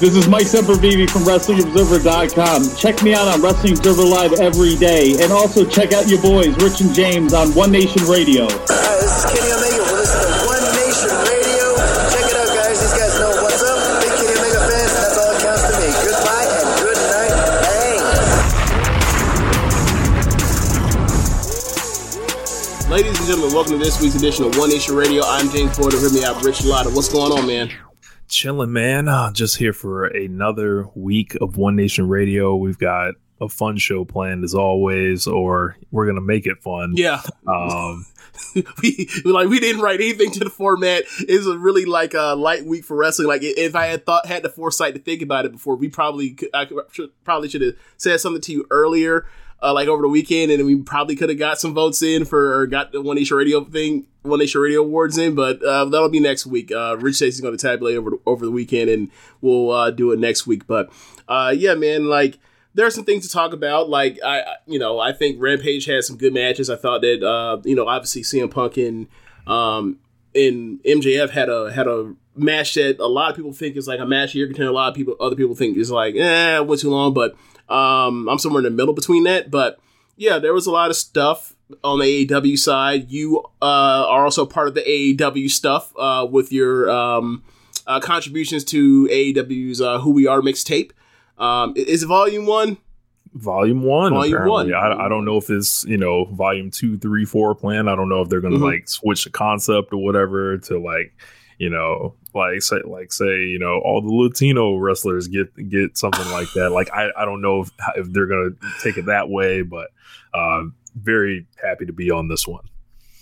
This is Mike Sempervive from WrestlingObserver.com. Check me out on Wrestling Observer Live every day. And also check out your boys, Rich and James, on One Nation Radio. Hi, this is Kenny Omega. We're listening to One Nation Radio. Check it out, guys. These guys know what's up. Big Kenny Omega fans, and that's all that counts to me. Goodbye and good night. Bang. Ladies and gentlemen, welcome to this week's edition of One Nation Radio. I'm James Porter. With me, I have Rich Latta. What's going on, man? Chilling, man. Uh, just here for another week of One Nation Radio. We've got a fun show planned as always, or we're gonna make it fun. Yeah. Um, we like we didn't write anything to the format. It's a really like a light week for wrestling. Like if I had thought had the foresight to think about it before, we probably could, I could, should, probably should have said something to you earlier, uh, like over the weekend, and we probably could have got some votes in for or got the One Nation Radio thing, One Nation Radio awards in. But uh, that'll be next week. Uh, Rich says he's going to tabulate over the, over the weekend, and we'll uh, do it next week. But uh, yeah, man, like there are some things to talk about. Like I, you know, I think Rampage had some good matches. I thought that, uh, you know, obviously CM Punk and um, and MJF had a had a match that a lot of people think is like a match year contender. A lot of people, other people think is like, eh, went too long. But um, I'm somewhere in the middle between that. But yeah, there was a lot of stuff on the AEW side. You uh, are also part of the AEW stuff uh, with your um, uh, contributions to AEW's uh, Who We Are mixtape. Um, is it volume one? volume one. Volume apparently. one. I, I don't know if it's you know volume two, three, four plan. I don't know if they're gonna Mhm. like switch the concept or whatever to like you know like say like say you know all the Latino wrestlers get get something like that. Like I I don't know if if they're gonna take it that way, but uh, very happy to be on this one.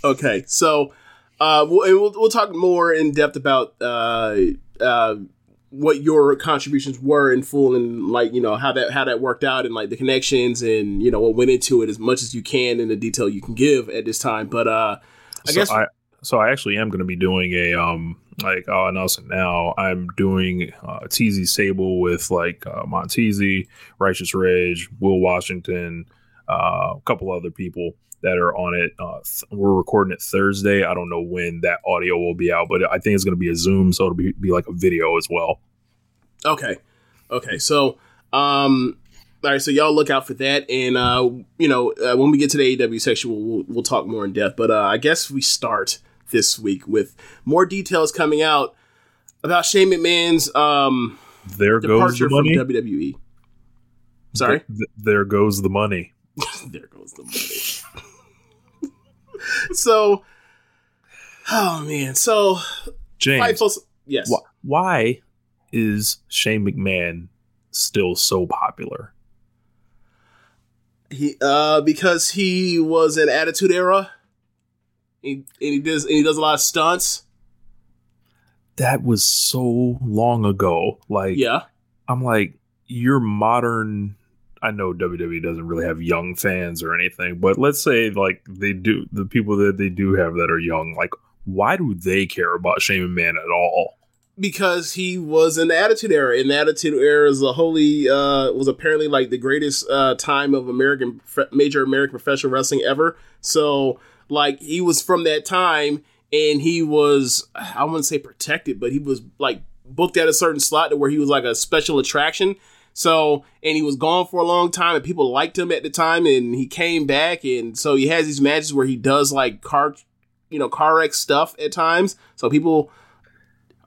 Okay, so uh, we'll, we'll talk more in depth about uh, uh, what your contributions were in full and like you know how that how that worked out and like the connections and you know what went into it as much as you can in the detail you can give at this time. But uh, I so guess I so I actually am going to be doing a um like I'll announce it now. I'm doing uh, TZ Sable with like uh, Montezi, Righteous Rage, Will Washington, uh, a couple other people that are on it. Uh, th- we're recording it Thursday. I don't know when that audio will be out, but I think it's going to be a Zoom, so it'll be, be like a video as well. Okay. Okay. So, um, all right. So y'all look out for that, and uh, you know, uh, when we get to the AEW section, we'll, we'll we'll talk more in depth. But uh, I guess we start this week with more details coming out about Shane McMahon's um There goes departure the from money. WWE. Sorry, Th- th- there goes the money. there goes the money. so, oh man, so James, Fightful, yes. wh- why is Shane McMahon still so popular? He uh because he was in Attitude Era. He, and he does and he does a lot of stunts. that was so long ago. Like, Yeah. I'm like, your modern. I know WWE doesn't really have young fans or anything, but let's say like they do, the people that they do have that are young, like, why do they care about Shane Man at all? Because he was in the Attitude Era, and the Attitude Era is a holy uh was apparently like the greatest uh time of American major American professional wrestling ever. So like he was from that time, and he was I wouldn't say protected, but he was like booked at a certain slot to where he was like a special attraction. So, and he was gone for a long time, and people liked him at the time, and he came back, and so he has these matches where he does like car, you know, car wreck stuff at times. So people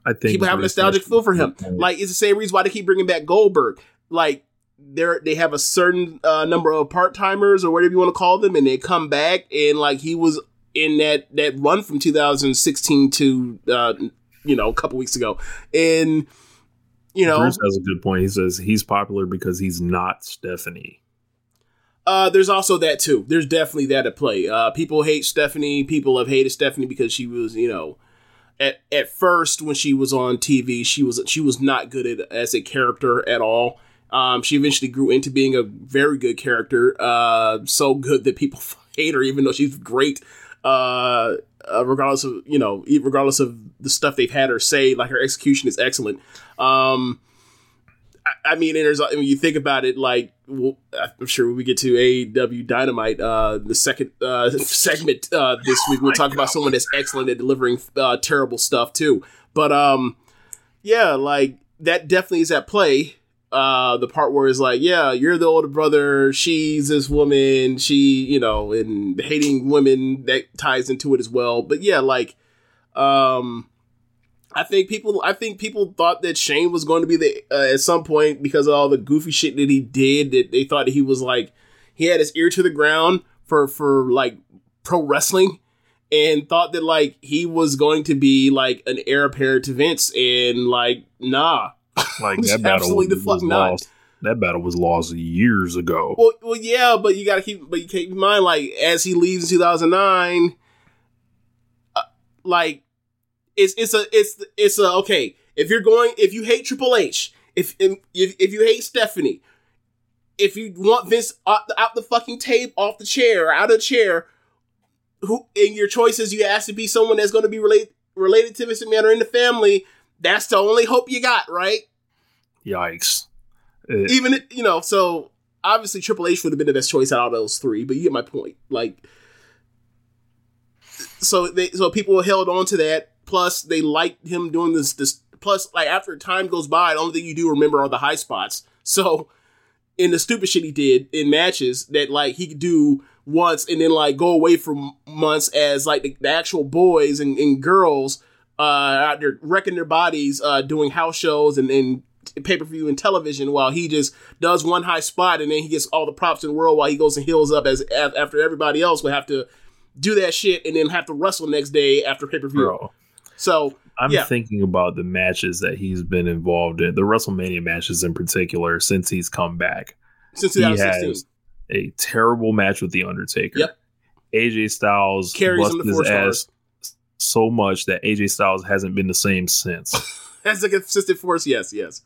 I think people have a nostalgic feel for him. Like it's the same reason why they keep bringing back Goldberg. Like they're they have a certain uh, number of part timers or whatever you want to call them, and they come back and like he was in that that run from 2016 to uh, you know a couple weeks ago, and you know Bruce has a good point. He says he's popular because he's not Stephanie. Uh, there's also that too. There's definitely that at play. Uh, people hate Stephanie. People have hated Stephanie because she was, you know, at at first when she was on TV, she was she was not good at as a character at all. Um, she eventually grew into being a very good character. Uh, so good that people hate her, even though she's great. Uh, uh, regardless of you know, regardless of the stuff they've had her say, like her execution is excellent. Um, I, I mean, and there's when you think about it, like well, I'm sure when we get to AEW Dynamite, uh, the second uh, segment uh, this week, we'll talk about someone that's excellent at delivering uh, terrible stuff too. But um, yeah, like that definitely is at play. Uh, the part where it's like, yeah, you're the older brother, she's this woman, she, you know, and hating women that ties into it as well. But yeah, like, um, I think people, I think people thought that Shane was going to be the uh, at some point because of all the goofy shit that he did. That they thought he was like, he had his ear to the ground for for like pro wrestling, and thought that like he was going to be like an heir apparent to Vince, and like, nah, Like that battle absolutely was, the fuck was not. lost. That battle was lost years ago. Well, well, yeah, but you gotta keep, but you keep in mind, like as he leaves in two thousand nine, uh, like it's it's a it's it's a okay. If you're going, if you hate Triple H, if if if you hate Stephanie, if you want Vince out the, out the fucking tape, off the chair, out of the chair, who in your choices you ask to be someone that's going to be related related to Vince McMahon or in the family. That's the only hope you got, right? Yikes! It- even you know, so obviously Triple H would have been the best choice out of those three, but you get my point. Like, so they so people held on to that. Plus, they liked him doing this. This plus, like after time goes by, the only thing you do remember are the high spots. So, in the stupid shit he did in matches that like he could do once and then like go away for months as like the, the actual boys and, and girls uh out there wrecking their bodies uh doing house shows and, and pay-per-view and television while he just does one high spot and then he gets all the props in the world while he goes and heals up as af- after everybody else would have to do that shit and then have to wrestle next day after pay-per-view so I'm Yeah. thinking about the matches that he's been involved in, the WrestleMania matches in particular, since he's come back. since He 2016 has a terrible match with the Undertaker. Yep. AJ Styles carries to his ass so much that AJ Styles hasn't been the same since. that's a consistent force yes yes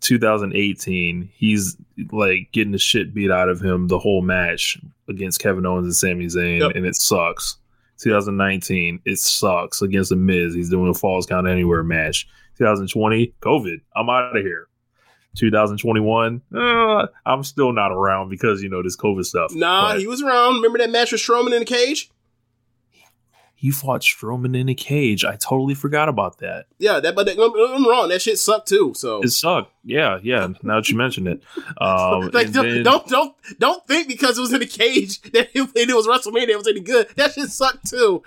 2018, he's like getting the shit beat out of him the whole match against Kevin Owens and Sami Zayn, Yep. and it sucks. 2019, it sucks against the Miz. He's doing a Falls Count Anywhere match. 2020, COVID. I'm out of here. 2021, uh, I'm still not around because you know this COVID stuff. nah But he was around remember that match with Strowman in the cage he fought Strowman in a cage. I totally forgot about that. yeah that but that, I'm wrong that shit sucked too so It sucked. Yeah, yeah. Now that you mention it, um, like don't, then- don't don't don't think because it was in a cage that it, it was WrestleMania it was any good. That shit sucked too.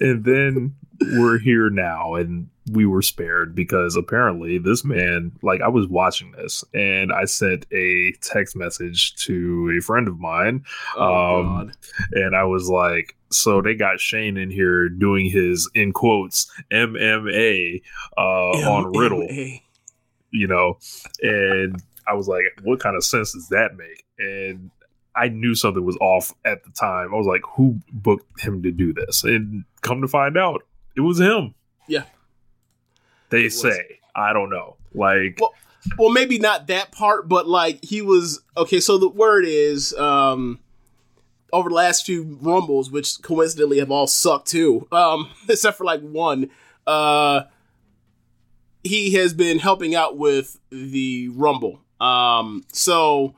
and then we're here now and we were spared because apparently this man like i was watching this and i sent a text message to a friend of mine Oh Um, god. and i was like so they got shane in here doing his in quotes mma uh, on riddle you know? And i was like what kind of sense does that make? And i knew something was off at the time. I was like who booked him to do this? And come to find out it was him. Yeah. They was. say i don't know like Well, Well, maybe not that part, but like he was okay. So the word is um over the last few rumbles, which coincidentally have all sucked too, um, except for like one. Uh, he has been helping out with the rumble. Um, so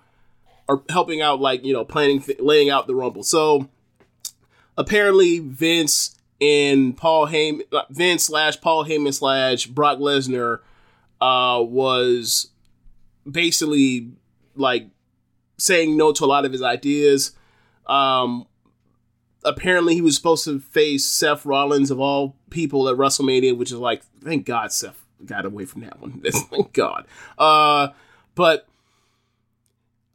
or helping out like you know planning laying out the rumble. So apparently Vince and Paul Heyman, Vince slash Paul Heyman slash Brock Lesnar, uh, was basically like saying no to a lot of his ideas. Um, apparently he was supposed to face Seth Rollins of all people at WrestleMania, which is like, thank God Seth got away from that one. Thank God. Uh, but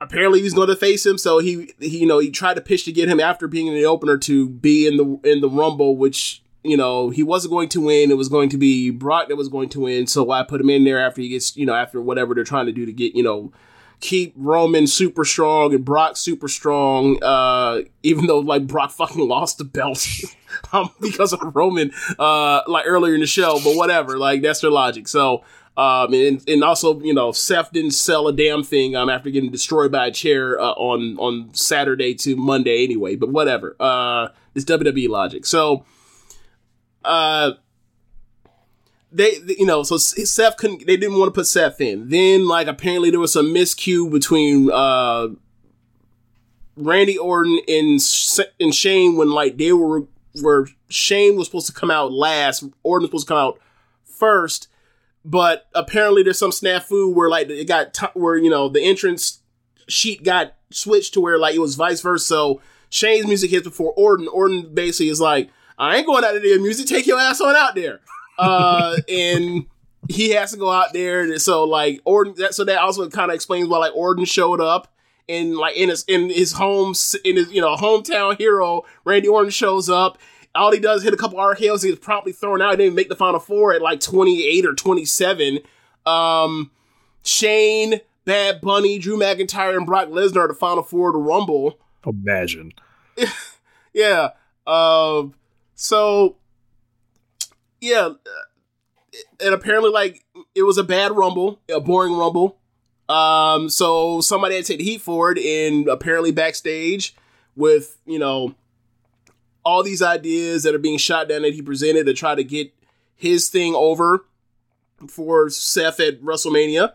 apparently he's going to face him. So he, he, you know, he tried to pitch to get him after being in the opener to be in the in the Rumble, which you know he wasn't going to win. It was going to be Brock that was going to win. So why put him in there after he gets, you know, after whatever they're trying to do to get, you know, keep Roman super strong and Brock super strong. Uh, even though like Brock fucking lost the belt um, because of Roman, uh, like earlier in the show. But whatever, like that's their logic. So. Um, and, and also, you know, Seth didn't sell a damn thing um, after getting destroyed by a chair uh, on on Saturday to Monday anyway. But whatever, uh, it's WWE logic. So, uh, they, you know, so Seth couldn't. They didn't want to put Seth in. Then, like, apparently there was some miscue between uh, Randy Orton and and Shane when like they were where Shane was supposed to come out last, Orton was supposed to come out first, but apparently there's some snafu where like it got t- where you know the entrance sheet got switched to where like it was vice versa. So Shane's music hits before Orton. Orton basically is like, I ain't going out of there. Music, take your ass on out there. Uh, and he has to go out there. And so like Orton, that, so that also kind of explains why like Orton showed up and like in his in his home in his you know hometown hero Randy Orton shows up. All he does is hit a couple RKOs. He gets promptly thrown out. He didn't make the final four at like 28 or 27. Um, Shane, Bad Bunny, Drew McIntyre, and Brock Lesnar are the final four to Rumble. Imagine. Yeah. Um. So. Yeah. uh, And apparently, like, it was a bad rumble, a boring rumble. Um. So somebody had to take heat for it, and apparently backstage with you know all these ideas that are being shot down that he presented to try to get his thing over for Seth at WrestleMania.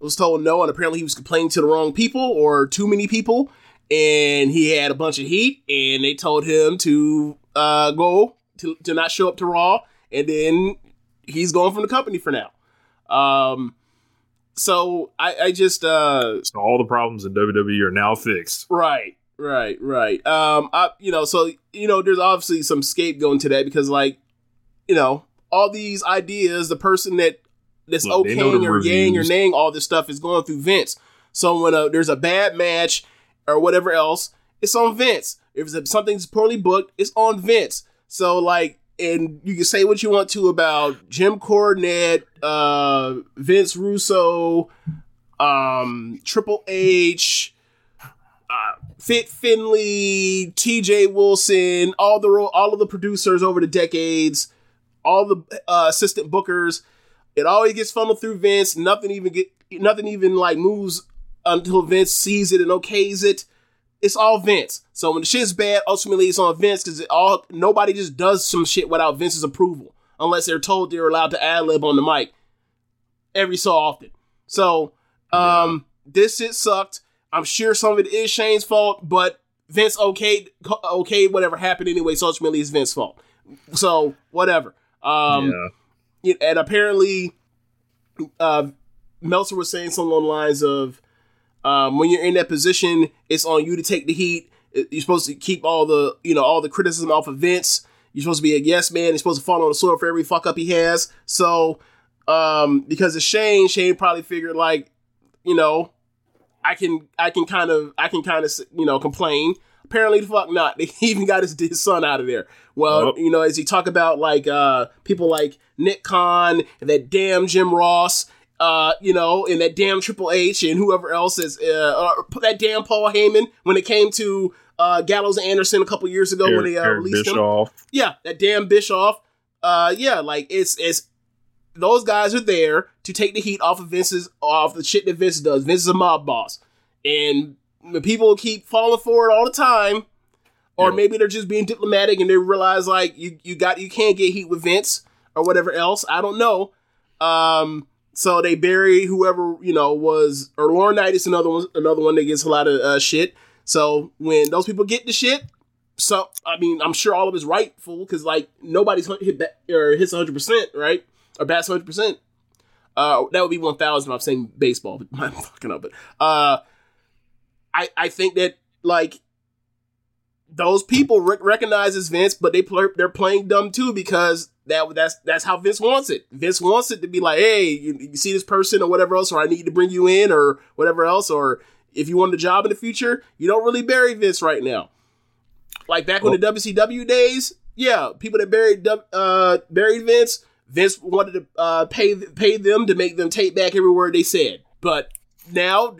Was told no, and apparently he was complaining to the wrong people or too many people, and he had a bunch of heat, and they told him to uh, go to, to not show up to Raw, and then he's going from the company for now. Um, so I, I just uh, So all the problems in WWE are now fixed. Right, right, right. Um, I, you know, so you know, there's obviously some scapegoating to that because, like, you know, all these ideas, the person that that's Look, okaying or yang or naying all this stuff is going through Vince. So when uh there's a bad match or whatever else, it's on Vince. If something's poorly booked, it's on Vince. So like, and you can say what you want to about Jim Cornette, uh, Vince Russo, um, Triple H, uh, Fit Finlay, T.J. Wilson, all the ro- all of the producers over the decades, all the uh, assistant bookers. It always gets funneled through Vince. Nothing even get nothing even like moves until Vince sees it and okays it. It's all Vince. So when the shit's bad, ultimately it's on Vince because it all nobody just does some shit without Vince's approval unless they're told they're allowed to ad lib on the mic every so often. So um this shit sucked. I'm sure some of it is Shane's fault, but Vince okayed okay whatever happened anyway. So ultimately it's Vince's fault. So whatever. Um yeah. yeah, and apparently, uh, Meltzer was saying something along the lines of, um, "When you're in that position, it's on you to take the heat. You're supposed to keep all the, you know, all the criticism off of Vince. You're supposed to be a yes man. You're supposed to fall on the sword for every fuck up he has. So, um, because of Shane, Shane probably figured like, you know, I can, I can kind of, I can kind of, you know, complain. Apparently, the fuck not. They even got his, his son out of there. Well, you know, as he talk about like uh people like Nick Khan and that damn Jim Ross, uh, you know, and that damn Triple H and whoever else is uh, uh that damn Paul Heyman when it came to uh Gallows and Anderson a couple years ago when they uh, Eric released him. Yeah, that damn Bischoff. Uh, yeah, like it's it's those guys are there to take the heat off of Vince's off the shit that Vince does. Vince is a mob boss, and the people keep falling for it all the time. Or Yeah. maybe they're just being diplomatic and they realize like you you got you can't get heat with Vince or whatever else. I don't know. Um, so they bury whoever you know was or Laurinaitis is another one another one that gets a lot of uh, shit. So when those people get the shit, so I mean, I'm sure all of it's rightful because like nobody's hit bat, or hits 100 percent, right? Or bats 100 percent. Uh, that would be 1,000. if I'm saying baseball, but I'm fucking up. But uh, I I think that like those people rec- recognizes Vince, but they play, they're playing dumb too because that that's that's how Vince wants it. Vince wants it to be like, hey, you, you see this person or whatever else, or I need to bring you in or whatever else, or if you want a job in the future, you don't really bury Vince right now. Like back in the WCW days, yeah, people that buried uh, buried Vince, Vince wanted to uh, pay pay them to make them take back every word they said. But now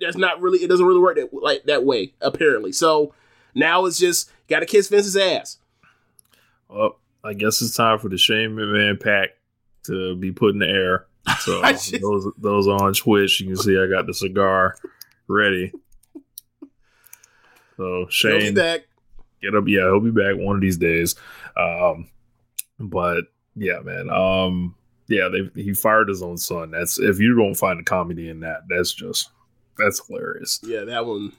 that's not really it doesn't really work that like that way apparently. So now it's just got to kiss Vince's ass. Well, I guess it's time for the Shane McMahon pack to be put in the air. So just- those those on Twitch, you can see I got the cigar ready. So He'll be Shane, back. get up. Yeah, he'll be back one of these days. Um, but yeah, man. Um, yeah, they he fired his own son. That's if you don't find a comedy in that, that's just that's hilarious. Yeah, that one.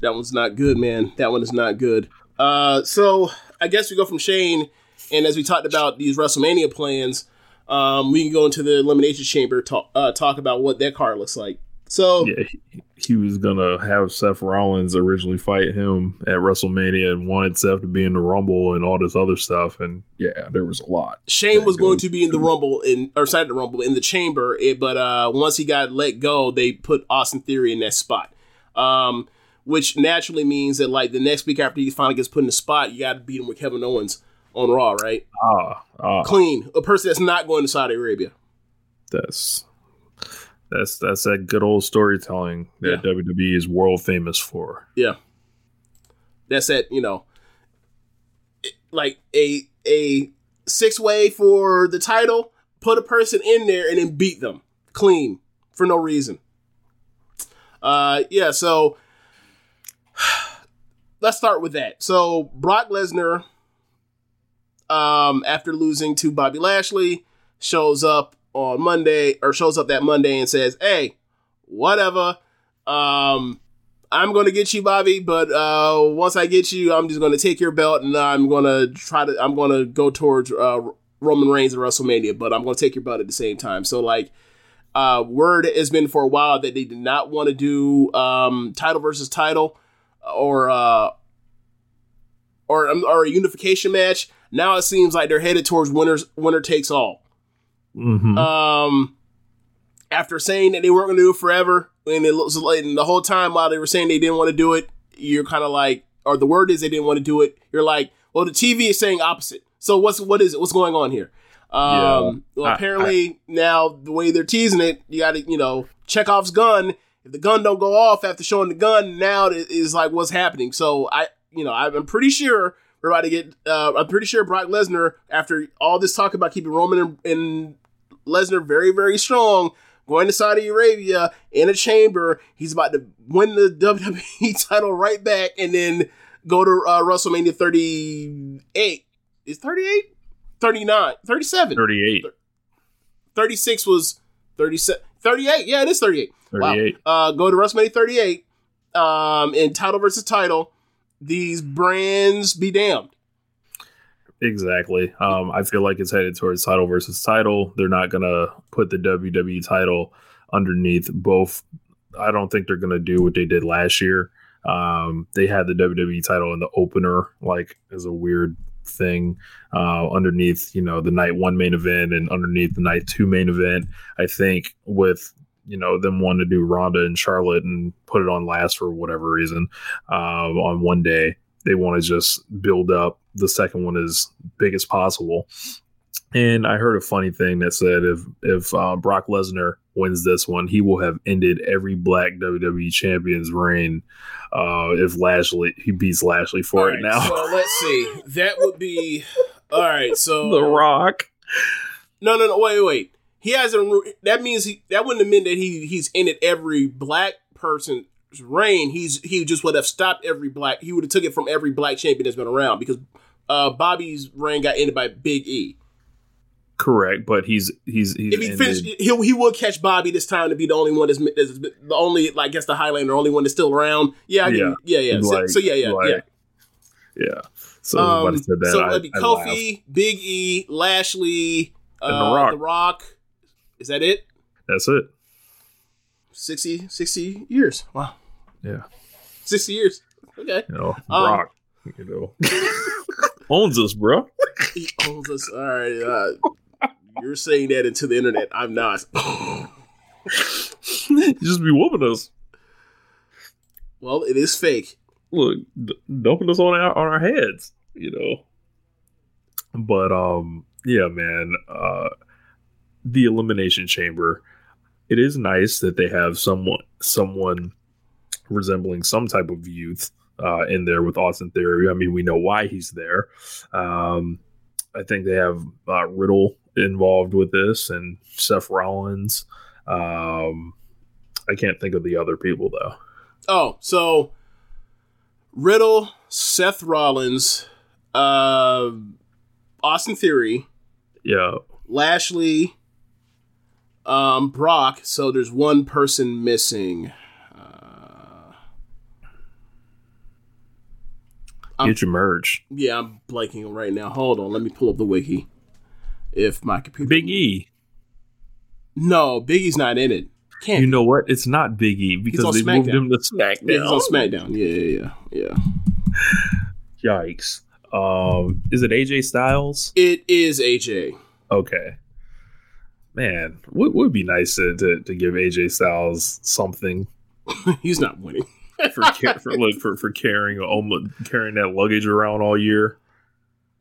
That one's not good, man. That one is not good. Uh, so I guess we go from Shane, and as we talked about these WrestleMania plans, um, we can go into the Elimination Chamber talk uh, talk about what that card looks like. So Yeah, he, he was gonna have Seth Rollins originally fight him at WrestleMania and wanted Seth to be in the Rumble and all this other stuff. And yeah, there was a lot. Shane was going to be in the Rumble in or side of the Rumble in the Chamber, eh, but uh, once he got let go, they put Austin Theory in that spot. Um, which naturally means that like the next week after he finally gets put in the spot, you got to beat him with Kevin Owens on Raw, right? Ah, ah, Clean, a person that's not going to Saudi Arabia. that's that's that's that good old storytelling that WWE is world famous for. Yeah. That's it, you know. Like a a six way for the title, put a person in there and then beat them clean for no reason. Uh yeah, so let's start with that. So Brock Lesnar um after losing to Bobby Lashley shows up on Monday or shows up that Monday and says, "Hey, whatever. Um I'm gonna get you, Bobby, but uh, once I get you, I'm just gonna take your belt and I'm gonna try to. I'm gonna go towards uh, Roman Reigns at WrestleMania, but I'm gonna take your belt at the same time. So like, uh, word has been for a while that they did not want to do um, title versus title or uh, or um, or a unification match. Now it seems like they're headed towards winners winner takes all. Mm-hmm. Um, after saying that they weren't going to do it forever, and it looks like and the whole time while they were saying they didn't want to do it, you're kind of like, or the word is they didn't want to do it. You're like, well, the TV is saying opposite. So what's what is it? What's going on here? Um, well, I- apparently now the way they're teasing it, you got to you know Chekhov's gun. If the gun don't go off after showing the gun, now it is like what's happening. So I, you know, I'm pretty sure we're about to get. Uh, I'm pretty sure Brock Lesnar, after all this talk about keeping Roman and, and Lesnar very, very strong, going to Saudi Arabia in a chamber. He's about to win the WWE title right back and then go to uh, WrestleMania 38. Is 38? 39. 37. Thirty-eight. 36 was 37. 38. Yeah, it is 38. Wow. Uh, go to WrestleMania 38 um, in title versus title. These brands be damned. Exactly. Um, I feel like it's headed towards title versus title. They're not gonna put the WWE title underneath both. I don't think they're gonna do what they did last year. Um, they had the WWE title in the opener, like as a weird thing uh, underneath, you know, the night one main event and underneath the night two main event. I think with you know them wanting to do Ronda and Charlotte and put it on last for whatever reason um, on one day, they want to just build up the second one as big as possible. And I heard a funny thing that said if if uh, Brock Lesnar wins this one, he will have ended every Black WWE champion's reign. Uh, if Lashley he beats Lashley for All it right, now. So let's see. That would be. All right. So. the Rock. No, no, no. Wait, wait. He hasn't. That means he. That wouldn't have meant that he he's ended every black person's reign. He's he just would have stopped every black. He would have took it from every black champion that's been around because uh Bobby's reign got ended by Big E. Correct, but he's he's he's If he finished, he he will catch Bobby this time to be the only one that's, that's the only like I guess the Highlander, only one that's still around. Yeah, I Yeah. yeah, yeah, yeah. So, Like- so yeah, yeah, like, yeah. yeah. So I Um, say that. so it'd be I. Kofi, Big E, Lashley, uh, The Rock. The Rock. Is that it? That's it. 60, 60 years. Wow. Yeah, 60 years. Okay. you know, Um, Rock. You know, owns us, bro. He owns us. All right. Uh, you're saying that into the internet. I'm not. You just be whooping us. Well, it is fake. look d- dumping us on our on our heads you know but um yeah man uh the elimination chamber it is nice that they have someone someone resembling some type of youth uh in there with austin theory. I mean we know why he's there. Um i think they have uh riddle involved with this and seth rollins. Um i can't think of the other people though. Oh, so Riddle, Seth Rollins, uh, Austin Theory, yeah. Lashley, um, Brock. So there's one person missing. Get your merge. Yeah, I'm blanking right now. Hold on, let me pull up the wiki. If my computer, Big E. no, Big E's not in it. Can't You know what? It's not Big E because they moved him to SmackDown. Yeah, he's on SmackDown. Yeah, yeah, yeah, yeah. Yikes. Um, is it AJ Styles? It is AJ. Okay. Man, would would be nice to, to, to give AJ Styles something He's not winning. For for look for for carrying almost carrying that luggage around all year.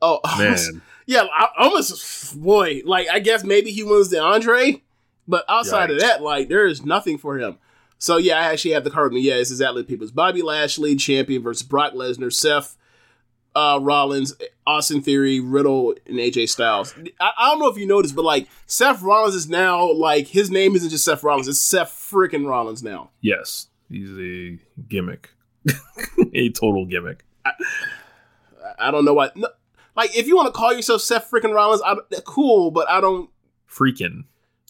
Oh Man, yeah. I, almost boy. Like I guess maybe he wins the Andre, but outside of that, like there is nothing for him. So yeah, I actually have the card. with me. Yeah, it's exactly the people's Bobby Lashley champion versus Brock Lesnar, Seth uh, Rollins, Austin Theory, Riddle, and AJ Styles. I, I don't know if you noticed, but like Seth Rollins is now like his name isn't just Seth Rollins; it's Seth freaking Rollins now. yes, he's a gimmick, a total gimmick. I, I don't know why. No, like if you want to call yourself Seth freaking Rollins, I, eh, cool, but I don't. Freaking.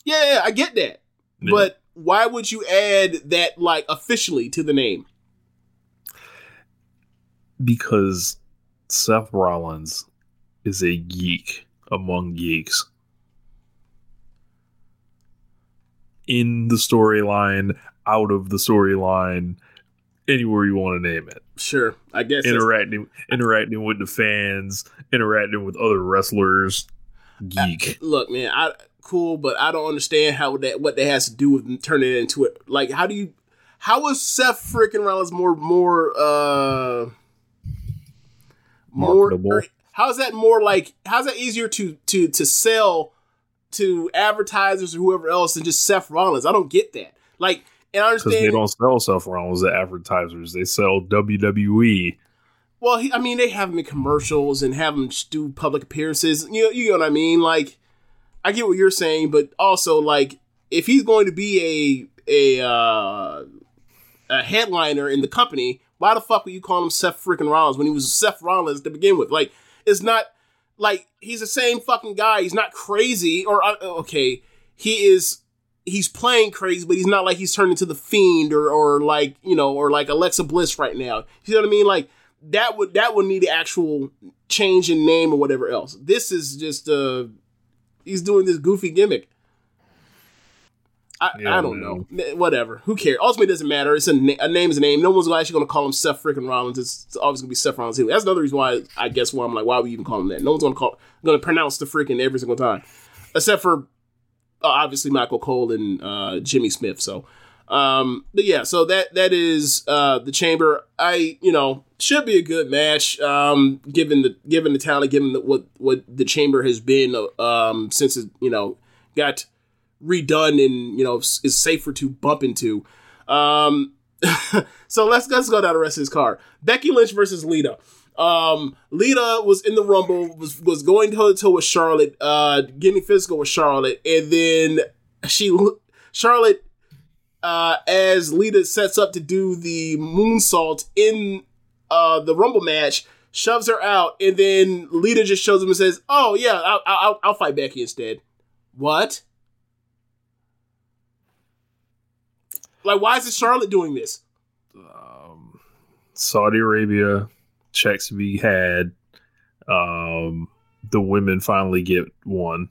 Yeah, yeah, I get that. Yeah. But why would you add that like officially to the name? because Seth Rollins is a geek among geeks. In the storyline, out of the storyline, anywhere you want to name it. Sure, I guess. Interacting interacting with the fans, interacting with other wrestlers. Geek. Look, man, I cool, but I don't understand how that what that has to do with turning it into it. Like, how do you? How is Seth freaking Rollins more more uh more? Marketable. How's that more like? How's that easier to to to sell to advertisers or whoever else than just Seth Rollins? I don't get that. Like, and I Because they don't sell Seth Rollins to advertisers. They sell. WWE. Well, he, I mean, they have him in commercials and have him do public appearances. You know, you know what I mean. Like, I get what you're saying, but also like, if he's going to be a a uh, a headliner in the company, why the fuck would you call him Seth freaking Rollins when he was Seth Rollins to begin with? Like, it's not like he's the same fucking guy. He's not crazy, or uh, okay, he is. He's playing crazy, but he's not like he's turned into the fiend or or like you know or like Alexa Bliss right now. You know what I mean? Like that would that would need an actual change in name or whatever else. This is just uh he's doing this goofy gimmick. I, Yeah, I don't man. know. Whatever. Who cares? Ultimately, it doesn't matter. It's a, na- a name is a name. No one's actually going to call him Seth freaking Rollins. It's, it's always going to be Seth Rollins. That's another reason why I guess why I'm like, why would you even call him that? No one's going to call, going to pronounce the freaking every single time, except for obviously Michael Cole and uh, Jimmy Smith. So, um, but yeah, so that that is uh, the chamber. I you know should be a good match. Um, given the given the talent, given the, what what the chamber has been uh, um since it you know got redone and you know is safer to bump into. Um, so let's let's go down the rest of this card. Becky Lynch versus Lita. Um, Lita was in the Rumble, was was going toe to toe with Charlotte, uh, getting physical with Charlotte, and then she Charlotte, uh, as Lita sets up to do the moonsault in uh the Rumble match, shoves her out, and then Lita just shows him and says, "Oh yeah, I'll I'll, I'll fight Becky instead." What? Like, why is Charlotte doing this? um, Saudi Arabia checks to be had. Um, the women finally get one.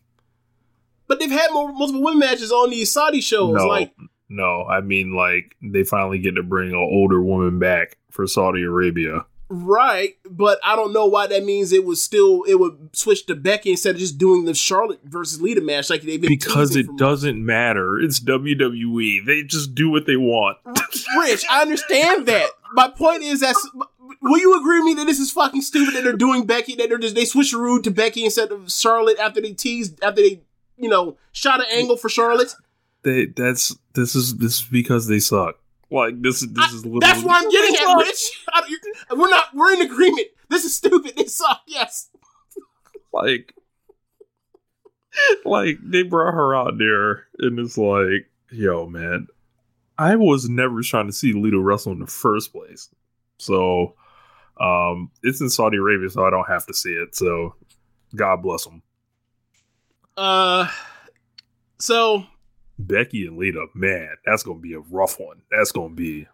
But they've had more, multiple women matches on these Saudi shows. No, Like, no, I mean like they finally get to bring an older woman back for Saudi Arabia right, but I don't know why that means it was still it would switch to Becky instead of just doing the Charlotte versus Lita match like they've been because it doesn't matter. It's WWE. They just do what they want. Rich, I understand that. my point is that will you agree with me that this is fucking stupid that they're doing Becky that they're just they switch rude to Becky instead of Charlotte after they teased after they you know shot an angle for Charlotte. They that's this is this is because they suck. Like this is this is literally That's why I'm getting at, Rich. I- We're not we're in agreement. This is stupid. They suck. Yes. like like they brought her out there and it's like yo man i was never trying to see Lita wrestle in the first place so um it's in saudi arabia so i don't have to see it so god bless them Uh. So becky and Lita, man that's gonna be a rough one that's gonna be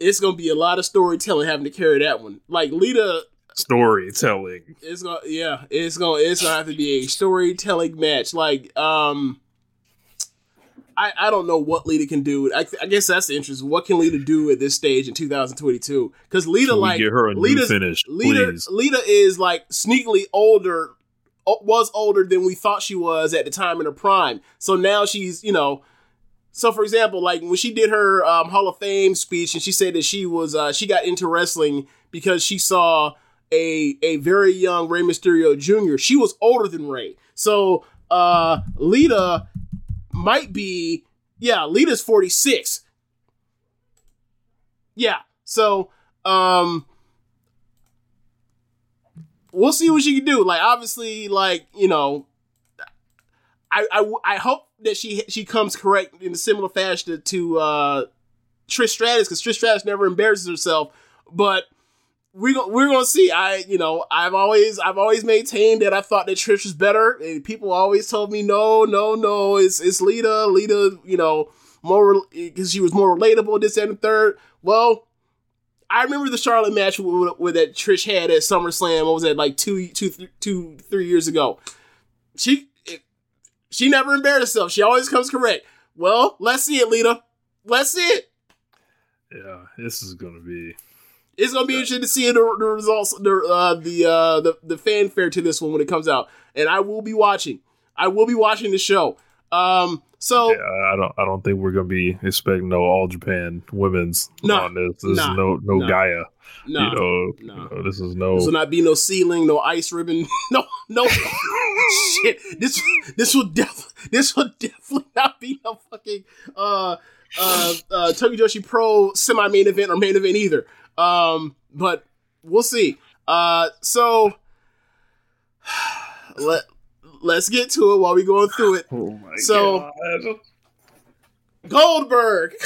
it's gonna be a lot of storytelling having to carry that one. Like Lita storytelling It's gonna yeah, it's gonna it's gonna have to be a storytelling match. Like um I, I don't know what Lita can do. I, I guess that's the interest. What can Lita do at this stage in 2022? Because Lita, like, get her a new finish, Lita? Lita is like sneakily older, was older than we thought she was at the time in her prime. So now she's, you know, so for example, like when she did her um, Hall of Fame speech, and she said that she was uh, she got into wrestling because she saw a a very young Rey Mysterio Jr. She was older than Rey, so uh, Lita might be yeah. Lita's forty six. Yeah, so um, we'll see what she can do. Like obviously, like you know, I I, I hope that she she comes correct in a similar fashion to, uh, Trish Stratus because Trish Stratus never embarrasses herself. But we're gonna we're gonna see. I you know I've always I've always maintained that I thought that Trish was better, and people always told me no no no it's it's Lita Lita you know more because she was more relatable this and the third. Well. I remember the Charlotte match with, with that Trish had at SummerSlam. What was that like two, two, th- two, three years ago? She it, she never embarrassed herself. She always comes correct. Well, let's see it, Lita. Let's see it. yeah this is gonna be It's gonna be interesting to see the, the results, the uh, the uh, the the fanfare to this one when it comes out, and I will be watching. I will be watching the show. Um, so Yeah, I don't. I don't think we're gonna be expecting no All Japan women's Nah, on this. This nah, is no no nah. Gaea. no, you know, no. you know, this is no. This will not be no SEAdLINNNG, no ice ribbon, no, no shit. This this will def this will definitely not be no fucking uh uh uh Tokyo Joshi Pro semi main event or main event either. Um, but we'll see. Uh, so let let's get to it while we going through it. oh my so- god! Goldberg.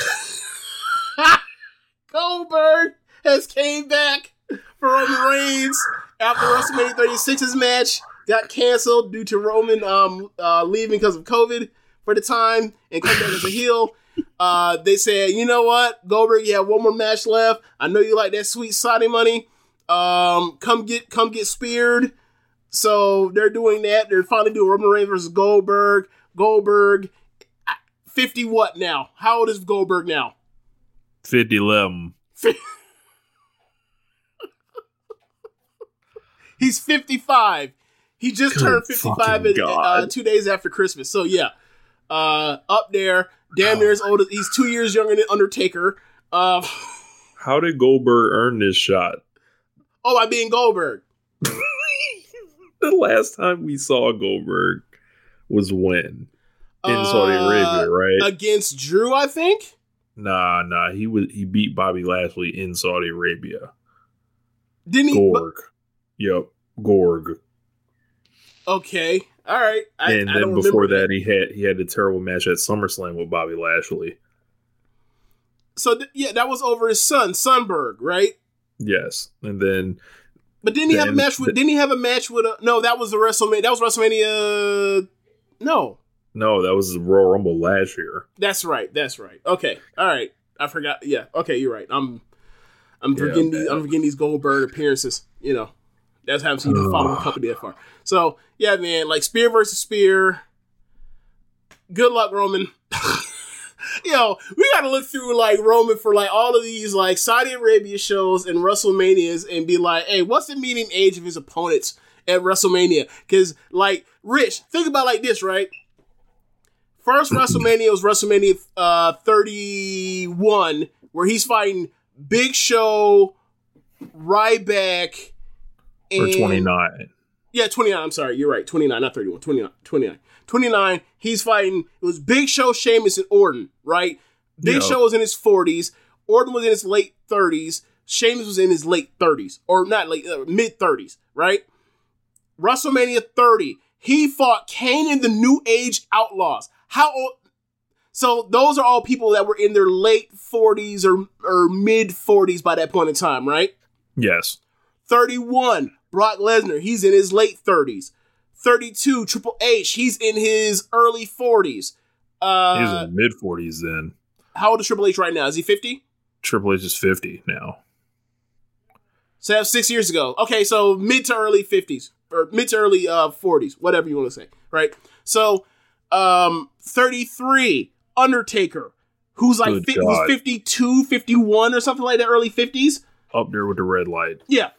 Goldberg has came back for Roman Reigns after WrestleMania 36's match got canceled due to Roman um uh, leaving because of COVID for the time and come back as a heel. Uh, they said, you know what, Goldberg, you have one more match left. I know you like that sweet Saudi money. Um, come get come get speared. So they're doing that. They're finally doing Roman Reigns versus Goldberg. Goldberg 50 what now? How old is Goldberg now? Fifty eleven. He's 55. He just Good turned 55 in, uh, two days after Christmas. So yeah, uh, up there, damn near as old as he's two years younger than Undertaker. Uh, How did Goldberg earn this shot? oh, by being Goldberg. The last time we saw Goldberg was when in Saudi Uh, Arabia, right? Against Drew, I think. nah, nah. He was he beat Bobby Lashley in Saudi Arabia. Didn't he? Gorg. Yep, Gorg. Okay. All right. I, and then before remember that, he had he had a terrible match at SummerSlam with Bobby Lashley. So th- yeah, that was over his son, Sunberg, right? Yes, and then But didn't he have a match with? Didn't he have a match with? A, no, that was the WrestleMania. That was WrestleMania. No, no, that was the Royal Rumble last year. that's right. That's right. Okay. All right. I forgot. Yeah. Okay. You're right. I'm. I'm Yeah, forgetting these. I'm forgetting these Goldberg appearances. You know, that's haven't seen the following company that far. So yeah, man. Like spear versus spear. Good luck, Roman. Yo, we gotta look through like Roman for like all of these like Saudi Arabia shows and WrestleManias and be like, hey, what's the median age of his opponents at WrestleMania? Because like, Rich, think about like this, right? First WrestleMania was WrestleMania uh, 31, where he's fighting Big Show, Ryback, Or 29. Yeah, 29. I'm sorry. You're right. 29, not 31. 29. 29. 29. He's fighting. It was Big Show, Sheamus, and Orton, right? Big. Show was in his 40s. Orton was in his late 30s. Sheamus was in his late 30s. Or not late, uh, mid 30s, right? WrestleMania 30. He fought Kane and the New Age Outlaws. How old? So those are all people that were in their late 40s or, or mid 40s by that point in time, right? Yes. 31, Brock Lesnar, he's in his late 30s. 32, Triple H, he's in his early 40s. He's Uh, in mid 40s then. how old is Triple H right now? Is he 50? Triple H is 50 now. So that's six years ago. Okay, so mid to early 50s, or mid to early uh, 40s, whatever you want to say, right? So, um, 33, Undertaker, who's like Good fi- who's God. 52, 51 or something like that, early 50s. Up there with the red light. Yeah.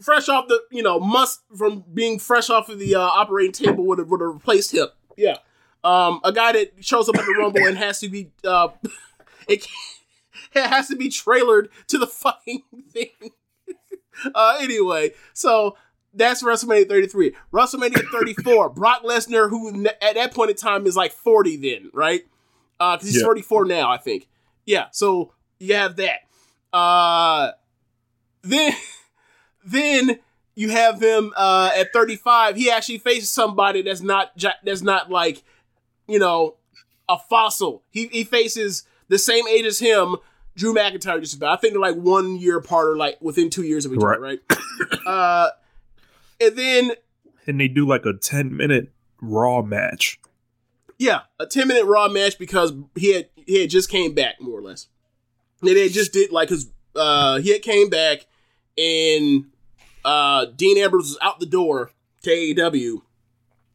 Fresh off the, you know, must from being fresh off of the uh, operating table would have would have replaced him. Yeah. Um, a guy that shows up at the Rumble and has to be uh, it, it has to be trailered to the fucking thing. uh, anyway, so that's WrestleMania 33. WrestleMania 34, Brock Lesnar, who at that point in time is like 40 then, right? Uh, because he's Yeah. 34 now, I think. Yeah, so you have that. Uh, then, then you have him uh, at 35. He actually faces somebody that's not that's not like, you know, a fossil. He he faces the same age as him, Drew McIntyre. Just about. I think they're like one year apart or like within two years of each other, right? uh, and then And they do like a 10 minute Raw match. Yeah, a ten minute Raw match because he had he had just came back more or less. And they just did like his uh he had came back and uh Dean Ambrose was out the door to AEW.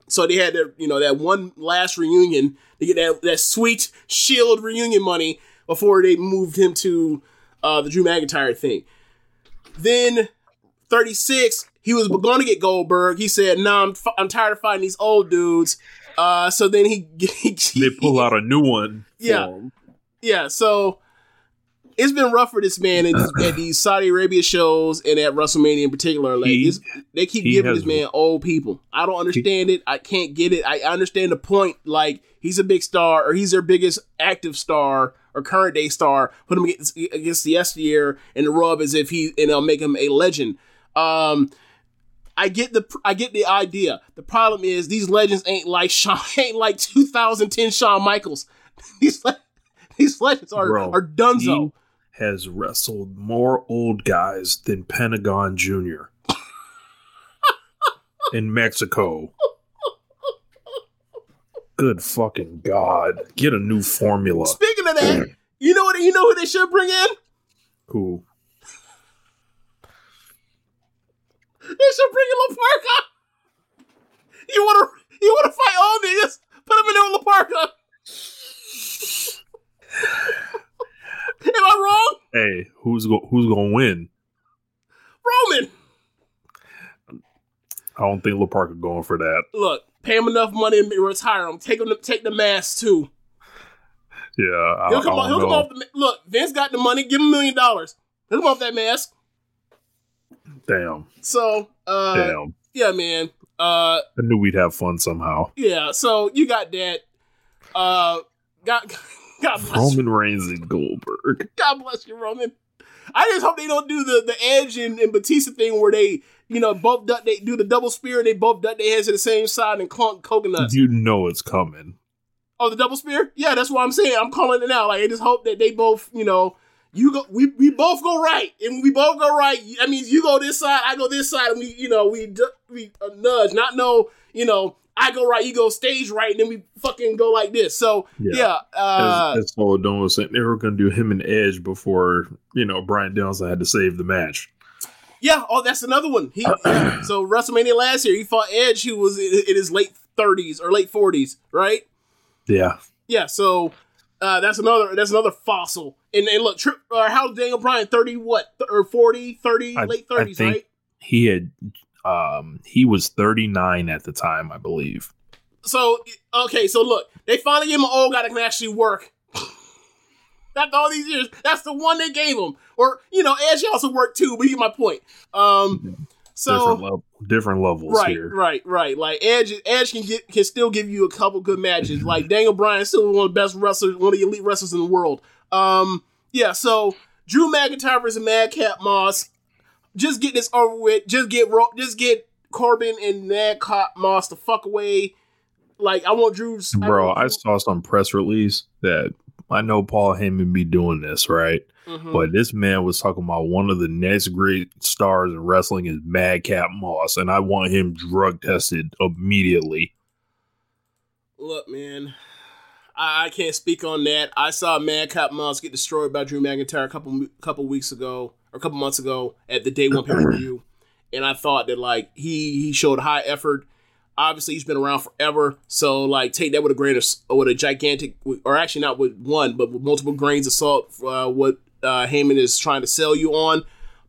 So they had their you know that one last reunion to get that that sweet Shield reunion money before they moved him to uh the Drew McIntyre thing. Then 36, he was going to get Goldberg. He said, "No, nah, I'm, f- I'm tired of fighting these old dudes." Uh, so then he, he They pull out a new one. for Yeah. him. yeah. So it's been rough for this man at, these- at these Saudi Arabia shows and at WrestleMania in particular. Like He- they keep giving this man old people. I don't understand it. I can't get it. I understand the point. Like he's a big star, or he's their biggest active star or current day star. Put him against, against the yesteryear and the rub as if he and they'll make him a legend. Um, I get the I get the idea. The problem is these legends ain't like Shawn, ain't like 2010 Shawn Michaels. these le- these legends are Bro, are dunzo. Has wrestled more old guys than Pentagon Jr. in Mexico. Good fucking God. Get a new formula. Speaking of that, you know what? You know who they should bring in? Who? They should bring in La Parca. You wanna you wanna fight all niggas? Put him in there with La Parca. Am I wrong, Hey, who's go- who's gonna win? Roman? I don't think La Parca going for that. Look, pay him enough money and retire him. Take him, to, take the mask too. Yeah, I, He'll I come, don't on, he'll come off the. Look, Vince got the money. Give him a million dollars. He'll come off that mask. Damn, So, uh, damn. yeah, man. Uh, I knew we'd have fun somehow. yeah. So you got that. Uh, God, God bless you. Roman Reigns and Goldberg. God bless you, Roman. I just hope they don't do the the Edge and, and Batista thing where they, you know, both duck, they do the double spear and they both duck their heads to the same side and clunk coconuts. You know it's coming. Oh, the double spear? Yeah, that's what I'm saying. I'm calling it out. Like I just hope that they both, you know, you go, we we both go right, and we both go right. I mean, you go this side, I go this side, and we, you know, we we uh, nudge, not no, you know, I go right, you go stage right, and then we fucking go like this. So yeah, Yeah. uh, as, as Paul Don was saying, they were going to do him and Edge before you know Bryan Danielson had to save the match. Yeah, oh, that's another one. He yeah. so WrestleMania last year, he fought Edge, who was in, in his late thirties or late forties, right? Yeah, Yeah, so uh, that's another that's another fossil. And, and look, tri- uh, how's Daniel Bryan? Thirty what th- or 40, 30, I- late thirties, right? he had. Um, he was 39 at the time, I believe. So okay, so look, they finally gave him an old guy that can actually work. After all these years, that's the one they gave him. Or you know, Edge also worked too, but you get my point. Um, so different, level, different levels right, here. right, right. Like Edge, Edge can get can still give you a couple good matches. Like Daniel Bryan, still one of the best wrestlers, one of the elite wrestlers in the world. Um, yeah. So Drew McIntyre versus Madcap Moss. Just get this over with. Just get Ro- just get Corbin and Madcap Moss the fuck away. Like I want Drew's Bro, want I saw some press release that I know Paul Heyman be doing this, right? Mhm. But this man was talking about one of the next great stars in wrestling is Madcap Moss, and I want him drug tested immediately. Look, man, I, I can't speak on that. I saw Madcap Moss get destroyed by Drew McIntyre a couple couple weeks ago or a couple months ago at the Day One pay per view, and I thought that like he he showed high effort. Obviously, he's been around forever, so like take that with a grain of with a gigantic, or actually not with one, but with multiple grains of salt. Uh, what uh, Heyman is trying to sell you on,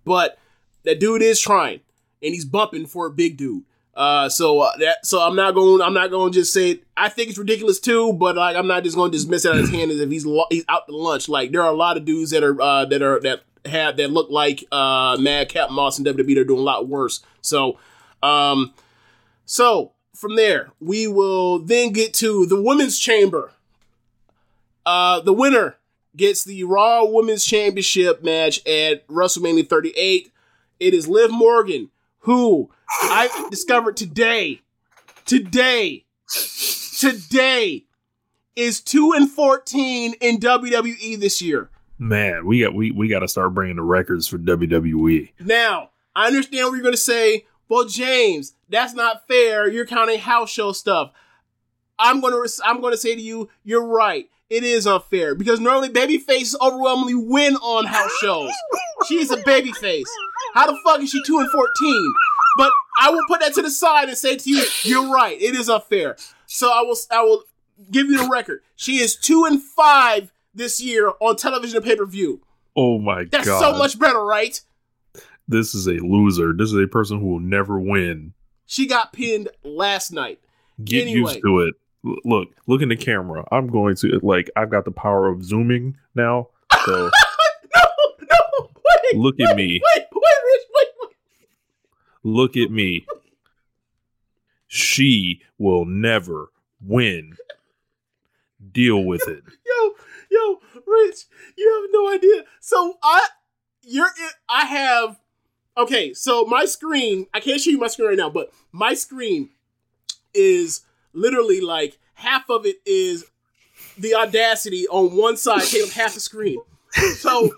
but that dude is trying, and he's bumping for a big dude. Uh, so uh, that so I'm not going. I'm not going to just say it. I think it's ridiculous too, but like I'm not just going to dismiss it out of his hand as if he's lo- he's out to lunch. Like there are a lot of dudes that are uh, that are that have that look like uh, Madcap Moss and WWE. They're doing a lot worse. So, um, so from there we will then get to the women's chamber. Uh, the winner gets the Raw Women's Championship match at WrestleMania 38. It is Liv Morgan, who I discovered today, today, today is 2 and 14 in WWE this year. Man, we got we we got to start bringing the records for. WWE. Now, I understand what you're going to say. Well, James, that's not fair. You're counting house show stuff. I'm going to I'm going to say to you, you're right. It is unfair because normally babyfaces overwhelmingly win on house shows. She's a babyface. How the fuck is she 2 and 14? But I will put that to the side and say to you, you're right. It is unfair. So I will I will give you the record. She is 2 and 5 this year on television and pay-per-view. Oh my That's god, so much better, right? This is a loser. This is a person who will never win. She got pinned last night. Get Anyway. used to it. L- look, look in the camera. I'm going to like I've got the power of zooming now. So No, no, wait. Look at me. Wait, wait, Rich, wait, wait. look at me. She will never win. Deal with it. Yo, Rich, you have no idea. So I, you're, I have. Okay, so my screen. I can't show you my screen right now, but my screen is literally like half of it is the audacity on one side, taking up half the screen. So,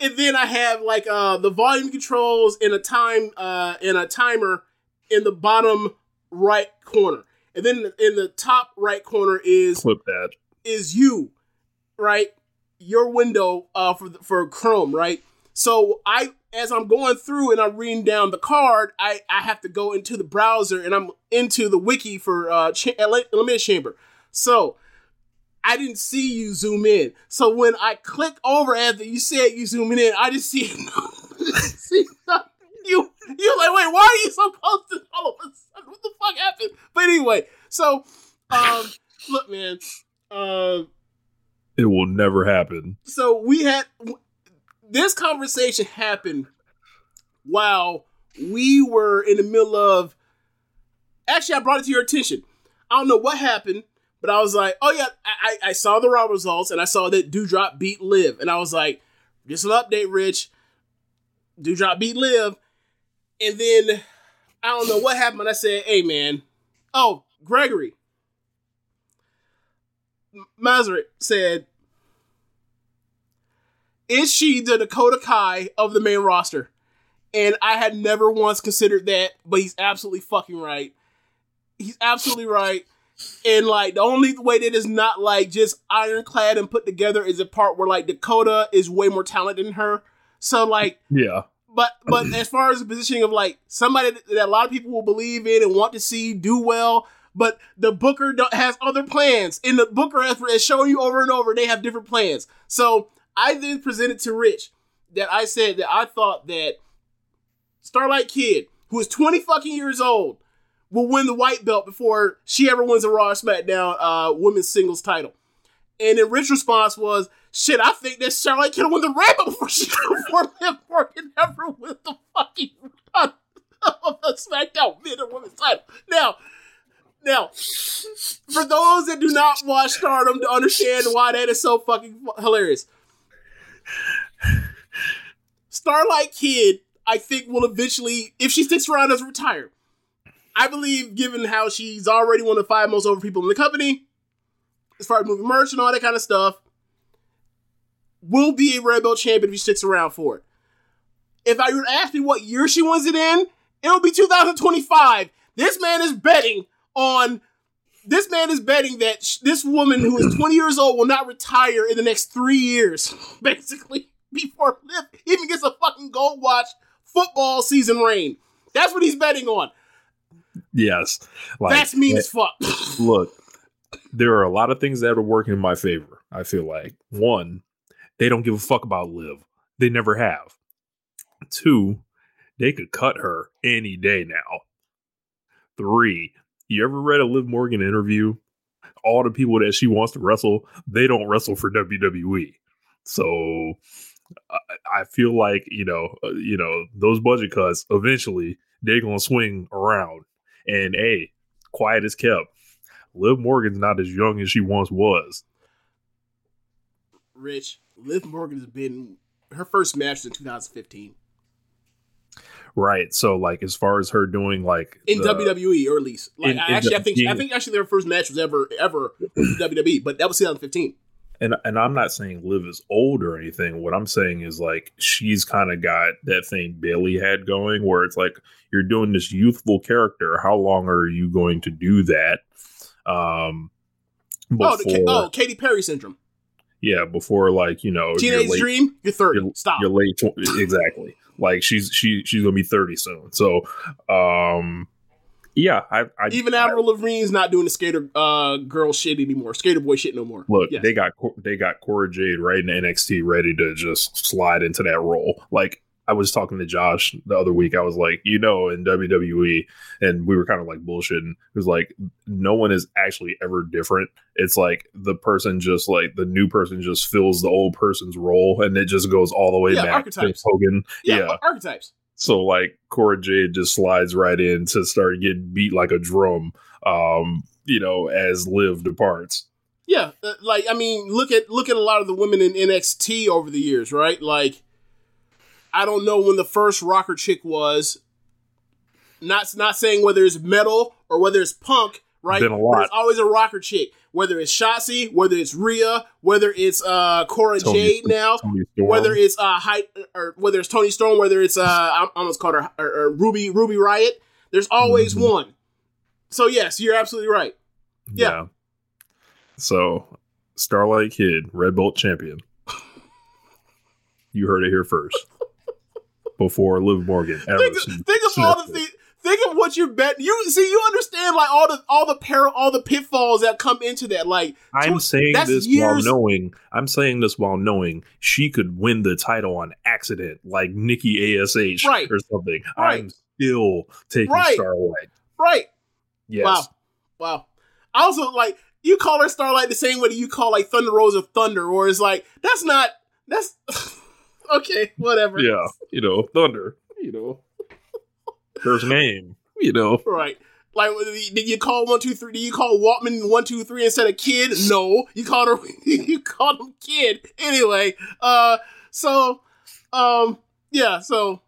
and then I have like uh the volume controls and a time uh and a timer in the bottom right corner, and then in the top right corner is Clip that. is you, right? Your window uh for for Chrome, right? So I as I'm going through and I'm reading down the card, I I have to go into the browser and I'm into the wiki for uh cha- Ele- Elimination Chamber. So I didn't see you zoom in. So when I click over after you said you zooming in, I just see, see you. You're like, wait, why are you so close to all of a sudden? What the fuck happened? But anyway, so um, look, man. Uh, It will never happen. so we had this conversation happened while we were in the middle of. Actually, I brought it to your attention. I don't know what happened, but I was like, "Oh yeah, I, I, saw the raw results and I saw that Doudrop beat Liv, and I was like, just an update, Rich. Doudrop beat Liv, and then I don't know what happened. I said, "Hey man, oh Gregory." Masaryk said, is she the Dakota Kai of the main roster? And I had never once considered that, but he's absolutely fucking right. He's absolutely right. And like the only way that is not like just ironclad and put together is a part where like Dakota is way more talented than her. So like Yeah. but but as far as the positioning of like somebody that, that a lot of people will believe in and want to see do well, but the Booker has other plans. And the Booker has, has shown you over and over they have different plans. So I then presented to Rich that I said that I thought that Starlight Kid, who is 20 fucking years old, will win the white belt before she ever wins a Raw SmackDown uh, women's singles title. And then Rich's response was, Shit, I think that Charlotte have won the Rumble before she before Liv ever win the fucking run of the SmackDown Women's title. Now, now, for those that do not watch Stardom to understand why that is so fucking hilarious, Starlight Kid, I think, will eventually, if she sticks around, doesn't retire. I believe, given how she's already one of the five most over people in the company, as far as moving merch and all that kind of stuff, will be a Red Belt champion if she sticks around for it. If I were to ask me what year she wants it in, it'll be 2025. This man is betting on. This man is betting that sh- this woman who is 20 years old will not retire in the next three years, basically, before Liv even gets a fucking gold watch football season reign. That's what he's betting on. Yes. Like, That's mean eh, as fuck. look, there are a lot of things that are working in my favor. I feel like one, they don't give a fuck about Liv. They never have. Two, they could cut her any day now. Three, you ever read a Liv Morgan interview? All the people that she wants to wrestle, they don't wrestle for WWE. So I, I feel like you know, uh, you know, those budget cuts eventually they're gonna swing around. And hey, quiet is kept. Liv Morgan's not as young as she once was. Rich, Liv Morgan has been her first match in 2015 Right. So like as far as her doing like in the- WWE, or at least like In- I actually, the- I think I think actually their first match was ever ever WWE, but that was 2015. and and I'm not saying Liv is old or anything. What I'm saying is like she's kind of got that thing Bayley had going where it's like you're doing this youthful character. How long are you going to do that? Um before, Oh, the, oh, Katy Perry syndrome, yeah, before like, you know, Teenage late- Dream. You're 30. your- Stop. your late tw- exactly like she's she she's gonna be 30 soon so um yeah i, I Even Avril Lavigne's not doing the skater uh, girl shit anymore, skater boy shit no more. look Yes. they got they got Cora Jade right in nxt ready to just slide into that role like i was talking to josh the other week i was like you know in wwe and we were kind of like bullshitting it was like no one is actually ever different it's like the person just like the new person just fills the old person's role and it just goes all the way Yeah, back archetypes. to hogan yeah, yeah. archetypes. So like Cora Jade just slides right in to start getting beat like a drum, um, you know, as Liv departs. Yeah, uh, like I mean, look at look at a lot of the women in NXT over the years, right? Like, I don't know when the first rocker chick was. Not not saying whether it's metal or whether it's punk, right? Been a lot. There's always a rocker chick, whether it's Shotzi, whether it's Rhea, whether it's uh Cora Tony- Jade now, whether it's uh or whether it's Toni Storm, whether it's uh I almost called her or, or Ruby Ruby Riot. There's always Mhm. one. So yes, you're absolutely right. yeah. So Starlight Kid, Red Belt champion. You heard it here first. Before Liv Morgan ever. think, think of all the things. Think of what you're betting. You see, you understand like all the all the peril, all the pitfalls that come into that. Like I'm tw- saying this years- while knowing I'm saying this while knowing she could win the title on accident, like Nikki Ash Right. or something. Right. I'm still taking Right. Starlight. right? Yes. Wow, wow. I also like you call her Starlight the same way that you call like Thunder Rosa of Thunder, or it's like that's not that's okay. Whatever. Yeah. You know, Thunder. You know. Her name. You know. Right. Like, did you call one two three? Did you call Waltman one two three instead of Kid? No, you called her. You called him Kid. Anyway, uh, so, um, yeah. So,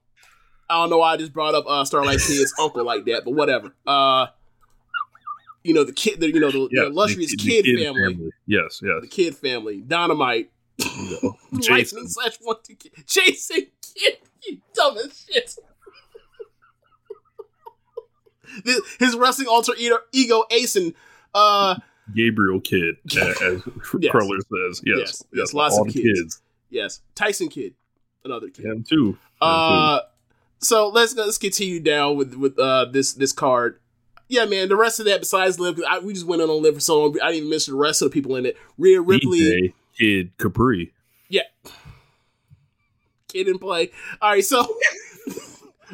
I don't know why I just brought up uh Starlight Kid's uncle like that, but whatever. Uh, you know the kid, the, you know the, Yeah. the illustrious the- the Kid, family, Yes, yes. the Kid family, Dynamite, You know, Jason. slash one two Kid, Jason Kidd, you dumb as shit. His wrestling alter ego, Asen, uh, Gabriel Kid, as Yes. Cruller says. Yes. Yes, Yes. yes, lots of the kids. yes, Tyson Kidd, another kid. Him too. Him Uh, so let's let's continue down with with uh this this card. Yeah, man. The rest of that, besides Liv, I, we just went on on Liv for so long. I didn't even mention the rest of the people in it. Rhea. Ripley, Kid Capri. yeah, kid in play. All right, so.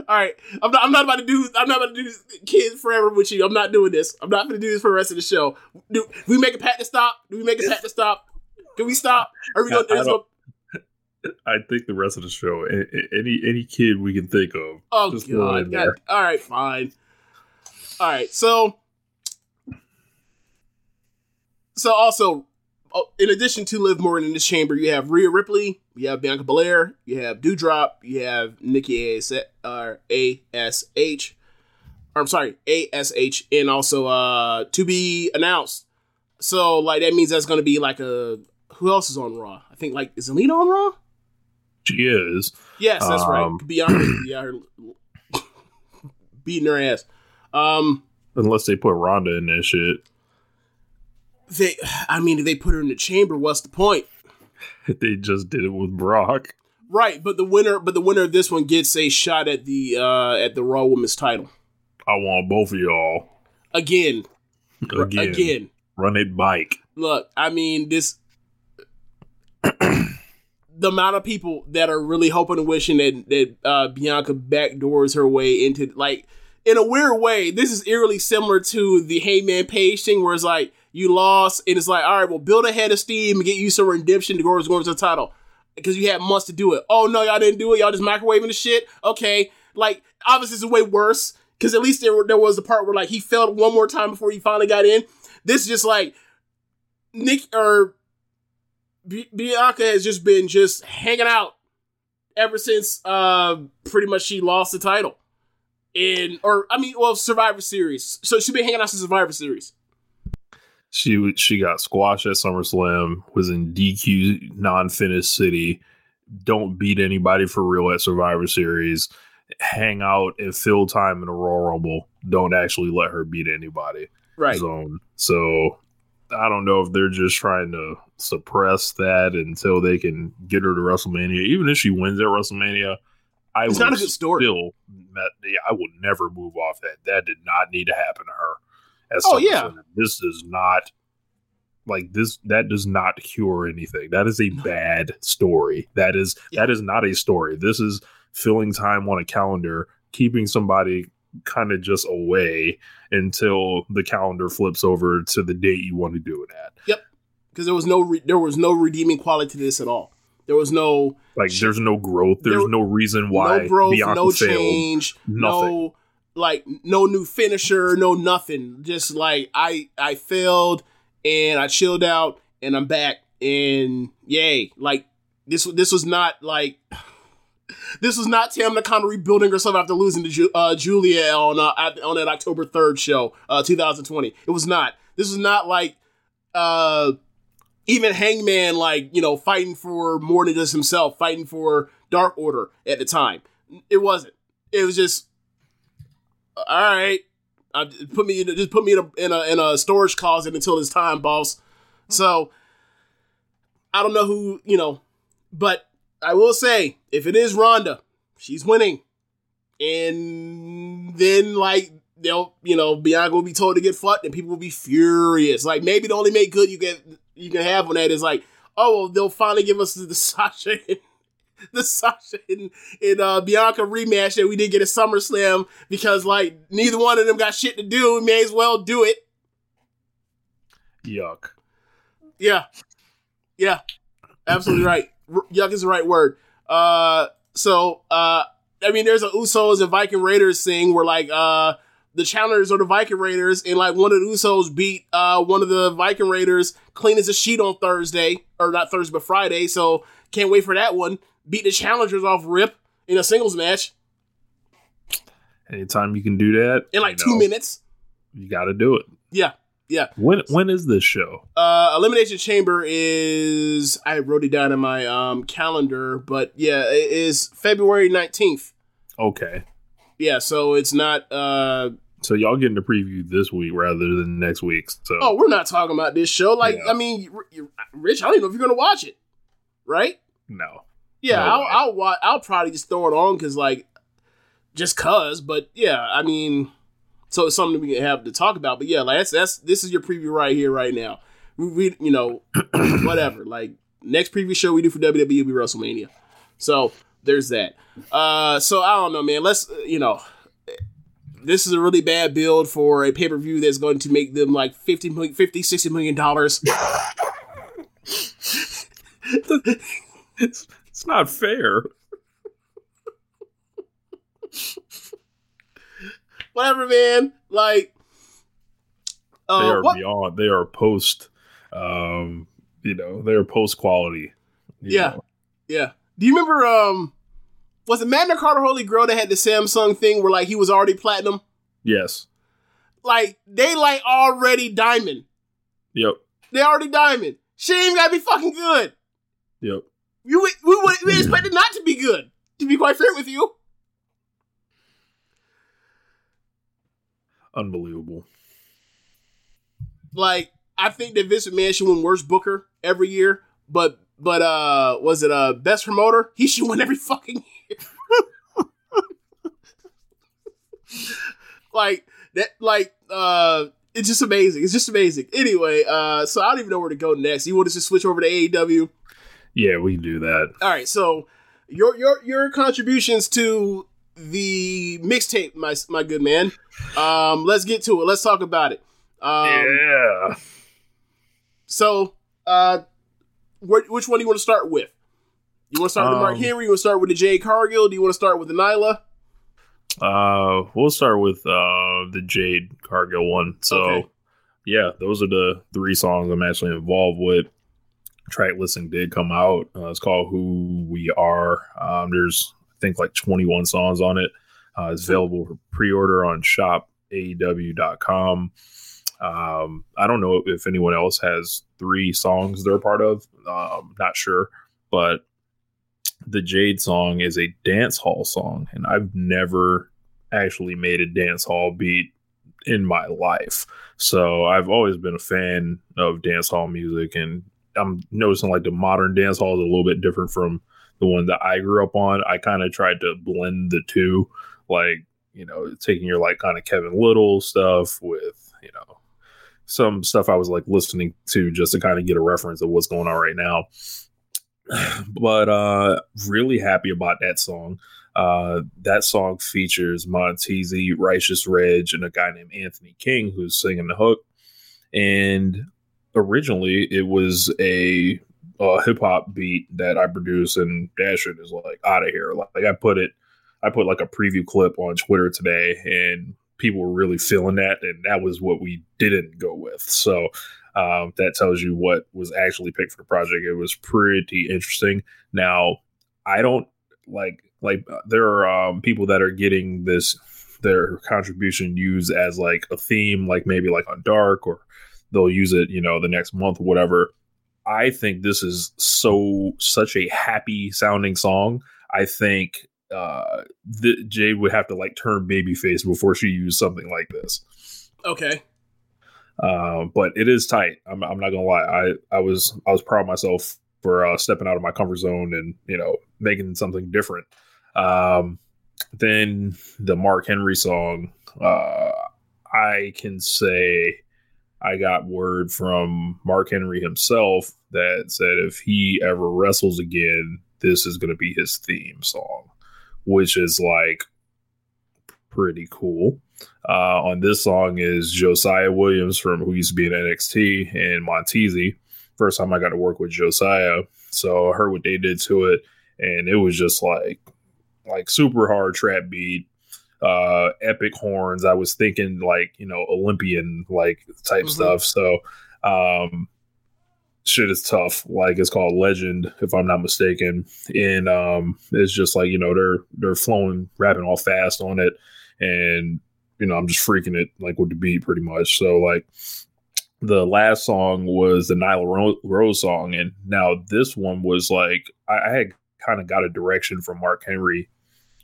All right, I'm not. I'm not about to do. I'm not about to do kids forever with you. I'm not doing this. I'm not going to do this for the rest of the show. Do, do we make a pat to stop? Do we make a pat to stop? Can we stop? Are we going to? I I think the rest of the show, any any kid we can think of, Oh just god, god. All right, fine. All right, so so also in addition to Liv Morgan in this chamber, you have Rhea Ripley, you have Bianca Belair, you have Doudrop, you have Nikki AS, uh, ASH. Or, I'm sorry, ASH, and also uh to be announced. So like that means that's gonna be like a who else is on Raw? I think like is Alina on Raw? She is. Yes, that's Um, right. Bianca, yeah, beating her ass. Um, Unless they put Ronda in that shit. They, I mean, if they put her in the chamber, what's the point? They just did it with Brock. Right, but the winner, but the winner of this one gets a shot at the uh at the Raw Women's title I want both of y'all. again. Again. Again, Run it bike. look, I mean this. the amount of people that are really hoping and wishing that that uh, Bianca backdoors her way into like in a weird way. This is eerily similar to the Hangman Page thing, where it's like you lost, and it's like, all right, well, build a head of steam and get you some redemption to go to the title because you had months to do it. Oh no, y'all didn't do it. Y'all just microwaving the shit. Okay, like obviously it's way worse because at least there there was the part where like he failed one more time before he finally got in. This is just like Nick or B- Bianca has just been just hanging out ever since uh pretty much she lost the title in or I mean well Survivor Series. So she's been hanging out since Survivor Series. She she got squashed at SummerSlam, was in DQ non-finished city. Don't beat anybody for real at Survivor Series. Hang out and fill time in a Royal Rumble. Don't actually let her beat anybody. Right. Zone. So I don't know if they're just trying to suppress that until they can get her to WrestleMania. Even if she wins at WrestleMania, I It's not a good story. Still, met- yeah, I would never move off that. That did not need to happen to her. At Oh, yeah. This does not like this. That does not cure anything. That is a bad story. That is that is not a story. This is filling time on a calendar, keeping somebody kind of just away until the calendar flips over to the date you want to do it at. Yep because there was no re- there was no redeeming quality to this at all. There was no Like, there's no growth. There's There- no reason why no growth, no failed. change, Nothing. no like no new finisher, no nothing. Just like I I failed and I chilled out and I'm back and yay! Like this this was not like this was not Tam Nakano rebuilding herself after losing to uh, Giulia on uh, on that October third show, uh, 2020. It was not. This was not like uh even Hangman like you know fighting for more than just himself, fighting for Dark Order at the time. It wasn't. It was just all right. Uh, put me in, just put me in a, in a in a storage closet until it's time, boss. So I don't know who you know, but I will say if it is Ronda, she's winning, and then like they'll you know Bianca will be told to get fucked, and people will be furious. Like maybe the only make good you get you can have on that is like oh well, they'll finally give us the, the Sasha. The Sasha and, and uh, Bianca rematch that we didn't get at SummerSlam because like neither one of them got shit to do. We may as well do it. Yuck. Yeah. Yeah. Absolutely right. R- Yuck is the right word. Uh so uh I mean there's a Usos and Viking Raiders thing where like uh the challengers are the Viking Raiders and like one of the Usos beat uh one of the Viking Raiders clean as a sheet on Thursday or not Thursday but Friday. So can't wait for that one. Beat the challengers off rip in a singles match Anytime you can do that in like two know, minutes. you got to do it. Yeah. Yeah. When when is this show? Uh, Elimination Chamber is I wrote it down in my um calendar, but yeah, it is February nineteenth. Okay. Yeah, so it's not. uh So y'all getting the preview this week rather than next week. So Oh, we're not talking about this show. Like, Yeah. I mean, Rich, I don't even know if you're gonna watch it, right? no. Yeah, I'll. I'll wa- I'll probably just throw it on because like, just cause. But yeah, I mean, so it's something we can have to talk about. But yeah, like that's that's this is your preview right here, right now. We, we you know, whatever. Like next preview show we do for WWE will be WrestleMania. So there's that. Uh, so I don't know, man. Let's uh, you know. This is a really bad build for a pay per view that's going to make them like 50, million, 50 60 million dollars. it's, not fair. Whatever, man. Like, They uh, are what? beyond. They are post. Um, you know, they are post quality. Yeah. know. Yeah. Do you remember? Um, was it Magna Carta Holy Grail that had the Samsung thing where like he was already platinum? Yes. Like they like already diamond. Yep. They already diamond. She ain't gotta be fucking good. Yep. You would- we we expected not to be good. To be quite fair with you. Unbelievable. Like I think that Vince McMahon should win worst Booker every year, but but uh was it uh best promoter? He should win every fucking year. like that like uh it's just amazing. It's just amazing. Anyway, uh so I don't even know where to go next. You want us to switch over to AEW? Yeah, we can do that. All right, so your your your contributions to the mixtape, my my good man. Um, let's get to it. Let's talk about it. Um, yeah. So, uh, where, which one do you want to start with? You want to start with the Mark Um, Henry? You want to start with the Jade Cargill? Do you want to start with the Nyla? Uh, we'll start with uh the Jade Cargill one. So, Okay. yeah, those are the three songs I'm actually involved with. Track listing did come out. Uh, it's called "Who We Are." Um, there's I think like 21 songs on it. Uh, it's available for pre-order on shopaew.com. Um, I don't know if anyone else has three songs they're a part of. Um, not sure, but the Jade song is a dance hall song, and I've never actually made a dance hall beat in my life. So I've always been a fan of dance hall music, and I'm noticing like the modern dance hall is a little bit different from the one that I grew up on. I kind of tried to blend the two, like you know, taking your like kind of Kevin Lyttle stuff with you know some stuff I was like listening to just to kind of get a reference of what's going on right now. But uh really happy about that song. Uh that song features Montezi, Righteous Reg, and a guy named Anthony King who's singing the hook. And originally it was a, uh hip hop beat that I produced and Dasher is like out of here. Like, like I put it I put like a preview clip on Twitter today and people were really feeling that and that was what we didn't go with. So um, that tells you what was actually picked for the project. It was pretty interesting. Now, I don't like like uh, there are um, people that are getting this their contribution used as like a theme, like maybe like on Dark, or they'll use it, you know, the next month or whatever. I think this is so such a happy sounding song. I think uh the, Jade would have to like turn babyface before she used something like this. Okay. Uh, but it is tight. I'm, I'm not gonna lie. I, I was I was proud of myself for uh, stepping out of my comfort zone and you know making something different. Um, then the Mark Henry song. Uh, I can say I got word from Mark Henry himself that said if he ever wrestles again, this is going to be his theme song, which is like pretty cool. Uh, on this song is Josiah Williams from who used to be in NXT and Montezi. First time I got to work with Josiah, so I heard what they did to it, and it was just like like super hard trap beat, uh, epic horns. I was thinking like you know Olympian like type Mhm. stuff. So um, shit is tough. Like it's called Legend, if I'm not mistaken, and um, it's just like you know they're they're flowing, rapping all fast on it, and you know I'm just freaking it like with the beat pretty much. So like the last song was the Nyla Rose song, and now this one was like I, I had kind of got a direction from Mark Henry.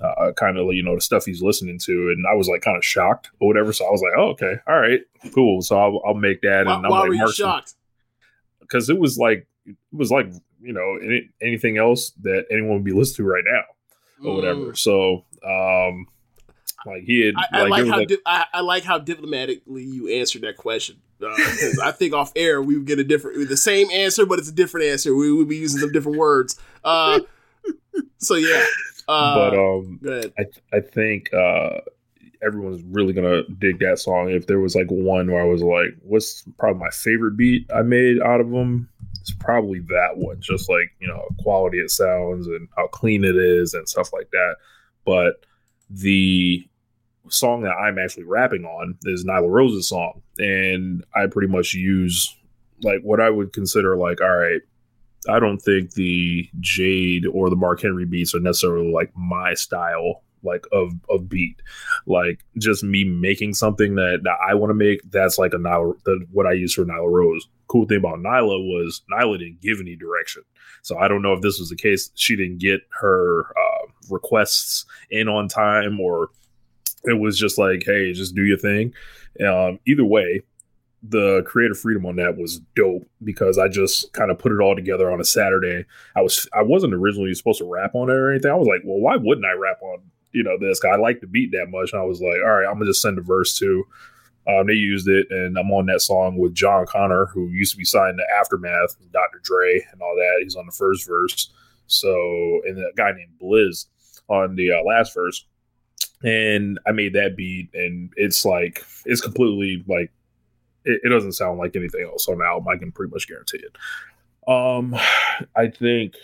Uh, kind of you know the stuff he's listening to, and I was like kind of shocked or whatever. So I was like, "Oh, okay, all right, cool." So I'll, I'll make that, Why, and I'm why like, were you shocked? because it was like it was like you know any, anything else that anyone would be listening to right now or whatever. Mm. So um, like he had I, I like, like how like di- I, I like how diplomatically you answered that question. Because I think off air we would get a different, the same answer, but it's a different answer. We would be using some different words. Uh, so yeah. Uh, but um. I I think uh everyone's really gonna dig that song. If there was like one where I was like, what's probably my favorite beat I made out of them, it's probably that one. Just like you know, quality it sounds and how clean it is and stuff like that. But the song that I'm actually rapping on is Nyla Rose's song, and I pretty much use like what I would consider like, all right, I don't think the Jade or the Mark Henry beats are necessarily like my style like of of beat. Like just me making something that, that I want to make, that's like a Nyla the, what I use for Nyla Rose. Cool thing about Nyla was Nyla didn't give any direction. So I don't know if this was the case. She didn't get her uh, requests in on time or it was just like, hey, just do your thing. Um, either way, the creative freedom on that was dope because I just kind of put it all together on a Saturday. I was I wasn't originally supposed to rap on it or anything. I was like, well, why wouldn't I rap on you know this? I like the beat that much, and I was like, all right, I'm gonna just send a verse to. Um, they used it, and I'm on that song with Jon Connor, who used to be signed to Aftermath, Dr. Dre, and all that. He's on the first verse. So, and a guy named Blizz on the uh, last verse and I made that beat, and it's like it's completely like it, it, doesn't sound like anything else on the album. I can pretty much guarantee it. Um, I think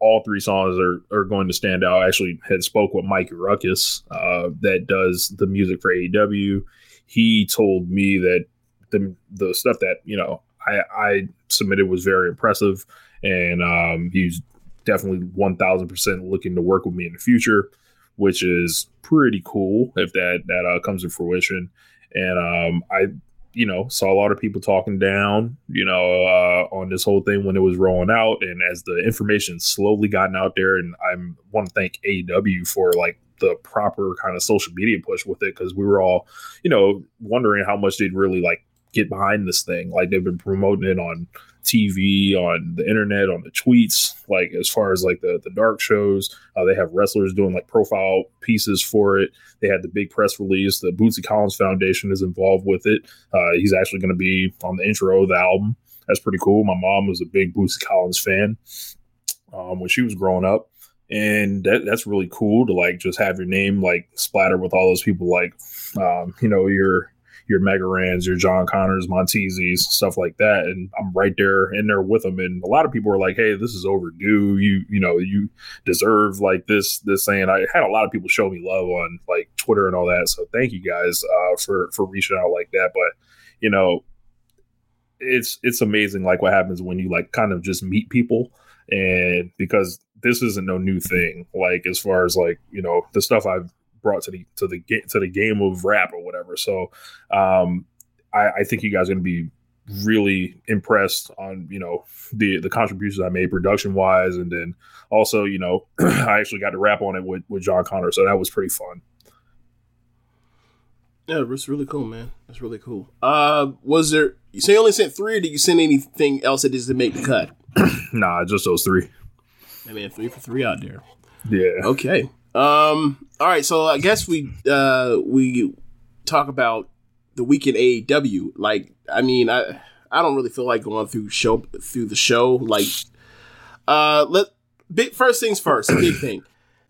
all three songs are, are going to stand out. I actually had spoke with Mike Rukus, uh, that does the music for AEW. He told me that the the stuff that you know I, I submitted was very impressive, and um, he's definitely one thousand percent looking to work with me in the future which is pretty cool if that that uh, comes to fruition. And um, I, you know, saw a lot of people talking down, you know, uh, on this whole thing when it was rolling out, and as the information slowly gotten out there, and I want to thank AEW for like the proper kind of social media push with it because we were all, you know, wondering how much they'd really like get behind this thing. Like they've been promoting it on TV, on the internet, on the tweets. Like as far as like the the dark shows, uh, they have wrestlers doing like profile pieces for it. They had the big press release. The Bootsy Collins Foundation is involved with it. Uh, he's actually going to be on the intro of the album. That's pretty cool. My mom was a big Bootsy Collins fan um, when she was growing up and that, that's really cool to like just have your name like splatter with all those people like um, you know your your Mega Rans, your Jon Connors, Montezis, stuff like that. And I'm right there in there with them. And a lot of people are like, "Hey, this is overdue. You you know you deserve like this this thing." And I had a lot of people show me love on like Twitter and all that. So thank you guys uh, for for reaching out like that. But you know, it's it's amazing like what happens when you like kind of just meet people and because this isn't no new thing like as far as like you know the stuff i've brought to the to the game to the game of rap or whatever. So um, I, I think you guys are going to be really impressed on you know the the contributions I made production wise, and then also you know I actually got to rap on it with with Jon Connor, so that was pretty fun. Yeah, it's really cool, man. That's really cool. Uh, was there? So you only sent three, or did you send anything else that didn't make the cut? nah, just those three. I mean, three for three out there. Yeah. Okay. Um. All right. So I guess we uh we talk about the week in AEW. Like, I mean, I I don't really feel like going through show through the show. Like, uh, let big first things first. Big thing.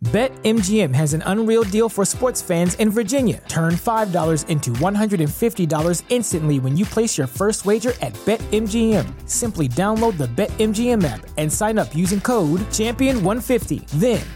BetMGM has an unreal deal for sports fans in Virginia. Turn $5 into $150 instantly when you place your first wager at BetMGM. Simply download the BetMGM app and sign up using code Champion150. Then,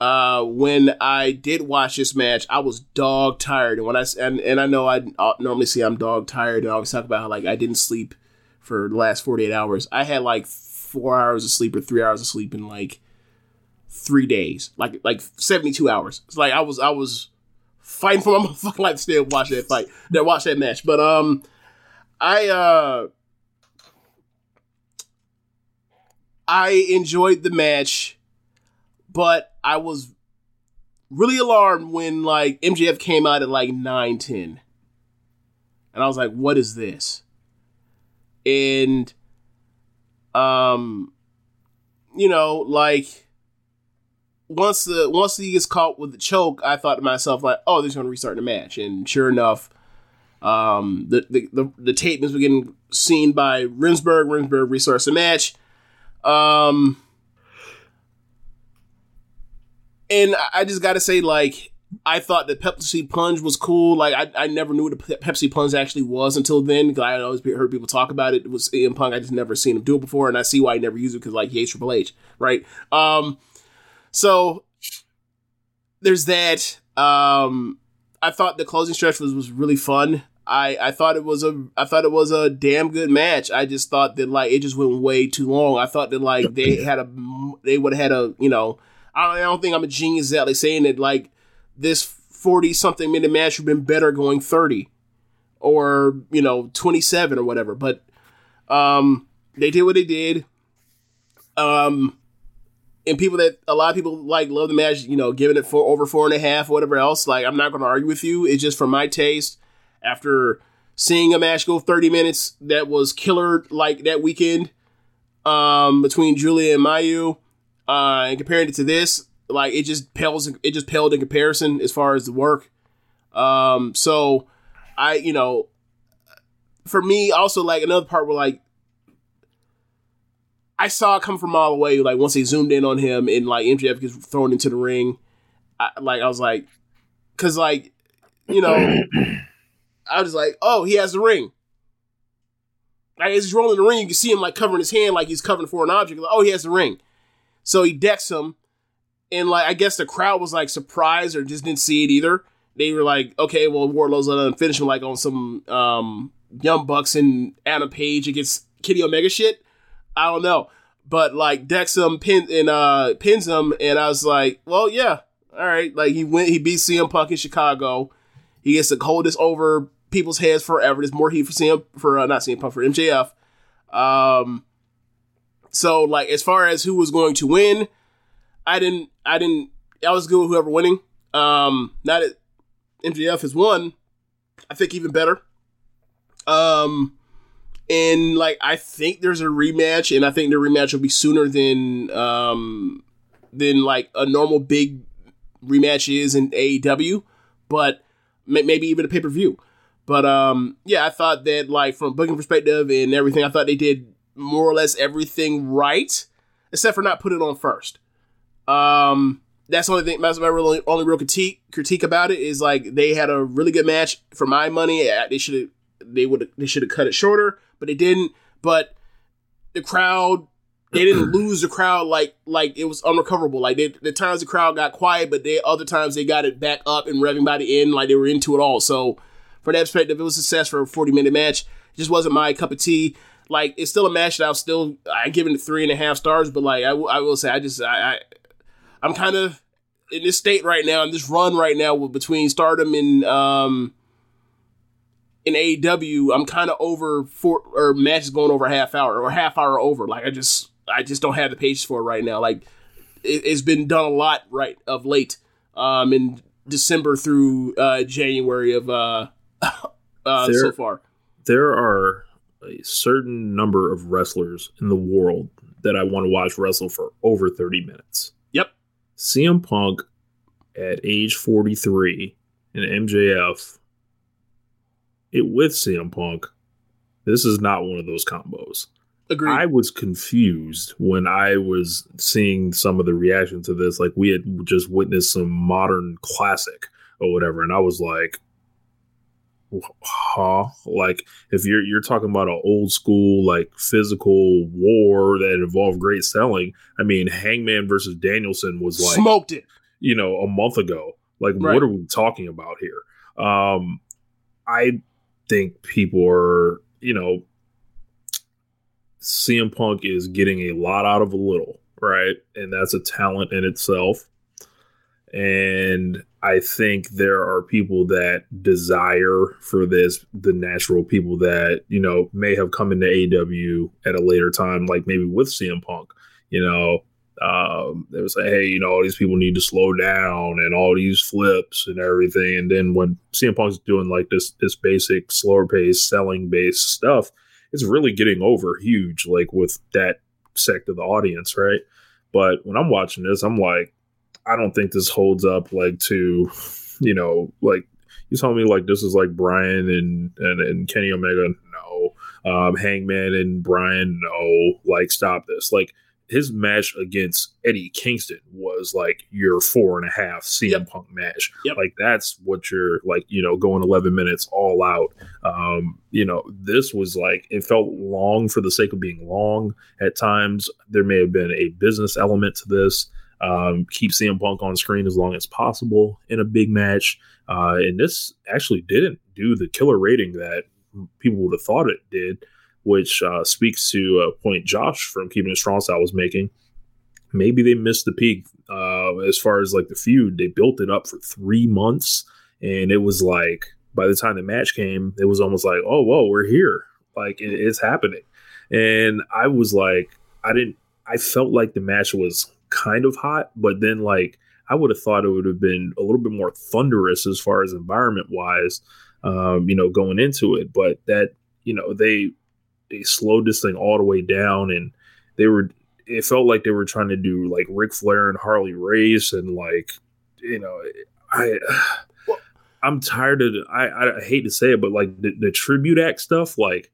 Uh, when I did watch this match, I was dog tired, and when I and, and I know I normally see I'm dog tired, and I always talk about how like I didn't sleep for the last 48 hours. I had like four hours of sleep or three hours of sleep in like three days, like like 72 hours. It's like I was I was fighting for my motherfucking life to still watch that fight, that watch that match. But um, I uh, I enjoyed the match, but I was really alarmed when like MJF came out at like nine ten, and I was like, "What is this?" And um, you know, like once the once he gets caught with the choke, I thought to myself like, "Oh, they're gonna restart the match," and sure enough. Um, the, the, the, the tape is getting seen by Remsburg. Remsburg restarts the match. Um, and I- just got to say, like, I thought the Pepsi plunge was cool. Like, I, I never knew what a Pepsi plunge actually was until then. Because I always heard people talk about it. It was CM Punk. I just never seen him do it before, and I see why he never used it because like he hates Triple H, right? Um, so there's that. Um, I thought the closing stretch was was really fun. I, I thought it was a I thought it was a damn good match. I just thought that like it just went way too long. I thought that like they had a they would have had a you know I don't, think I'm a genius at like saying that like this forty something minute match would have been better going thirty or you know twenty seven or whatever. But um they did what they did. Um and people that a lot of people like love the match, you know, giving it for over four and a half, whatever else. Like, I'm not going to argue with you. It's just for my taste. After seeing a match go 30 minutes that was killer like that weekend um, between Giulia and Mayu, uh, and comparing it to this, like it just pales. It just paled in comparison as far as the work. Um, so I, you know, for me, also like another part where like I saw it come from a mile away. Like once they zoomed in on him and like MJF gets thrown into the ring, I, like I was like, because like you know, I was like, oh, he has the ring. Like as he's rolling the ring, you can see him like covering his hand, like he's covering for an object. Like, oh, he has the ring. So he decks him, and like I guess the crowd was like surprised or just didn't see it either. They were like, okay, well, Wardlow's gonna finish him like on some um Young Bucks and Adam Page against Kenny Omega shit. I don't know. But like decks him pin and uh pins him and I was like, well yeah, all right. Like he went he beat CM Punk in Chicago. He gets to hold this over people's heads forever. There's more heat for CM for uh, not CM Punk for MJF. Um so like as far as who was going to win, I didn't I didn't I was good with whoever winning. Um now that MJF has won, I think even better. Um and like I think there's a rematch, and I think the rematch will be sooner than um than like a normal big rematch is in AEW, but may- maybe even a pay per view. But um yeah, I thought that like from booking perspective and everything, I thought they did more or less everything right, except for not putting it on first. Um that's the only thing. That's my really only real critique critique about it is like they had a really good match for my money. They should have they would they should have cut it shorter, but they didn't. But the crowd they didn't lose the crowd like like it was unrecoverable. Like they, the times the crowd got quiet, but they other times they got it back up and revving by the end, like they were into it all. So from that perspective, it was a success for a forty minute match. It just wasn't my cup of tea. Like it's still a match that I'll still I give it three and a half stars, but like I, w- I will say I just I, I I'm kind of in this state right now, in this run right now with, between Stardom and um in AEW, I'm kind of over four or matches going over a half hour or half hour over. Like I just I just don't have the patience for it right now. Like it, it's been done a lot right of late. Um in December through uh January of uh uh There- so far. there are a certain number of wrestlers in the world that I want to watch wrestle for over 30 minutes. Yep. CM Punk at age 43 and MJF it with CM Punk. This is not one of those combos. Agreed. I was confused when I was seeing some of the reaction to this. Like we had just witnessed some modern classic or whatever, and I was like, "Huh?" Like if you're you're talking about an old school like physical war that involved great selling. I mean, Hangman versus Danielson was like Smoked it. you know a month ago. Like Right. what are we talking about here? Um, I think people are you know CM Punk is getting a lot out of a little, right? And that's a talent in itself. And I think there are people that desire for this, the natural people that, you know, may have come into AEW at a later time, like maybe with CM Punk, you know, um, they would say, hey, you know, all these people need to slow down and all these flips and everything. And then when CM Punk's doing like this, this basic slower pace selling based stuff, it's really getting over huge, like with that sect of the audience, right? But when I'm watching this, I'm like, I don't think this holds up like to, you know, like you told me like this is like Bryan and and, and Kenny Omega. No. Um, Hangman and Bryan, no. Like, stop this. Like his match against Eddie Kingston was like your four and a half CM Yep. Punk match. Yep. Like that's what you're like, you know, going 11 minutes all out. Um, you know, this was like it felt long for the sake of being long. At times, there may have been a business element to this. Um, keep CM Punk on screen as long as possible in a big match. Uh, and this actually didn't do the killer rating that people would have thought it did, which uh, speaks to a point Josh from Keeping It Strong Style was making. Maybe they missed the peak uh, as far as like the feud. They built it up for three months, and it was like by the time the match came, it was almost like, oh, whoa, we're here. Like it, it's happening. And I was like, I didn't, I felt like the match was kind of hot, but then like I would have thought it would have been a little bit more thunderous as far as environment wise, um, you know, going into it. But that, you know, they they slowed this thing all the way down, and they were. It felt like they were trying to do like Ric Flair and Harley Race, and like, you know, I. I'm tired of. I, I hate to say it, but like the, the tribute act stuff, like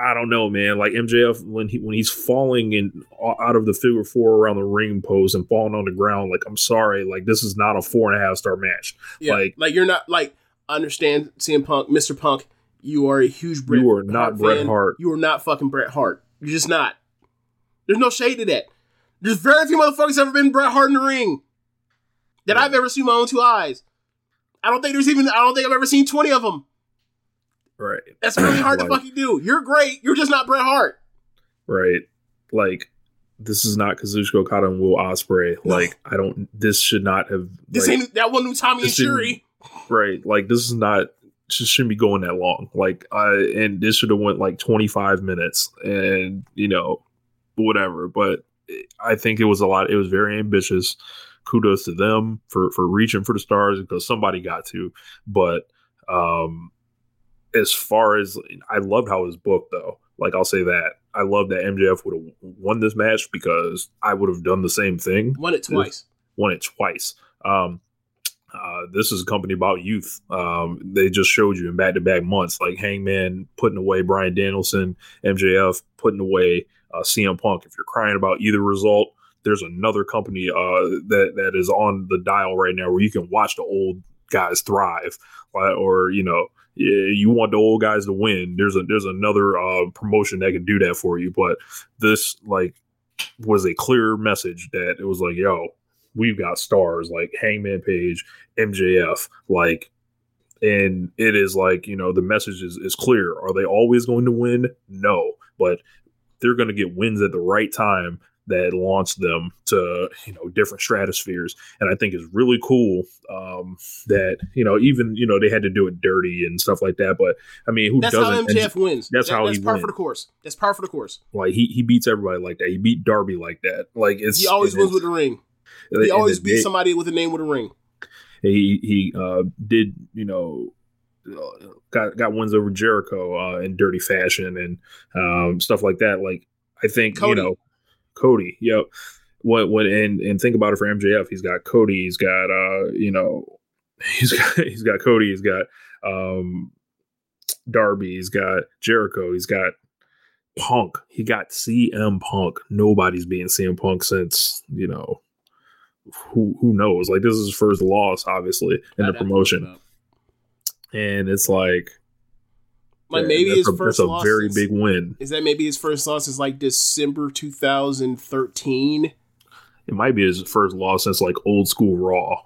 I don't know, man. Like MJF when he when he's falling in out of the figure four around the ring pose and falling on the ground, like I'm sorry, like this is not a four and a half star match. Yeah, Like- like, you're not like understand CM Punk, Mr. Punk. You are a huge Bret. You are not Bret fan. Hart. You are not fucking Bret Hart. You're just not. There's no shade to that. There's very few motherfuckers ever been Bret Hart in the ring that I've ever seen my own two eyes. I don't think there's even. I don't think I've ever seen twenty of them. Right. That's really hard Like- to fucking do. You're great. You're just not Bret Hart. Right. Like this is not Kazuchika Okada and Will Ospreay. Like I don't. This should not have. This like, ain't that one Utami and Shuri. right. Like this is not. Just shouldn't be going that long. Like I and this should have went like 25 minutes and you know whatever. But I think it was a lot. It was very ambitious. Kudos to them for for reaching for the stars because somebody got to. But um as far as I loved how it was booked though. Like I'll say that I love that MJF would have won this match because I would have done the same thing. Won it twice. Won it twice. Um, uh, this is a company about youth. Um, they just showed you in back to back months, like Hangman putting away Bryan Danielson, MJF putting away uh, CM Punk. If you're crying about either result, there's another company uh, that that is on the dial right now where you can watch the old guys thrive, uh, or you know, you want the old guys to win. There's a there's another uh, promotion that can do that for you. But this like was a clear message that it was like, yo, we've got stars like Hangman Page, MJF, like, and it is like, you know, the message is, is clear. Are they always going to win? No, but they're going to get wins at the right time that launched them to, you know, different stratospheres. And I think it's really cool um, that, you know, even, you know, they had to do it dirty and stuff like that. But I mean, who That's how doesn't? MJF wins. That's That- how that's he par wins. for the course. That's par for the course. like he, he beats everybody like that. He beat Darby like that. Like it's He always wins with a ring. He always beats somebody with a name with a ring. he he uh, did you know uh, got got wins over Jericho uh, in dirty fashion and um, stuff like that. Like I think Cody. you know Cody. Yep. What what and and think about it for MJF. He's got Cody. He's got uh you know he's got he's got Cody. He's got um Darby. He's got Jericho. He's got Punk. He got CM Punk. Nobody's being CM Punk since you know who who knows? Like this is his first loss, obviously, in the I'd have to look it promotion, and it's like Like yeah, maybe his a, first that's a loss very is, big win. Is that maybe his first loss is like December 2013? It might be his first loss since like old school Raw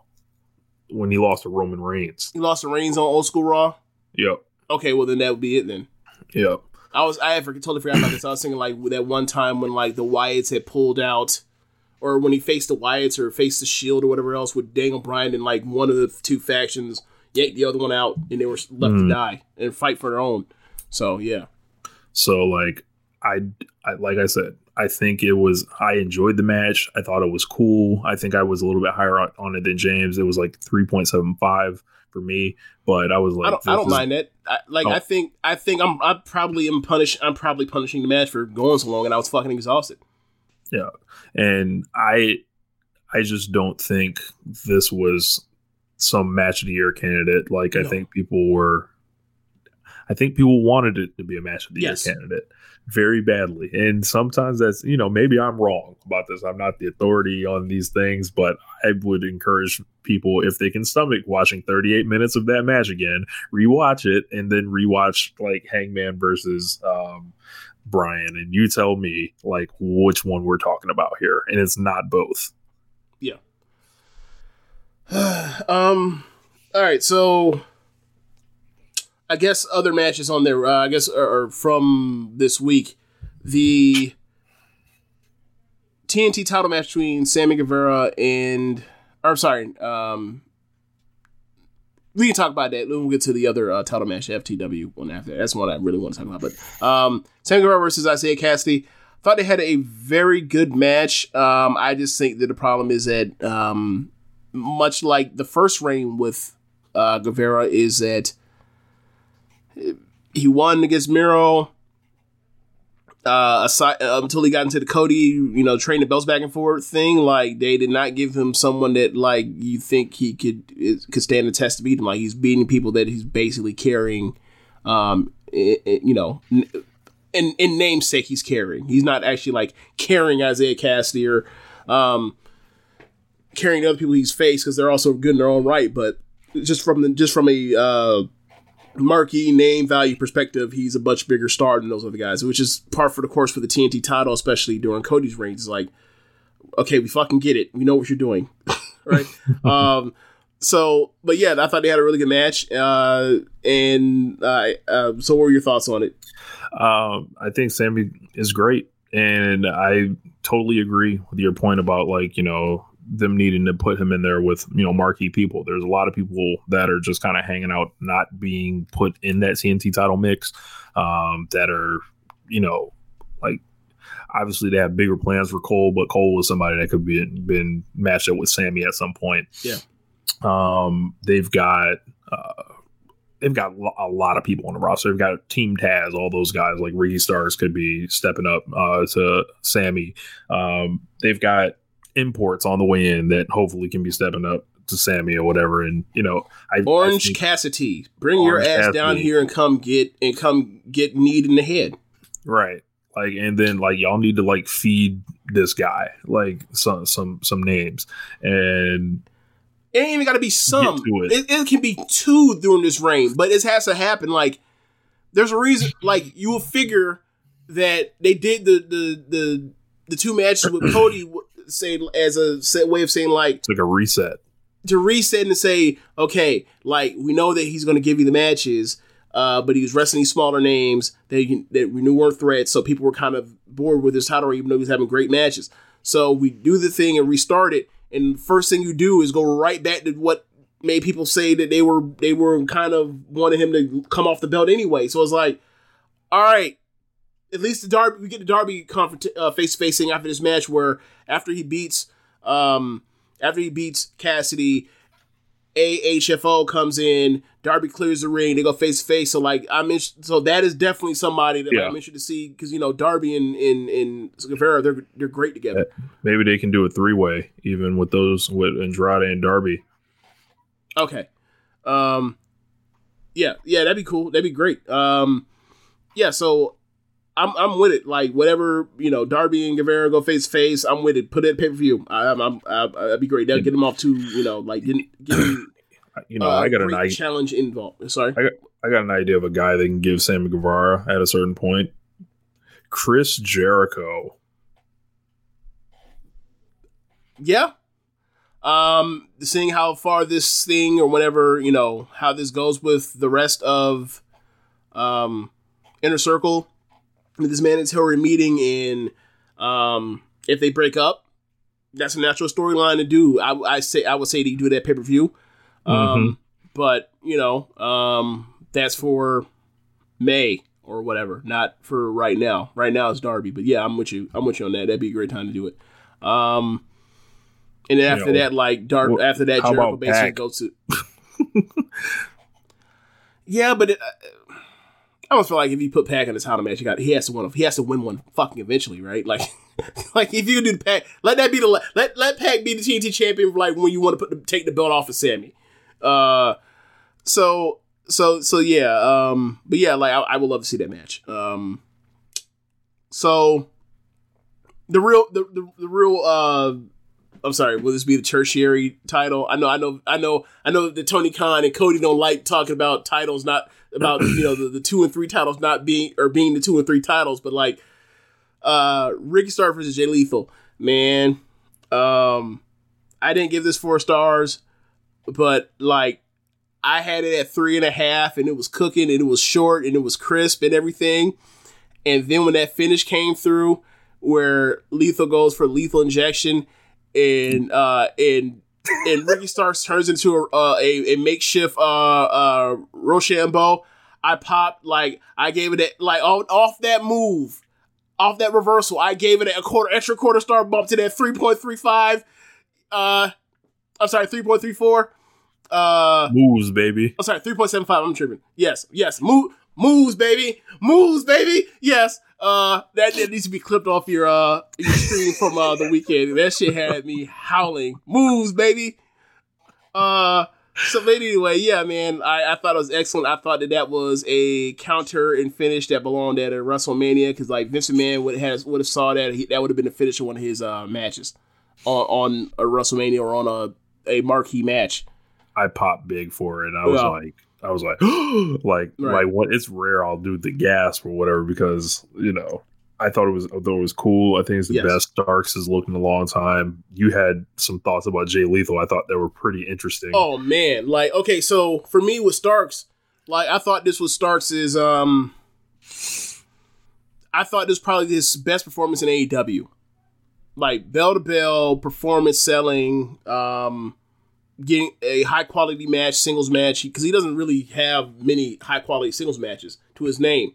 when he lost to Roman Reigns. He lost to Reigns on Old School Raw. Yep, Okay, well then that would be it then. yep, I was I had totally forgot about this. I was thinking like that one time when like the Wyatts had pulled out or when he faced the Wyatts or faced the Shield or whatever else with Daniel Bryan and like one of the two factions yanked the other one out and they were left to hmm. die and fight for their own. So yeah, So like I, I like I said, I think it was I enjoyed the match. I thought it was cool. I think I was a little bit higher on, on it than James. It was like 3.75 for me, but I was like I don't, I don't mind that. I, like Oh. I think I think I'm I probably am punish I'm probably punishing the match for going so long and I was fucking exhausted. Yeah. And I I just don't think this was some match of the year candidate. Like I think people were I think people wanted it to be a match of the Yes. year candidate very badly. And sometimes that's you know, maybe I'm wrong about this. I'm not the authority on these things, but I would encourage people if they can stomach watching 38 minutes of that match again, rewatch it and then rewatch like Hangman versus um Bryan and you tell me like which one we're talking about here and it's not both. um all right, so I guess other matches on there uh, I guess are, are from this week. The TNT title match between Sammy Guevara and or sorry, um we can talk about that. Then we'll get to the other uh, title match, FTW one after. That's one I really want to talk about. But um, Sammy Guevara versus Isiah Kassidy. Thought they had a very good match. Um, I just think that the problem is that um, much like the first reign with uh, Guevara is that he won against Miro. Uh, aside, uh, until he got into the Cody, you know, train the belts back and forth thing, like they did not give him someone that like you think he could could stand the test to beat him. Like he's beating people that he's basically carrying, um, i- i- you know, n- in in namesake he's carrying. He's not actually like carrying Isiah Kassidy or um, carrying other people he's faced because they're also good in their own right. But just from the just from a uh, marquee name value perspective, he's a much bigger star than those other guys, which is part for the course for the TNT title, especially during Cody's reign. It's like, okay, we fucking get it. We know what you're doing, right? um, so, but yeah, I thought they had a really good match. Uh, and uh, uh, so, what were your thoughts on it? Um, I think Sammy is great, and I totally agree with your point about like you know them needing to put him in there with you know marquee people. There's a lot of people that are just kind of hanging out, not being put in that TNT title mix. Um, that are you know like obviously they have bigger plans for Cole, but Cole was somebody that could be been matched up with Sammy at some point. Yeah. Um, they've got. Uh, they've got a lot of people on the roster. They've got Team Taz, all those guys like Ricky Starks could be stepping up uh, to Sammy. Um, they've got imports on the way in that hopefully can be stepping up to Sammy or whatever. And you know, I I Orange think- Cassidy, bring Orange your ass down here and come get and come get kneed in the head. right? Like, and then like y'all need to like feed this guy like some some some names and It ain't even got to be some. to it. It. It, can be two during this reign, but it has to happen. Like, there's a reason. Like, you will figure that they did the the the the two matches with Cody, say as a set way of saying like it's like a reset. to reset and say, okay, like we know that he's going to give you the matches, uh, but he was wrestling these smaller names that can, that we knew weren't threats, so people were kind of bored with his title, even though he was having great matches. So we do the thing and restart it, and first thing you do is go right back to what made people say that they were they were kind of wanting him to come off the belt anyway. So it's like, all right, at least the Darby we get the Darby confront uh, face facing after this match where after he beats um after he beats Kassidy, AHFO comes in, Darby clears the ring, they go face to face. So like I'm in, so that is definitely somebody that Yeah. I'm interested to see because you know Darby and and and Guevara they're they're great together. Maybe they can do a three way even with those with Andrade and Darby. Okay. Um yeah, yeah, that'd be cool. That'd be great. Um yeah, so I'm I'm with it. Like whatever, you know, Darby and Guevara go face to face, I'm with it. Put it pay per view. I'm, I'm, I, that'd be great. That'd get them off to, you know, like get, get You know, uh, I got an idea. challenge involved. Sorry. I got an idea of a guy that can give Sammy Guevara at a certain point. Chris Jericho. Yeah. Um, seeing how far this thing or whatever, you know, how this goes with the rest of um Inner Circle, this mandatory meeting in um if they break up, that's a natural storyline to do. I, I say I would say to do that pay per view, um, but you know, um, that's for May or whatever, not for right now. Right now it's Darby, but yeah, I'm with you. I'm with you on that. That'd be a great time to do it. Um, and then after know, that, like Dark. well, after that, Jericho basically Pac? goes to. yeah, but it, uh, I almost feel like if you put Pac in a title match, you got he has to win. He has to win one fucking eventually, right? Like, like if you do the Pac, let that be the let let Pac be the TNT champion. Like when you want to put the, take the belt off of Sammy. Uh, so so so yeah. Um, but yeah, like I, I would love to see that match. Um, so the real the the, the real uh. I'm sorry. Will this be the tertiary title? I know, I know, I know, I know that Tony Khan and Cody don't like talking about titles, not about you know the, the two and three titles not being or being the two and three titles, but like uh Ricky Starks versus Jay Lethal, man. Um, I didn't give this four stars, but like I had it at three and a half, and it was cooking, and it was short, and it was crisp, and everything. And then when that finish came through, where Lethal goes for lethal injection, and uh and and Ricky Starks turns into a uh, a, a makeshift uh uh Rochambeau, I popped like I gave it a, like off, off that move, off that reversal, I gave it a quarter extra quarter star bump to that three point three five. Uh, I'm sorry, three point three four. Uh, Moves, baby. I'm sorry, three point seven five. I'm tripping. Yes, yes, move, moves, baby, moves, baby. Yes. Uh, that, that needs to be clipped off your uh your stream from uh the weekend. That shit had me howling. Moves, baby. Uh, so but anyway, yeah, man, I, I thought it was excellent. I thought that that was a counter and finish that belonged at a WrestleMania because like Vince McMahon would have would have saw that he, that would have been the finish of one of his uh matches on on a WrestleMania or on a a marquee match. I popped big for it. And I was Yeah. like, I was like, like, Right. like what? It's rare I'll do the gasp or whatever because you know I thought it was, I thought it was cool. I think it's the Yes. best Starks has looked in a long time. You had some thoughts about Jay Lethal. I thought they were pretty interesting. Oh man, like okay, so for me with Starks, like I thought this was Starks's um I thought this was probably his best performance in AEW. Like bell to bell performance selling, um getting a high quality match, singles match because he doesn't really have many high quality singles matches to his name.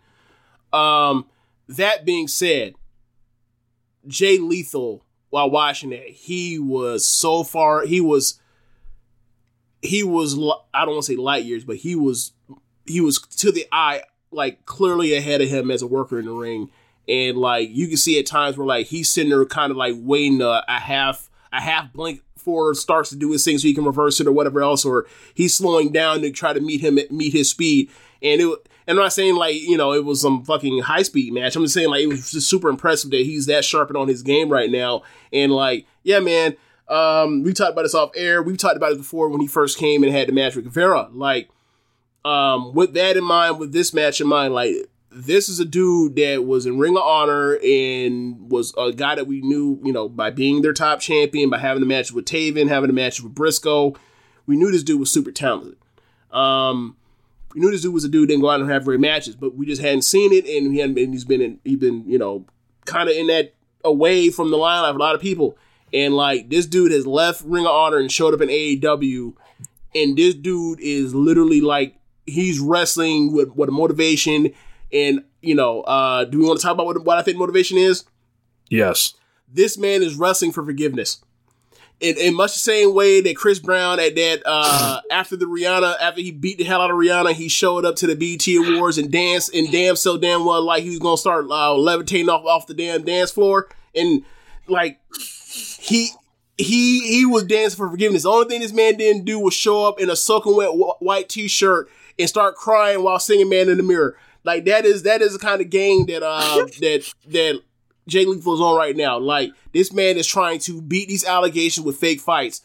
Um that being said, Jay Lethal while watching it, he was so far he was he was I don't want to say light years, but he was he was to the eye like clearly ahead of him as a worker in the ring, and like you can see at times where like he's sitting there kind of like waiting a, a half a half blink for Starks to do his thing so he can reverse it or whatever else, or he's slowing down to try to meet him meet his speed, and it. And I'm not saying like you know it was some fucking high speed match. I'm just saying like it was just super impressive that he's that sharpened on his game right now. And like yeah, man, um, we talked about this off air. We've talked about it before when he first came and had the match with Guevara. Like, um, with that in mind, with this match in mind, like this is a dude that was in Ring of Honor and was a guy that we knew, you know, by being their top champion, by having the match with Taven, having the match with Briscoe. We knew this dude was super talented. Um, we knew this dude was a dude didn't go out and have great matches, but we just hadn't seen it, and he hadn't been. He's been in. He's been, you know, kind of in that away from the limelight of a lot of people. And like this dude has left Ring of Honor and showed up in AEW, and this dude is literally like he's wrestling with what a motivation. And you know, uh, do we want to talk about what, what I think motivation is? yes, This man is wrestling for forgiveness. In, in much the same way that Chris Brown at that uh, after the Rihanna after he beat the hell out of Rihanna, he showed up to the BET Awards and danced and damn so damn well like he was gonna start uh, levitating off off the damn dance floor and like he he he was dancing for forgiveness. The only thing this man didn't do was show up in a soaking wet wh- white t-shirt and start crying while singing "Man in the Mirror." Like that is that is the kind of game that uh that that Jay Lethal is on right now. Like this man is trying to beat these allegations with fake fights.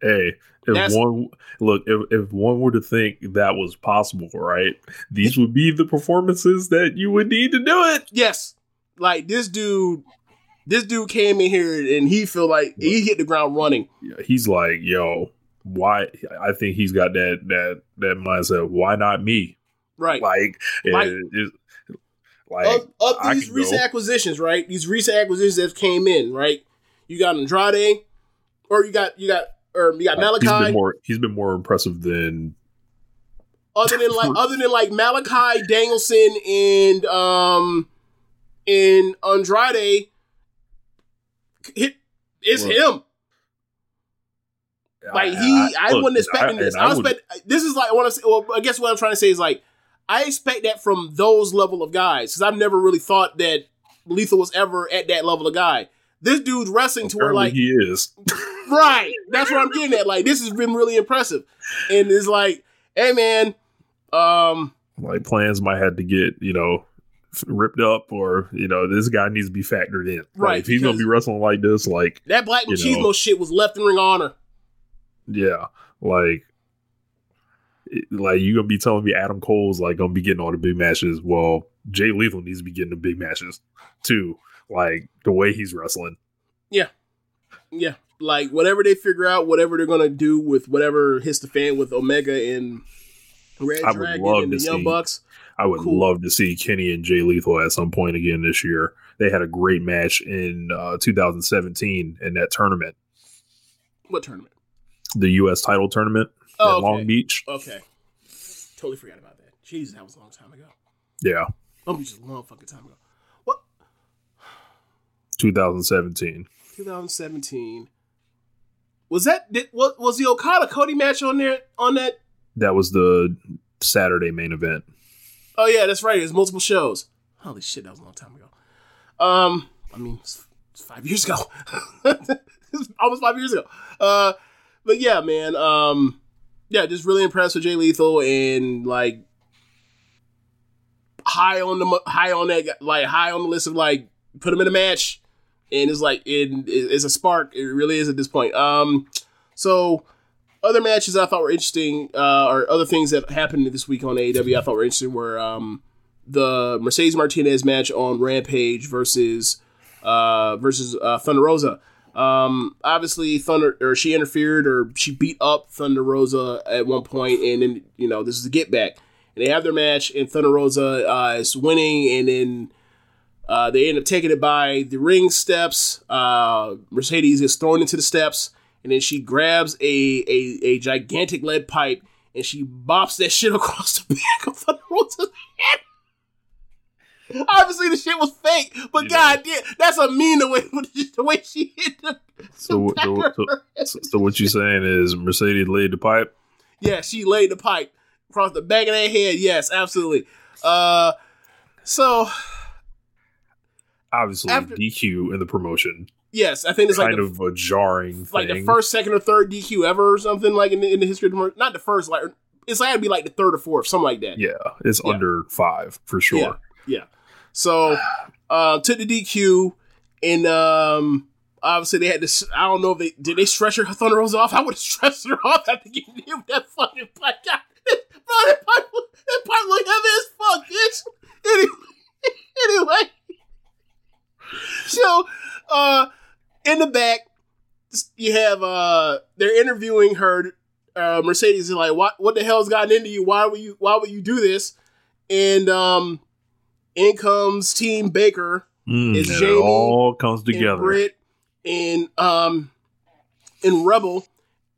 hey, if That's- one look, if, if one were to think that was possible, right, these would be the performances that you would need to do it. Yes, like this dude, this dude came in here and he feel like he hit the ground running. Yeah, He's like, yo, why? I think he's got that that that mindset. Why not me? Right. Like, Like- it- it- like of, of these recent go. acquisitions, right? These recent acquisitions that came in, right? You got Andrade, or you got you got or you got Malakai. He's been more. He's been more impressive than other than like other than like Malakai Danielson and um and Andrade, it, it's Look, him. Like he, I, look, wasn't expecting I- this. I, I would- expect this is like I want to say. Well, I guess what I'm trying to say is like I expect that from those level of guys because I've never really thought that Lethal was ever at that level of guy. This dude's wrestling to where like he is. right. That's what I'm getting at. Like this has been really impressive, and it's like, hey man, um, Like plans might have to get you know ripped up, or you know this guy needs to be factored in. Like, Right, if he's gonna be wrestling like this, like that Black Machismo know. shit was left in ring honor. yeah, like. Like you gonna be telling me Adam Cole's like gonna be getting all the big matches? Well, Jay Lethal needs to be getting the big matches too. Like the way he's wrestling. Yeah, yeah. like whatever they figure out, whatever they're gonna do with whatever hits the fan with Omega and Red I would Dragon love and the to Young see- Bucks. I would Cool. love to see Kenny and Jay Lethal at some point again this year. They had a great match in uh, 2017 in that tournament, What tournament? the U.S. title tournament Oh, okay. Long Beach. Okay, totally forgot about that. Jesus, that was a long time ago. Yeah, Long Beach is a long fucking time ago. What? 2017. 2017. Was that did, what was the Okada Cody match on there on that? That was the Saturday main event. Oh yeah, that's right. It was multiple shows. Holy shit, that was a long time ago. Um, I mean, it's, it's five years ago. Almost five years ago. Uh, but yeah, man. Um, yeah, just really impressed with Jay Lethal and like high on the high on that like high on the list of like put him in a match, and it's like it, it's a spark. It really is at this point. Um, so other matches I thought were interesting, uh, or other things that happened this week on AEW I thought were interesting were um, the Mercedes Martinez match on Rampage versus uh, versus uh, Thunder Rosa. Um, obviously, Thunder or she interfered or she beat up Thunder Rosa at one point, and then you know this is a get back, and they have their match, and Thunder Rosa uh, is winning, and then uh, they end up taking it by the ring steps. Uh, Mercedes is thrown into the steps, and then she grabs a, a, a gigantic lead pipe and she bops that shit across the back of Thunder Rosa's head. Obviously, the shit was fake, but You god damn, that's a mean the way the way she hit the. So, the so, so, her so, what you saying is Mercedes laid the pipe? Yeah, she laid the pipe across the back of that head. Yes, absolutely. Uh, so Obviously, After- DQ in the promotion. yes, I think it's like kind the, of a jarring thing. like thing. the first, second, or third DQ ever, or something like in the, in the history of the not the first, like it's like to be like the third or fourth, something like that. Yeah, it's Yeah. under five for sure. Yeah. Yeah. So uh took the DQ and um obviously they had this I don't know if they did they stretch her Thunder Rosa off. I would have stretched her off after getting hit with that fucking pipe. God, bro, that pipe, that pipe look heavy as fuck, bitch. Anyway, anyway. So uh in the back you have uh they're interviewing her uh Mercedes is like what what the hell's gotten into you? Why would you why would you do this? And um in comes Team Baker Mm, It's and Jamie it all comes and together. Britt and um and Rebel.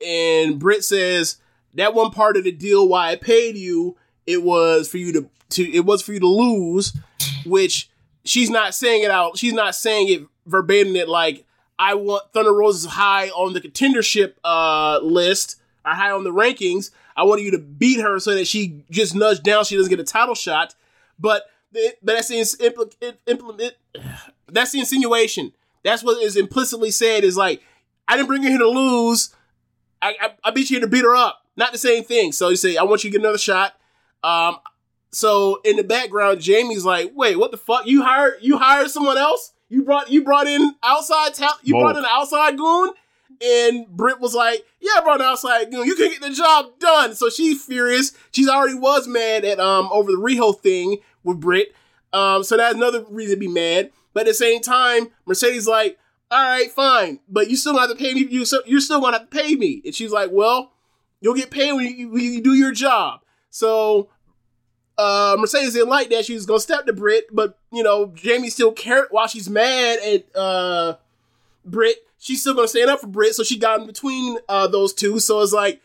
And Britt says that one part of the deal why I paid you, it was for you to to it was for you to lose, which she's not saying it out. She's not saying it verbatim that like I want Thunder Rosa's high on the contendership uh list, or high on the rankings. I want you to beat her so that she just nudged down, she doesn't get a title shot. But that's the impl- implement. That's the insinuation. That's what is implicitly said. Is like I didn't bring you here to lose. I, I I beat you here to beat her up. Not the same thing. So you say I want you to get another shot. Um. So in the background, Jamie's like, "Wait, what the fuck? You hired you hired someone else? You brought you brought in outside talent? You brought in an outside goon?" And Britt was like, "Yeah, I brought an outside goon. You can get the job done." So she's furious. She's already was mad at um over the Riho thing with Britt. Um, so that's another reason to be mad. But at the same time, Mercedes like, "All right, fine, but you still gonna have to pay me. You so you're still gonna have to pay me." And she's like, "Well, you'll get paid when you, when you do your job." So uh, Mercedes didn't like that. She was gonna step to Britt, but you know, Jamie still cared while she's mad at uh Britt. She's still gonna stand up for Britt, so she got in between uh, those two. So it's like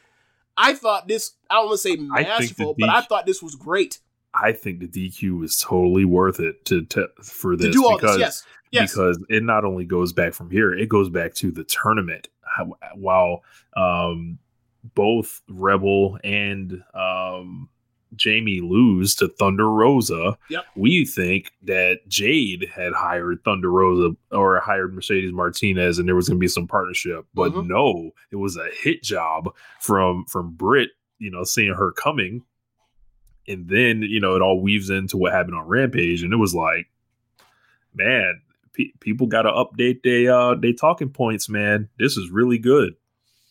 I thought this. I don't want to say I masterful, but I thought this was great I think the DQ is totally worth it to, to for to this do all because this. Yes, yes. because it not only goes back from here, it goes back to the tournament. While um, both Rebel and um, Jamie lose to Thunder Rosa, Yep. we think that Jade had hired Thunder Rosa or hired Mercedes Martinez, and there was going to be some partnership. But Mhm. no, it was a hit job from from Britt. You know, seeing her coming, and then you know it all weaves into what happened on Rampage, and it was like, man, pe- people got to update their uh their talking points, man. This is really good.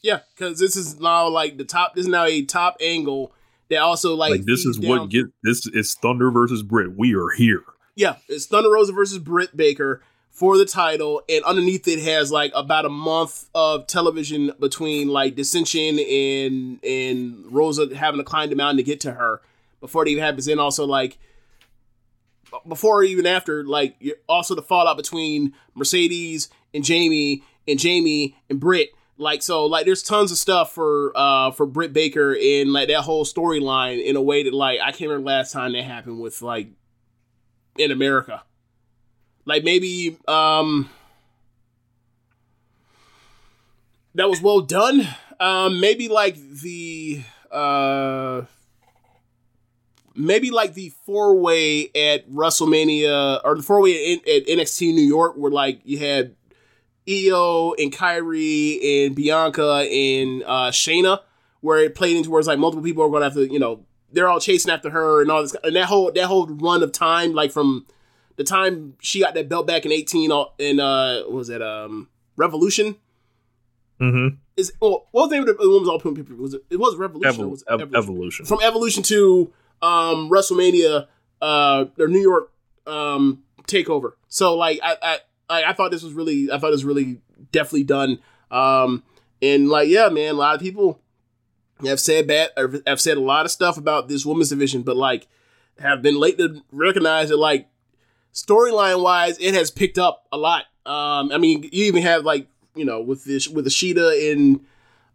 Yeah, because this is now like the top. This is now a top angle that also like, Like, this is what get this is Thunder versus Britt. We are here. Yeah, it's Thunder Rosa versus Britt Baker for the title, and underneath it has like about a month of television between like dissension and and Rosa having to climb the mountain to get to her before it even happens. And also like before or even after, like also the fallout between Mercedes and Jamie and Jamie and Britt. Like so, like there's tons of stuff for uh for Britt Baker and like that whole storyline in a way that like I can't remember last time that happened with like in America. Like maybe um that was well done. Um maybe like the uh maybe like the four way at WrestleMania or the four way at, at NXT New York where like you had Io and Kairi and Bianca and uh Shayna where it played into where it's like multiple people are gonna have to, you know, they're all chasing after her and all this and that whole that whole run of time, like from the time she got that belt back in eighteen all- in uh what was that um Revolution? Mm-hmm. Is well, what was the name of the women's all pay Was it it was Revolution or was it Evolution. Evolution. from Evolution to um WrestleMania uh New York um takeover. So like I I I, thought this was really I thought it was really definitely done. Um and like yeah man, a lot of people have said bad have said a lot of stuff about this women's division, but like have been late to recognize that like storyline wise it has picked up a lot. Um I mean you even have like you know with this with Shida and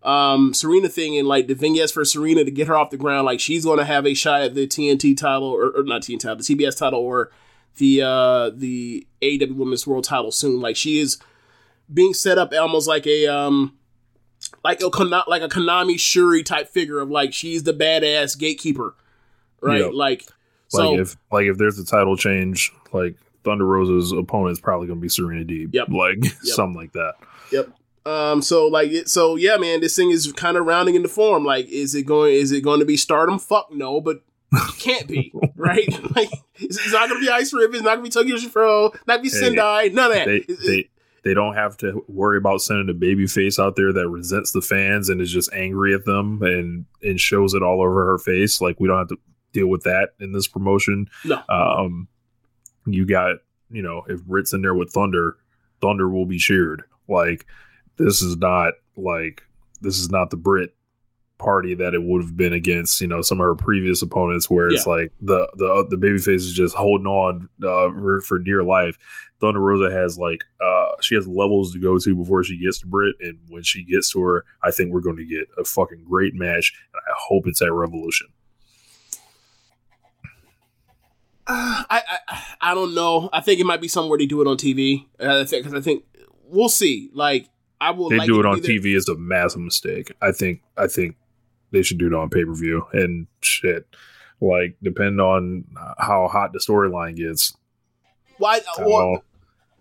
um Serena thing and like the vignettes for Serena to get her off the ground, like she's gonna have a shot at the TNT title or, or not TNT title, the CBS title or the uh the AEW Women's World title soon. Like she is being set up almost like a um like a like a Konami Shuri type figure of like she's the badass gatekeeper, right? Yep. Like so like if like if there's a title change, like Thunder Rosa's opponent is probably going to be Serena Deeb. Yep. Like something like that. Yep. Um. So like, it, so yeah, man, this thing is kind of rounding into form. Like, is it going? Is it going to be Stardom? Fuck no, but it can't be right. like, it's, it's not going to be Ice Ribbon. It's not going to be Tokyo Joshi Pro. Not going to be Sendai. None of that. They It- they they don't have to worry about sending a baby face out there that resents the fans and is just angry at them and and shows it all over her face. Like we don't have to deal with that in this promotion. no. Um, you got you know if Britt's in there with Thunder, Thunder will be cheered. Like this is not like this is not the Brit party that it would have been against you know some of her previous opponents where it's Yeah. like the the the babyface is just holding on uh, for, for dear life. Thunder Rosa has like uh she has levels to go to before she gets to Brit, and when she gets to her, I think we're going to get a fucking great match, and I hope it's at Revolution. Uh, I, I I don't know. I think it might be somewhere they do it on TV. Uh, I think because I think we'll see. Like I will. they like do it on. TV is a massive mistake. I think I think they should do it on pay per view and shit. Like depend on how hot the storyline gets. Why? Well,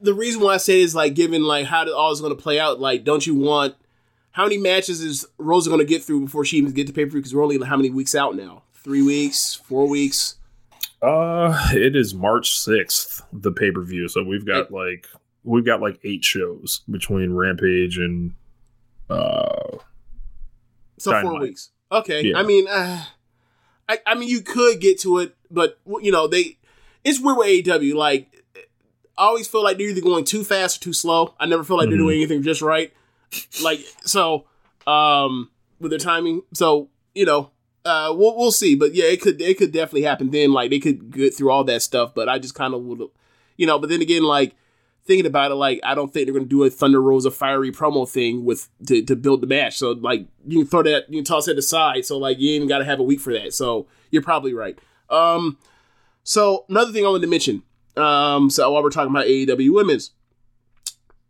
the reason why I say is like given like how all is going to play out. Like, don't you want how many matches is Rosa going to get through before she even get to pay per view? Because we're only how many weeks out now? Three weeks, four weeks. Uh, it is March sixth, the pay per view. So we've got like we've got like eight shows between Rampage and uh So four weeks. Okay. Yeah. I mean, uh, I I mean you could get to it, but you know they. It's weird with AEW. Like, I always feel like they're either going too fast or too slow. I never feel like they're Mhm. doing anything just right. Like so, um, with their timing. So you know, uh, we'll we'll see. But yeah, it could it could definitely happen then. Like they could get through all that stuff. But I just kind of would, you know. But then again, like thinking about it, like I don't think they're going to do a Thunder Rosa fiery promo thing with to, to build the match. So like you can throw that, you can toss that aside. So like you ain't even got to have a week for that. So you're probably right. Um, so another thing I wanted to mention. Um, so while we're talking about AEW women's,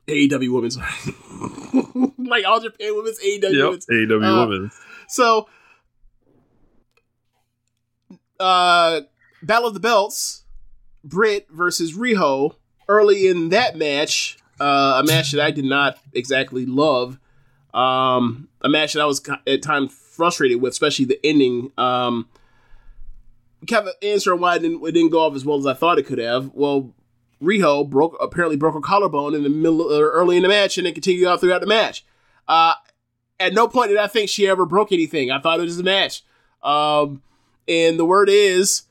AEW women's, like all Japan women's, AEW Yep. women's. AEW Uh, women. So, uh, Battle of the Belts, Britt versus Riho. Early in that match, uh, a match that I did not exactly love, um, a match that I was at times frustrated with, especially the ending. Um, kind of answer why it didn't, it didn't go off as well as I thought it could have. Well, Riho broke apparently broke her collarbone in the middle or early in the match, and it continued out throughout the match. Uh, at no point did I think she ever broke anything. I thought it was a match. Um, and the word is,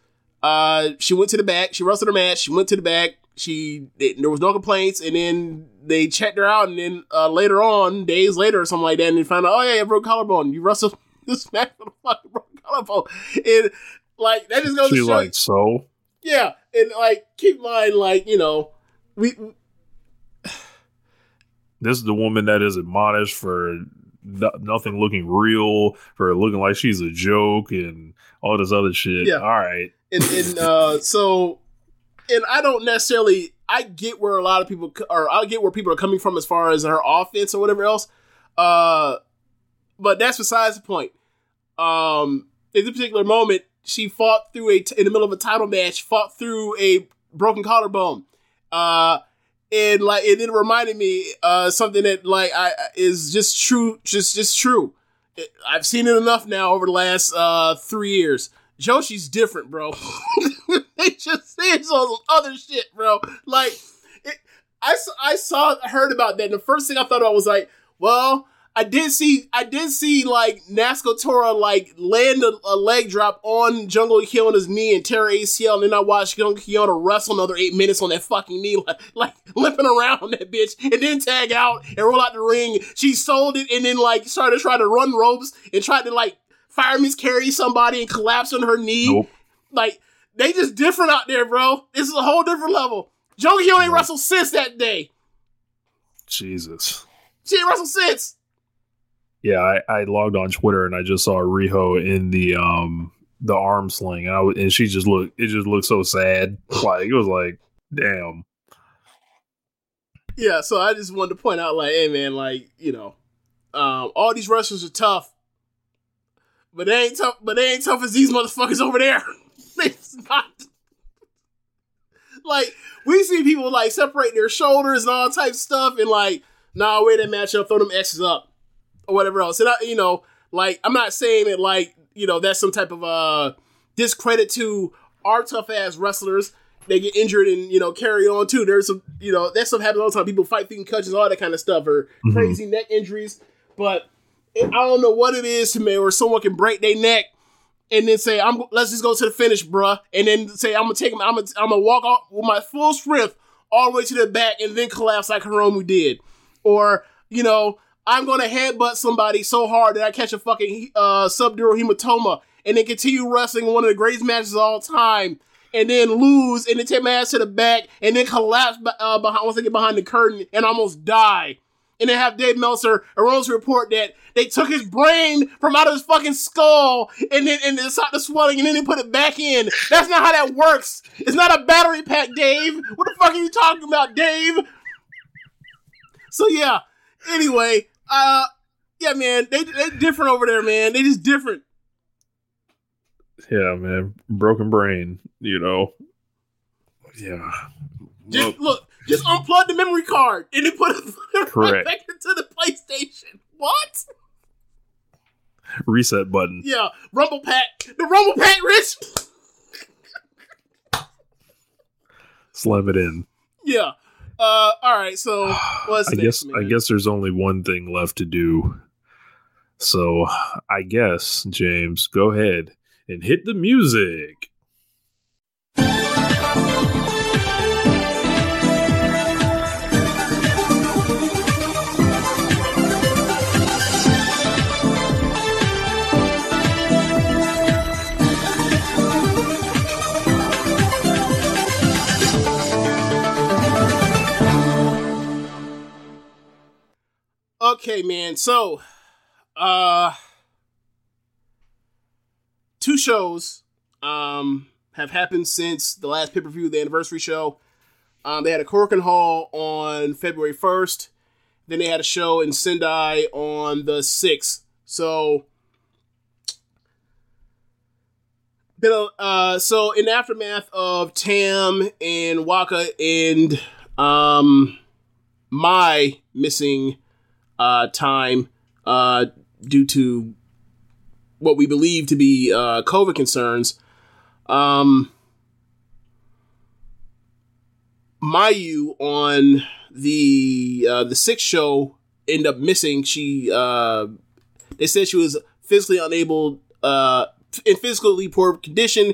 uh, she went to the back. She wrestled her match. She went to the back. She it, there was no complaints, and then they checked her out. And then uh, later on, days later or something like that, and they found out, oh yeah, you broke collarbone. You wrestled this match with a fucking broken collarbone. And like that just goes She to show, like so. yeah. And like keep in mind, like you know, we This is the woman that is admonished for no- nothing looking real, for looking like she's a joke, and all this other shit. Yeah. All right. and, and uh, so, and I don't necessarily. I get where a lot of people, or I get where people are coming from as far as her offense or whatever else. Uh, but that's besides the point. Um, in this particular moment, she fought through a t- in the middle of a title match, fought through a broken collarbone. Uh, and like it, it reminded me uh something that like I- is just true, just just true. I've seen it enough now over the last uh three years. Joshi's different, bro. they just it's on some other shit, bro. Like it, I I saw heard about that. And the first thing I thought about was like, well, I did see I did see like Natsuko Tora like land a, a leg drop on Jungle Kyona on his knee and tear ACL, and then I watched Jungle Kyona wrestle another eight minutes on that fucking knee, like, like limping around on that bitch, and then tag out and roll out the ring. She sold it and then like started to try to run ropes and tried to like fire miscarry somebody and collapse on her knee. Nope. Like they just different out there, bro. This is a whole different level. Jungle Kyona ain't wrestled since that day. Jesus. She ain't wrestled since. Yeah, I, I logged on Twitter and I just saw Riho in the um the arm sling, and I and she just looked. It just looked so sad. Like it was like, damn. Yeah, so I just wanted to point out, like, hey man, like, you know, um, all these wrestlers are tough, but they ain't tough. But they ain't tough as these motherfuckers over there. it's not. Like we see people like separate their shoulders and all type of stuff, and like, nah, wear that match up, throw them X's up, or whatever else. And I, you know, like, I'm not saying that like, you know, that's some type of uh discredit to our tough ass wrestlers. They get injured and you know carry on too. There's some, you know, that stuff happens all the time. People fight through concussions, all that kind of stuff, or Mhm. crazy neck injuries. But it, I don't know what it is to me, where someone can break their neck and then say, "I'm let's just go to the finish, bruh," and then say, "I'm gonna take, I'm gonna, I'm gonna walk off with my full strength all the way to the back and then collapse like Hiromu did," or you know, I'm gonna headbutt somebody so hard that I catch a fucking uh, subdural hematoma and then continue wrestling one of the greatest matches of all time. And then lose, and then take my ass to the back, and then collapse uh, behind once I get behind the curtain, and almost die and then have Dave Meltzer erroneously report that they took his brain from out of his fucking skull and then and it stopped the swelling and then they put it back in. That's not how that works. It's not a battery pack, Dave. What the fuck are you talking about, Dave? So yeah. Anyway, uh, yeah, man, they they different over there, man. They just different. Yeah, man. Broken brain. You know. Yeah. Just look, just unplug the memory card and then put it right back into the PlayStation. What? Reset button. Yeah, Rumble Pack. The Rumble Pack, Rich. Slam it in. Yeah. Uh. All right. So what's I next, guess I guess there's only one thing left to do. So I guess James, go ahead and hit the music. Okay, man. So, uh, two shows um have happened since the last pay per view, the anniversary show. Um, they had a Korakuen Hall on February first. Then they had a show in Sendai on the sixth. So, been a, uh, so in aftermath of Tam and Waka and um my missing uh time uh due to what we believe to be uh COVID concerns. Um Mayu on the uh the sixth show ended up missing. She uh they said she was physically unable uh in physically poor condition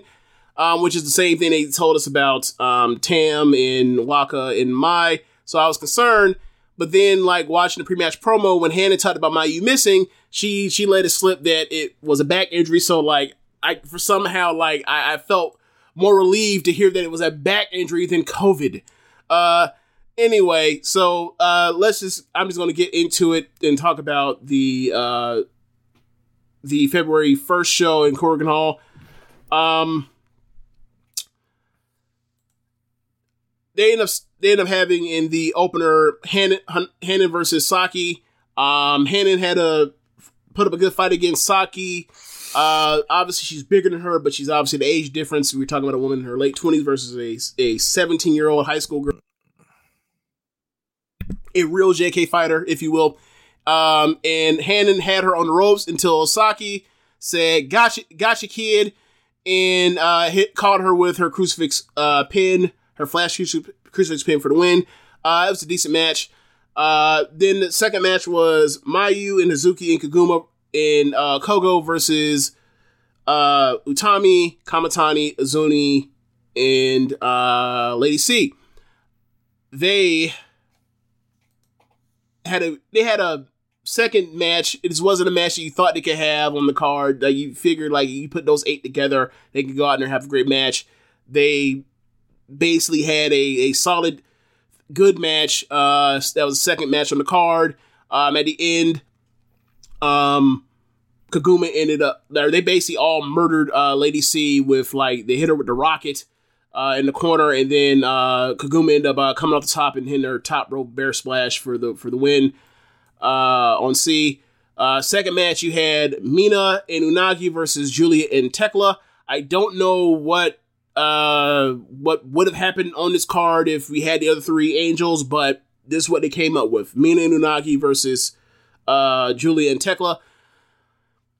um, which is the same thing they told us about um, Tam and Waka and Mai. So I was concerned, but then like watching the pre-match promo when Hannah talked about Mayu missing, she she let it slip that it was a back injury. So like I for somehow like I, I felt more relieved to hear that it was a back injury than COVID. Uh, anyway, so uh, let's just I'm just gonna get into it and talk about the uh, the February first show in Korakuen Hall. Um, they end up they end up having in the opener Hanan, Hanan versus Saki. Um, Hanan had a put up a good fight against Saki. Uh, obviously she's bigger than her, but she's obviously the age difference. We're talking about a woman in her late twenties versus a a seventeen year old high school girl, a real JK fighter, if you will. Um, and Hanan had her on the ropes until Saki said, "Gotcha, gotcha, kid," and uh, hit caught her with her crucifix uh, pin her flash crucifix pin for the win. Uh, it was a decent match. Uh, then the second match was Mayu and Hazuki and Koguma and uh, Kogo versus uh, Utami, Kamitani, Azumi, and uh, Lady C. They had a they had a second match. It just wasn't a match that you thought they could have on the card. You figured like you put those eight together, they could go out and have a great match. They basically had a, a solid, good match. Uh, that was the second match on the card. Um, at the end, um, Koguma ended up there. They basically all murdered uh, Lady C with like they hit her with the rocket uh, in the corner, and then uh, Koguma ended up uh, coming off the top and hitting her top rope bear splash for the for the win uh, on C. Uh, second match, you had Mina and Unagi versus Giulia and Thekla. I don't know what uh, what would have happened on this card if we had the other three angels, but this is what they came up with: Mina and Unagi versus uh, Giulia and Thekla.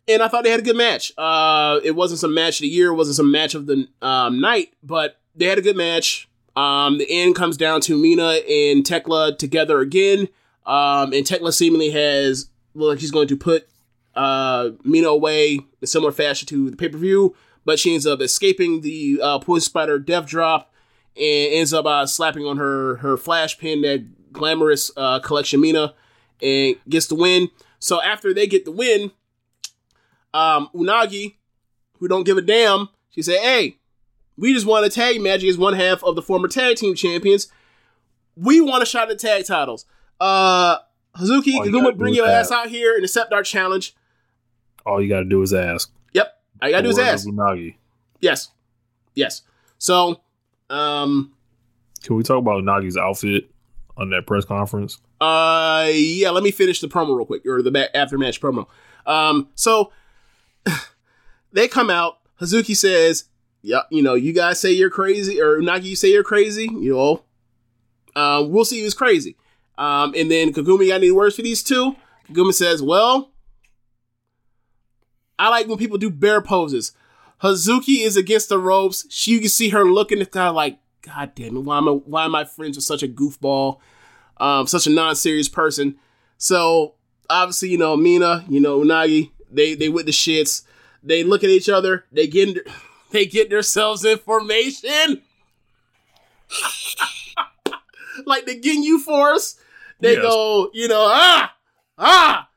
And I thought they had a good match. Uh, it wasn't some match of the year, it wasn't some match of the um, night, but they had a good match. Um, the end comes down to Mina and Thekla together again. Um, and Thekla seemingly has look like she's going to put uh, Mina away in similar fashion to the pay per view but she ends up escaping the uh, poison spider death drop and ends up uh, slapping on her her flash pin that glamorous uh, collection Mina and gets the win. So after they get the win, um, Unagi, who don't give a damn, she said, "Hey, we just won a tag match against one half of the former tag team champions. We want a shot at the tag titles. Uh, Hazuki, All you Koguma, gotta bring your is ass out here and accept our challenge. All you got to do is ask. Yep, I gotta do of ass. Unagi. Yes, yes. So, um, Can we talk about Unagi's outfit on that press conference? Uh, yeah. Let me finish the promo real quick, or the ba- after match promo. Um, so they come out. Hazuki says, "Yeah, you know, you guys say you're crazy, or Nagi, you say you're crazy. You know, um, we'll see who's crazy." Um, and then Koguma got any words for these two? Koguma says, "Well, I like when people do bear poses. Hazuki is against the ropes. She, you can see her looking at God like, God damn it, why am I, why am I friends with such a goofball?" um, such a non-serious person. So obviously, you know, Mina, you know, Unagi, they they with the shits. They look at each other. They get they get themselves in formation. like the Ginyu Force. They Yes. go, you know, ah, ah,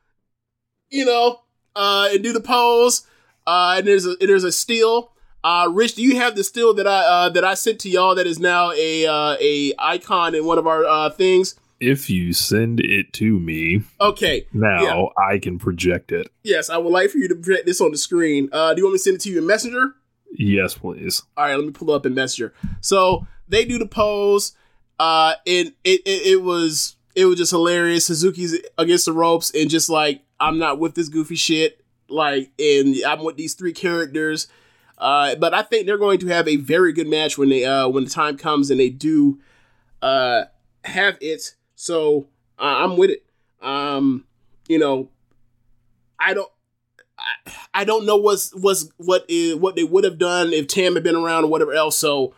you know, uh, and do the pose. Uh, and there's a there's a steal. Uh, Rich, do you have the still that I uh, that I sent to y'all that is now a uh, a icon in one of our uh, things? If you send it to me Okay. now, Yeah. I can project it. Yes, I would like for you to project this on the screen. Uh, do you want me to send it to you in Messenger? Yes, please. All right, let me pull up in Messenger. So they do the pose. Uh, and it, it it was it was just hilarious. Suzuki's against the ropes, and just like I'm not with this goofy shit. Like, and I'm with these three characters. Uh, but I think they're going to have a very good match when they uh when the time comes and they do uh have it. So I'm with it. Um, you know, I don't. I, I don't know what's what's what is what they would have done if Tam had been around or whatever else. So,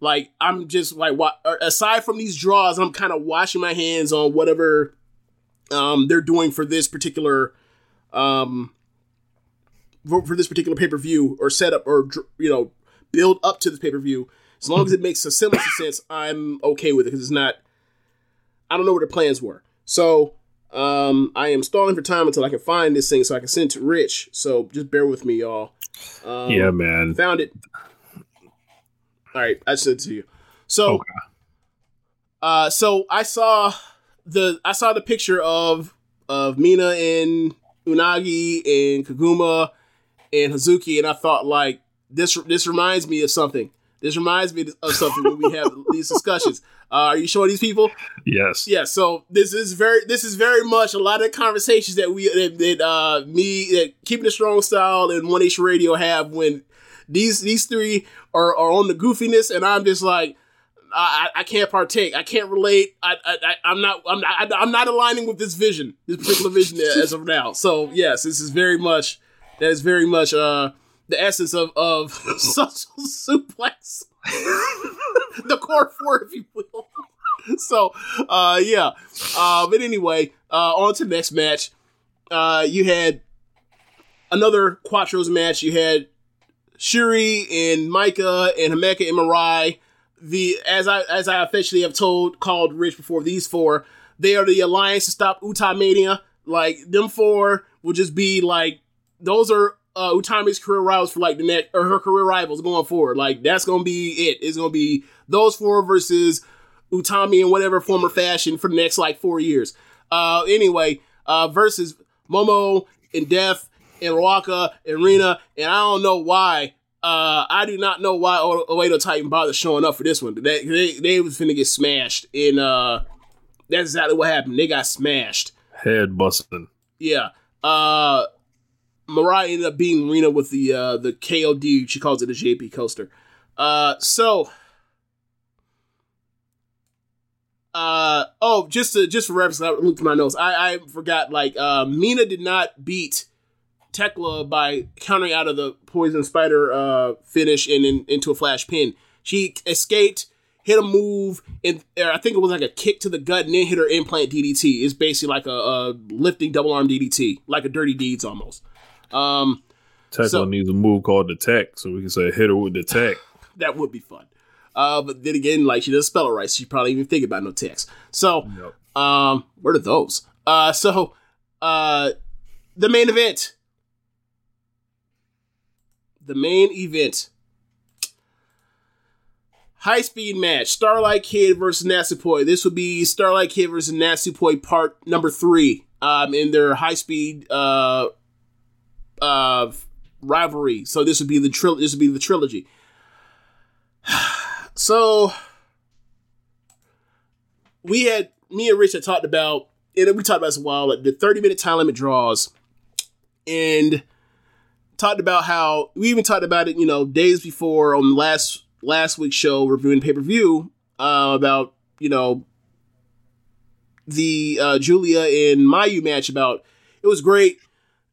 like, I'm just like, what aside from these draws, I'm kind of washing my hands on whatever um they're doing for this particular um for, for this particular pay per view or setup or you know build up to this pay per view. As long as it makes a semblance of sense, I'm okay with it because it's not. I don't know what their plans were. So um, I am stalling for time until I can find this thing so I can send it to Rich. So just bear with me, y'all. Um, yeah, man. Found it. All right, I said to you. So, Okay. uh, so I saw the I saw the picture of of Mina and Unagi and Koguma and Hazuki, and I thought like this this reminds me of something. This reminds me of something when we have these discussions. Uh, are you showing these people? Yes. Yeah, so this is very this is very much a lot of conversations that we that, that uh me that keeping a strong style and one H radio have when these these three are, are on the goofiness and I'm just like I, I I can't partake. I can't relate. I, I I- I'm not I'm not I'm not aligning with this vision, this particular vision as of now. So yes, this is very much that is very much uh the essence of of social suplex, the core four, if you will. so uh yeah uh but anyway uh on to the next match uh you had another quattros match you had shuri and Maika and Himeka and Mirai the as i as i officially have told called rich before these four they are the alliance to stop uta mania like them four will just be like those are uh utami's career rivals for like the next or her career rivals going forward. Like that's gonna be it. It's gonna be those four versus Utami in whatever form or fashion for the next like four years. Uh, anyway, uh, versus Momo and Def and Waka and Rena, and I don't know why. Uh, I do not know why Oedo Tai bothered showing up for this one. They, they, they was finna get smashed, and uh, that's exactly what happened. They got smashed. Head busting. Yeah. Uh, Mirai ended up being Rena with the uh, the KOD. She calls it a JP coaster. Uh, so. Uh oh, just to, just for reference, I looked at my notes. I, I forgot like uh, Mina did not beat Thekla by countering out of the poison spider uh, finish and in, into a flash pin. She escaped, hit a move, and I think it was like a kick to the gut, and then hit her implant DDT. It's basically like a, a lifting double arm DDT, like a dirty deeds almost. Um, Thekla So- needs a move called the tech, so we can say hit her with the tech. that would be fun. Uh, but then again, like she doesn't spell it right, so she probably even think about no text. So, um, where are those? Uh, so, uh, the main event, the main event, high speed match: Starlight Kid versus Natsupoi. This would be Starlight Kid versus Natsupoi part number three, um, in their high speed uh, uh, rivalry. So this would be the tril- This would be the trilogy. So we had me and Rich had talked about and we talked about this a while, like the 30 minute time limit draws. And talked about how we even talked about it, you know, days before on last last week's show reviewing pay-per-view, uh, about, you know, the uh, Giulia and Mayu match about it was great.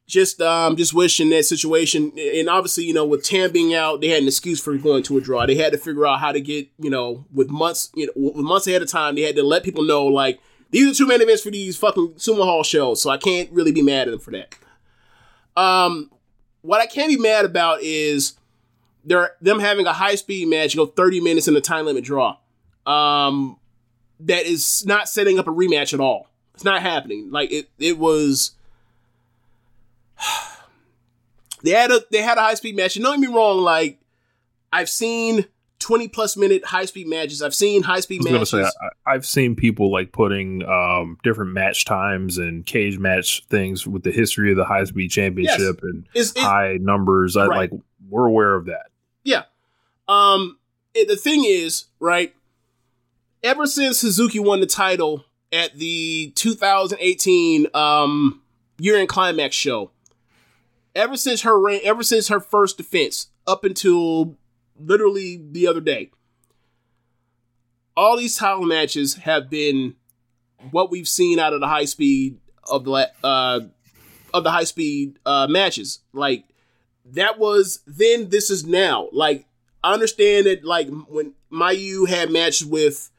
Just um just wishing that situation and obviously, you know, with Tam being out, they had an excuse for going to a draw. They had to figure out how to get, you know, with months, you know, with months ahead of time, they had to let people know like these are two main events for these fucking Sumo Hall shows, so I can't really be mad at them for that. Um what I can be mad about is they're them having a high speed match go 30 minutes in a time limit draw. Um that is not setting up a rematch at all. It's not happening. Like it it was they had a they had a high speed match. And don't get me wrong, like I've seen 20 plus minute high speed matches. I've seen high speed I matches. say I've seen people like putting um, different match times and cage match things with the history of the high speed championship and It's, it's, high numbers. I Right. like we're aware of that. Yeah. Um it- the thing is, right? Ever since Suzuki won the title at the 2018 um Year-End Climax show, ever since her reign, ever since her first defense up until literally the other day, all these title matches have been what we've seen out of the high speed of the uh of the high speed uh matches. Like that was then this is now. Like i understand that like when mayu had matches with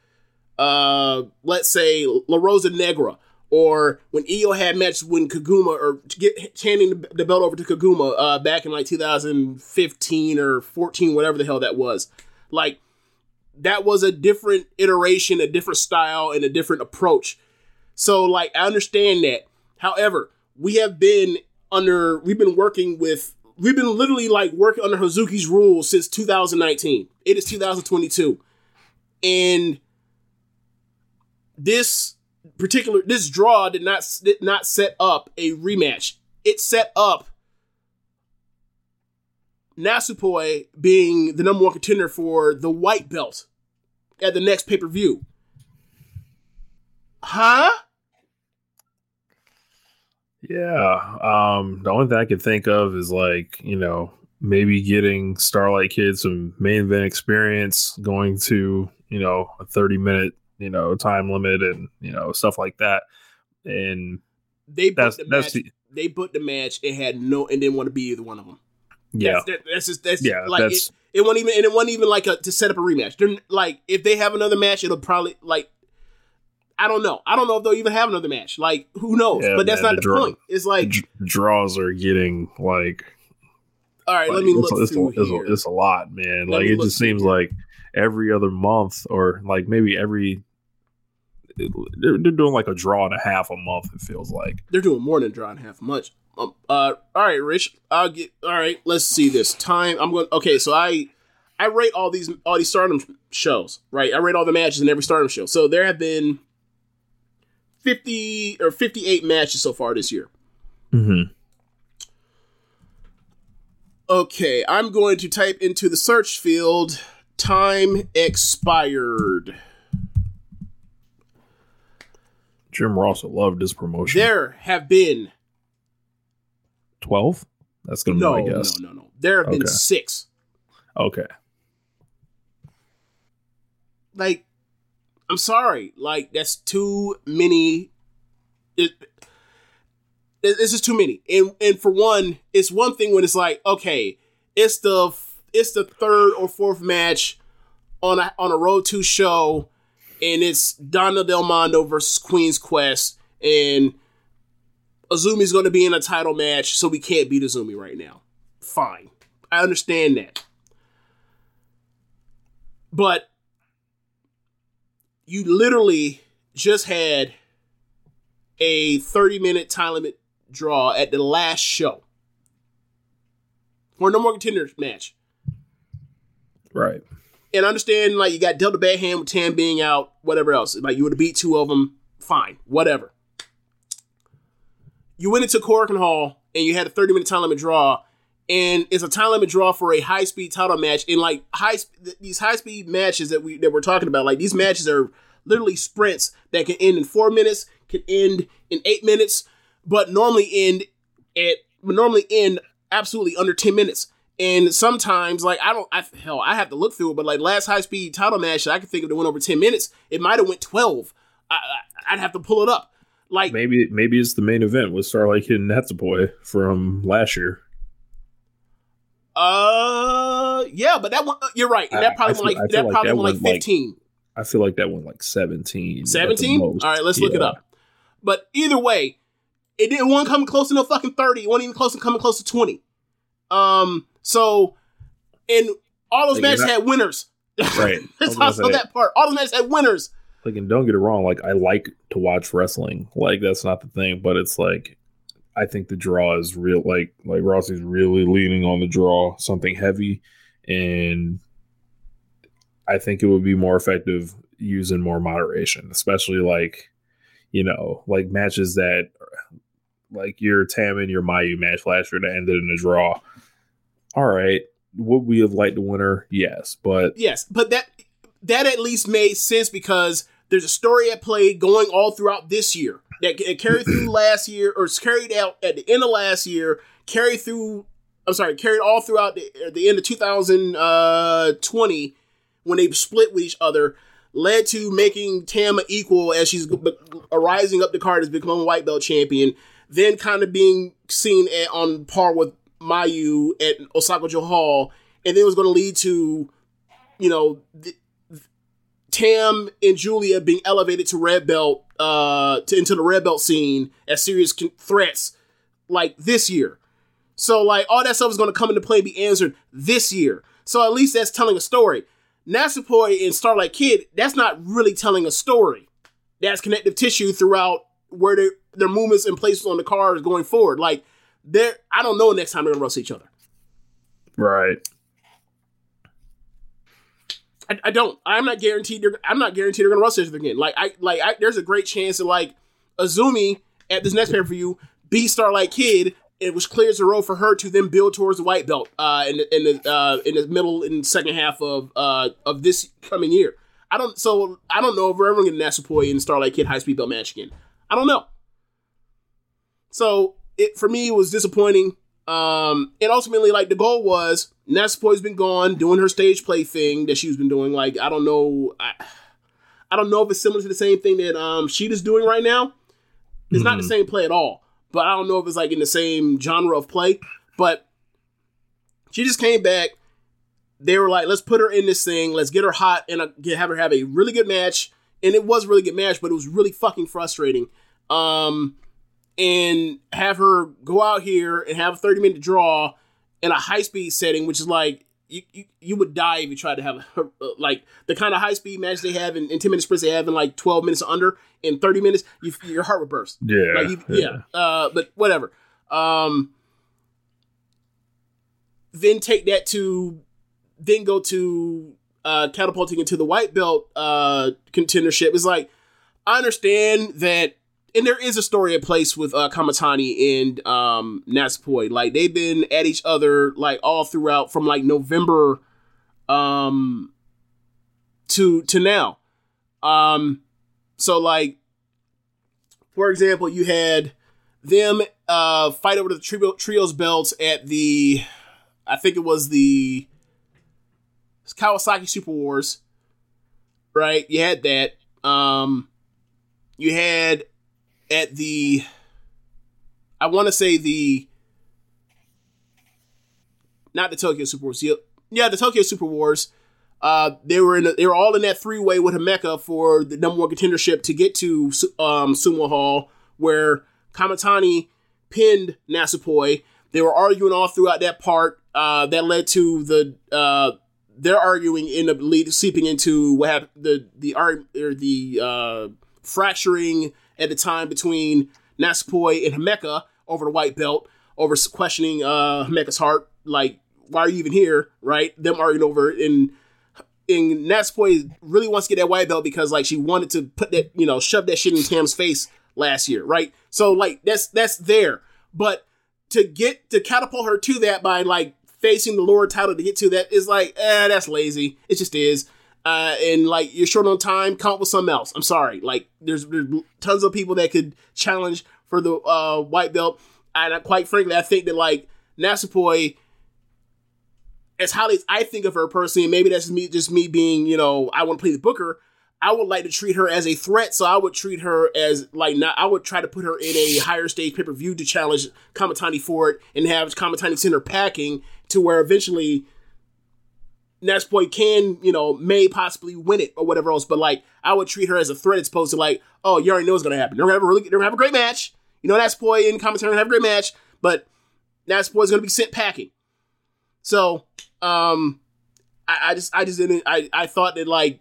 uh let's say la rosa negra or when Io had matches when Koguma or get handing the, the belt over to Koguma uh, back in like 2015 or 14, whatever the hell that was. Like that was a different iteration, a different style, and a different approach. So like I understand that. However, we have been under we've been working with we've been literally like working under Hazuki's rules since 2019. It is 2022. And this particular this draw did not did not set up a rematch. It set up Natsupoi being the number one contender for the white belt at the next pay per view. Huh? Yeah. Um, the only thing I can think of is like, you know, maybe getting Starlight Kid some main event experience, going to, you know, a 30 minute, you know, time limit and, you know, stuff like that. And They that's the that's match. the they booked the match. It had no and didn't want to be either one of them. yeah. That's, that, that's just that's Yeah, like that's- it, it wasn't even and it wasn't even like a to set up a rematch. They're like if they have another match, it'll probably like I don't know. I don't know if they'll even have another match. Like who knows? Yeah, but that's man, not the draw- point. It's like D- draws are getting like, all right, let me it's, look it's, it's, here. a, it's a lot, man. Let like it just seems here. like every other month or like maybe every they're, they're doing like a draw and a half a month it feels like They're doing more than draw and half much. Um, uh, all right, Rich. I'll get. All right, let's see this time. I'm going. Okay, so I, I rate all these all these Stardom shows. Right, I rate all the matches in every Stardom show. So there have been fifty or fifty eight matches so far this year. mm-hmm. Okay, I'm going to type into the search field time expired. Jim Ross loved love this promotion. There have been 12? That's going to no, be my guess. no, no, no. There have been six. Okay. Like, I'm sorry. Like, that's too many. It, it- this is too many. And and for one, it's one thing when it's like, okay, it's the it's the third or fourth match on a on a road to show, and it's Donna Del Mondo versus Queen's Quest, and Azumi's going to be in a title match, so we can't beat Azumi right now. Fine, I understand that, but you literally just had a 30 minute time limit draw at the last show for no more contenders match. Right. And understand, like, you got Delta Bad Hand with Tam being out, whatever else. Like, you would have beat two of them, fine, whatever. You went into Korakuen Hall and you had a 30 minute time limit draw, and it's a time limit draw for a high speed title match. And like high th- these high speed matches that we that we're talking about, like these matches are literally sprints that can end in four minutes, can end in eight minutes, but normally end at normally end absolutely under 10 minutes. And sometimes, like I don't, I hell, I have to look through it. But like last high speed title match that I could think of that went over 10 minutes, it might have went 12. I, I, I'd have to pull it up. Like Maybe maybe it's the main event with Starlight Kid and Natsupoi from last year. Uh, yeah, but that one, uh, you're right. And that probably I feel- went like that like probably that went like went, like, 15. I feel like that one like 17. 17? All right, let's look it up. But either way, it didn't one come close to no fucking 30. It wasn't even close to coming close to 20. Um, so and all those Like, matches not- had winners. Right. That's also that part. All those matches had winners. like and don't get it wrong like i like to watch wrestling like that's not the thing but it's like i think the draw is real like like Rossy's really leaning on the draw something heavy and i think it would be more effective using more moderation, especially like you know, like matches that like your Tam and your Mayu match last year that ended in a draw. All right. Would we have liked the winner? Yes, but Yes, but that that at least made sense because there's a story at play going all throughout this year that it carried through last year or it's carried out at the end of last year, carried through. I'm sorry, carried all throughout the, uh, the end of 2020 uh, when they split with each other, led to making Tama equal as she's b- rising up the card as becoming a white belt champion. Then kind of being seen at, on par with Mayu at Osaka-Jo Hall, and then it was going to lead to, you know, Tam and Giulia being elevated to red belt, uh, to, into the red belt scene as serious con- threats, like this year. So like all that stuff is going to come into play and be answered this year. So at least that's telling a story. Natsupoi and Starlight Kid, that's not really telling a story. That's connective tissue throughout where their movements and places on the card is going forward. Like they're, I don't know next time they're gonna wrestle each other. right. I, I don't. I'm not guaranteed. They're, I'm not guaranteed they're gonna wrestle each other again. Like I like I, there's a great chance that like Azumi at this next pay per view beat Starlight Kid, it which clears the road for her to then build towards the white belt uh, in the in the uh, in the middle and second half of uh, of this coming year. I don't. So I don't know if we're ever gonna get Natsupoi and Starlight Kid high speed belt match again. I don't know. So it for me was disappointing. Um, and ultimately, like the goal was Natsupoi's been gone doing her stage play thing that she's been doing. Like I don't know, I, I don't know if it's similar to the same thing that um Sheeta's doing right now. It's not the same play at all, but I don't know if it's like in the same genre of play. But she just came back. They were like, let's put her in this thing. Let's get her hot and uh, get, have her have a really good match. And it was a really good match, but it was really fucking frustrating. Um, and have her go out here and have a 30 minute draw in a high speed setting, which is like you, you, you would die if you tried to have a, like the kind of high speed match they have in, in 10 minute sprints they have in like 12 minutes under in 30 minutes, you, your heart would burst. Yeah. Like you, yeah. Uh, but whatever. Um, then take that to, then go to uh, catapulting into the white belt uh, contendership. It's like I understand that, and there is a story at place with uh, Kamitani and um, Natsupoi. Like they've been at each other like all throughout from like November, um, to to now. Um, so like, for example, you had them uh fight over the trio, trios belts at the, I think it was the Kawasaki Super Wars, right? You had that. Um, you had at the, I want to say the, not the Tokyo Super Wars. Yeah, the Tokyo Super Wars. Uh, they were in. A, they were all in that three way with Himeka for the number one contendership to get to um, Sumo Hall, where Kamitani pinned Natsupoi. They were arguing all throughout that part. Uh, that led to the uh, they're arguing in the lead seeping into what happened the the art or the uh, fracturing at the time between Natsupoi and Himeka over the white belt over questioning uh, Himeka's heart like why are you even here right them arguing over it and and Natsupoi really wants to get that white belt because like she wanted to put that you know shove that shit in Tam's face last year right so like that's that's there but to get to catapult her to that by like facing the lower title to get to that is like, eh, that's lazy. It just is. Uh, and like you're short on time, up with something else. I'm sorry. Like there's, there's tons of people that could challenge for the uh, white belt, and I, quite frankly, I think that like Natsupoi, as highly as I think of her personally, and maybe that's just me, just me being, you know, I want to play the Booker. I would like to treat her as a threat, so I would treat her as like not. I would try to put her in a higher stage pay per view to challenge Kamitani for it, and have Kamitani send her packing to where eventually Natsupoi can, you know, may possibly win it or whatever else. But like, I would treat her as a threat as opposed to like, oh, you already know what's gonna happen. They're gonna have a really, they're gonna have a great match. You know, Natsupoi and Kamitani are gonna have a great match, but Natsupoi's gonna be sent packing. So, um, I, I just, I just didn't. I, I thought that like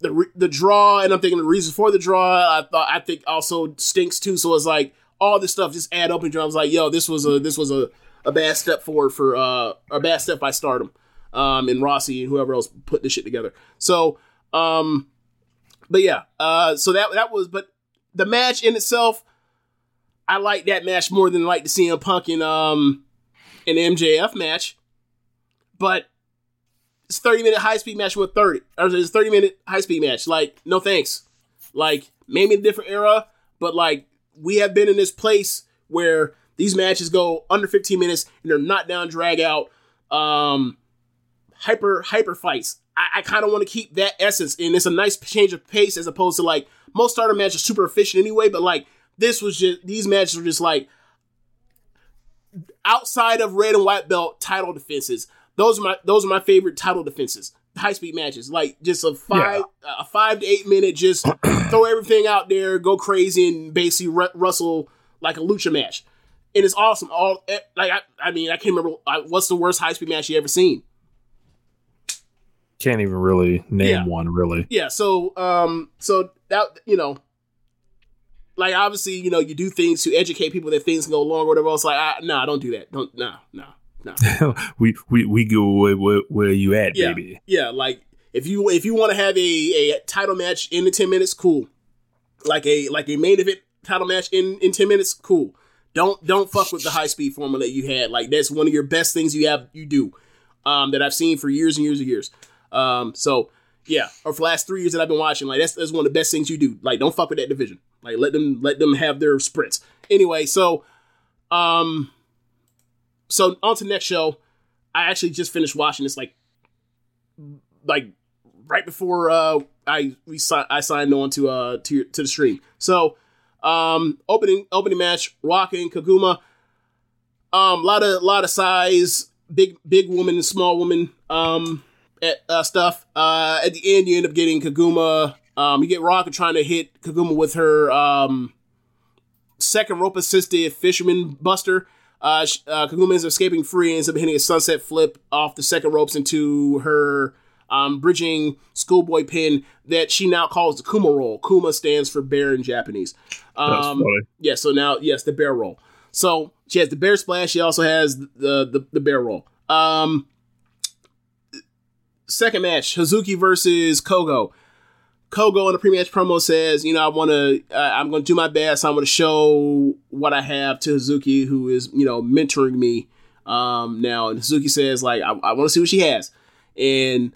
the re- the draw, and I'm thinking the reason for the draw. I thought, I think also stinks too. So it's like all this stuff just add up, and I was like, yo, this was a, this was a a bad step forward for uh a bad step by Stardom, um and Rossy and whoever else put this shit together. So um but yeah, uh, so that that was, but the match in itself, I like that match more than like the CM Punk and um an MJF match, but it's thirty minute high speed match with thirty, or it's thirty minute high speed match. Like, no thanks. Like, maybe a different era, but like we have been in this place where these matches go under fifteen minutes and they're not down drag out. Um, hyper hyper fights. I, I kind of want to keep that essence, and it's a nice change of pace as opposed to like most starter matches are super efficient anyway. But like this was just these matches were just like outside of red and white belt title defenses. Those are my those are my favorite title defenses. High speed matches, like just a five a five to eight minute, just throw everything out there, go crazy, and basically rustle like a lucha match. And it's awesome. All eh, like I, I mean, I can't remember uh, what's the worst high speed match you ever seen. Can't even really name Yeah. one, really. Yeah, so um so that you know like obviously, you know, you do things to educate people that things can go long or whatever else. Like, I, nah, don't do that. Don't, nah, nah, nah. we, we we go where, where, where you at, Yeah, baby. yeah. Like, if you if you want to have a, a title match in the ten minutes, cool. Like a like a main event title match in in ten minutes, cool. Don't don't fuck with the high speed formula you had. Like that's one of your best things you have you do. Um, that I've seen for years and years and years. Um, so yeah, or for the last three years that I've been watching, like that's that's one of the best things you do. Like don't fuck with that division. Like let them let them have their sprints. Anyway, so um, so on to the next show. I actually just finished watching this like like right before uh I we si- I signed on to uh to to the stream. So um opening opening match Rockin' Koguma um a lot of lot of size big big woman and small woman um uh, stuff uh at the end you end up getting Koguma um you get Rockin' trying to hit Koguma with her um second rope assisted fisherman buster uh, uh, Koguma is escaping free and ends up hitting a sunset flip off the second ropes into her um, bridging schoolboy pin that she now calls the Kuma roll. Kuma stands for bear in Japanese. Um, yeah, so now, yes, the bear roll. So she has the bear splash. She also has the the, the bear roll. Um, second match, Hazuki versus Kogo. Kogo in the pre-match promo says, you know, I want to, uh, I'm going to do my best. I'm going to show what I have to Hazuki, who is, you know, mentoring me um, now. And Hazuki says, like, I, I want to see what she has. And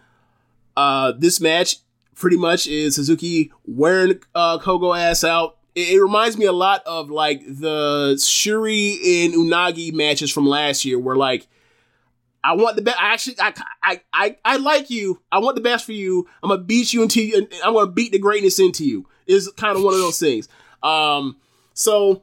uh, this match pretty much is Hazuki wearing uh, Kogo ass out. It, it reminds me a lot of like the Shuri and Unagi matches from last year, where like I want the best. I actually, I, I, I, I like you. I want the best for you. I'm gonna beat you into you. I'm gonna beat the greatness into you. Is kind of one of those things. Um, so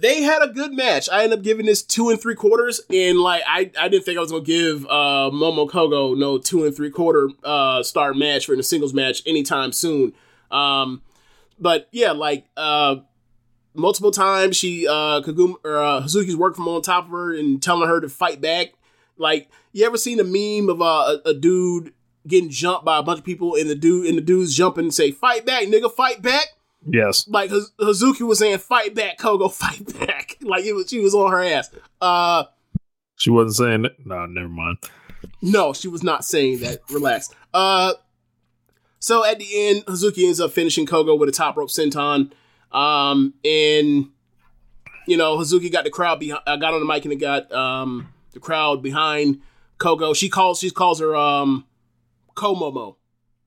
they had a good match. I ended up giving this two and three quarters, and like I, I didn't think I was gonna give uh Momo Kogo no two and three quarter uh star match for in a singles match anytime soon. Um, but yeah, like uh multiple times she uh Koguma or uh, Hazuki's working from on top of her and telling her to fight back. Like you ever seen a meme of uh, a, a dude getting jumped by a bunch of people and the dude and the dudes jumping and say fight back nigga fight back Yes. like Hazuki was saying fight back Kogo fight back like it was she was on her ass uh She wasn't saying that. No, never mind. no she was not saying that relax uh so at the end Hazuki ends up finishing Kogo with a top rope senton um and you know Hazuki got the crowd behind I got on the mic and it got um the crowd behind Kogo. She calls she calls her um Komomo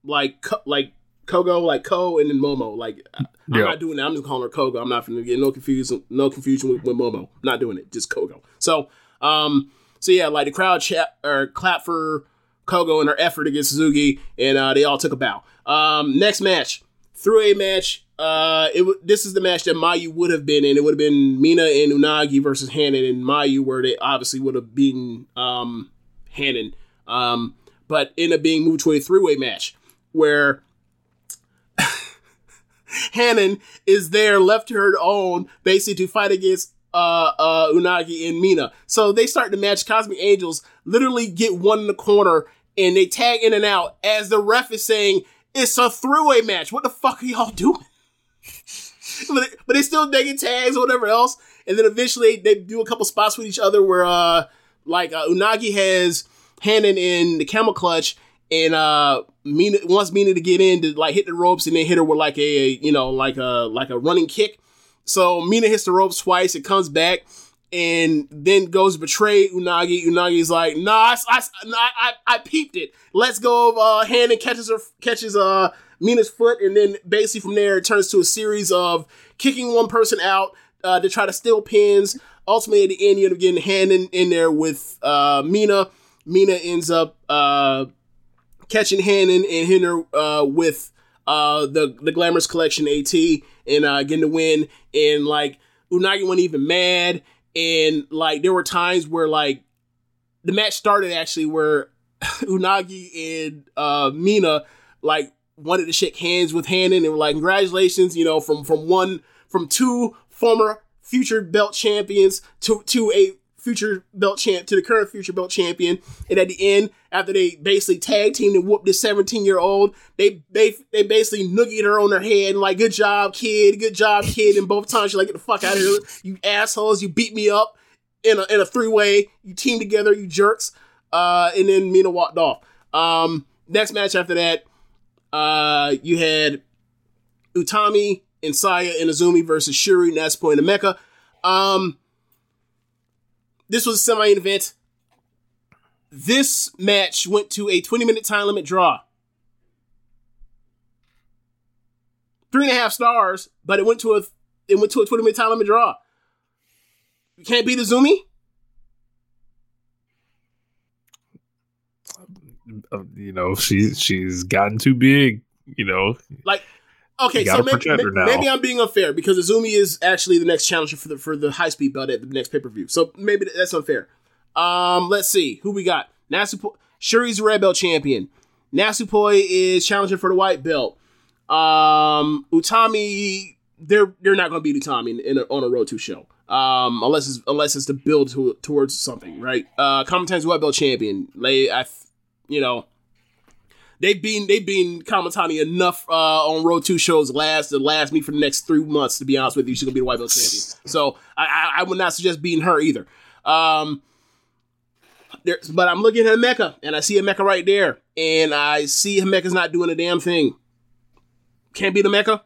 like like Kogo like Ko and then Momo. Like I'm Yeah. not doing that. I'm just calling her Kogo. I'm not gonna get no confusion no confusion with, with Momo. Not doing it. Just Kogo. So um so yeah like the crowd chat or clap for Kogo and her effort against Suzuki and uh, they all took a bow. Um next match. Through a match uh it this is the match that Mayu would have been in it would have been Mina and Unagi versus Hanan and Mayu where they obviously would have beaten um Hanan um but ended up being moved to a three-way match where Hanan is there left to her own, basically to fight against uh, uh, Unagi and Mina. So they start the match. Cosmic Angels literally get one in the corner and they tag in and out as the ref is saying it's a three-way match. What the fuck are y'all doing? but, but they still taking tags or whatever else. And then eventually they do a couple spots with each other where uh like uh, Unagi has Hanan in the camel clutch and uh Mina wants Mina to get in to like hit the ropes and then hit her with like a you know like a like a running kick. So Mina hits the ropes twice. It comes back and then goes betray Unagi. Unagi's like, nah, I, I, I, I peeped it. Let's go of uh, hand and catches her catches uh Mina's foot, and then basically from there it turns to a series of kicking one person out uh, to try to steal pins. Ultimately, at the end, you end up getting hand in, in there with uh, Mina. Mina ends up uh, catching Hanan and hitting her uh, with uh, the the Glamorous Collection AT and uh, getting the win. And like Unagi wasn't even mad. And like there were times where like the match started actually where Unagi and uh, Mina like wanted to shake hands with Hanan and were like, congratulations, you know, from from one from two former future belt champions to to a future belt champ to the current future belt champion. And at the end, after they basically tag teamed and whooped this 17 year old, they they they basically noogied her on her head and like, good job, kid, good job, kid. And both times she's like, get the fuck out of here, you assholes, you beat me up in a in a three way, you team together, you jerks. Uh, and then Mina walked off. Um, next match after that, uh, you had Utami and Saya and Azumi versus Shuri, Natsupoi, and Mecca. Um, this was a semi event. This match went to a 20 minute time limit draw. Three and a half stars, but it went to a it went to a 20 minute time limit draw. You can't beat Azumi? Uh, you know, she's she's gotten too big. You know, Like, okay, so maybe, maybe I'm being unfair because Azumi is actually the next challenger for the for the high speed belt at the next pay per view. So maybe that's unfair. Um, let's see who we got. Natsupoi, Shuri's red belt champion. Natsupoi is challenging for the white belt. Um, Utami, they're they're not going to beat Utami in, in a, on a Road to show. Um, unless it's unless it's to build to, towards something, right? Uh, Kamitani's white belt champion. They, I, you know, they've been they've been Kamitani enough uh, on Road Two shows last to last me for the next three months. To be honest with you, she's gonna be the white belt champion. So I, I, I would not suggest beating her either. Um, there, but I'm looking at Mecca and I see Mecca right there, and I see Mecca's not doing a damn thing. Can't beat the Mecca.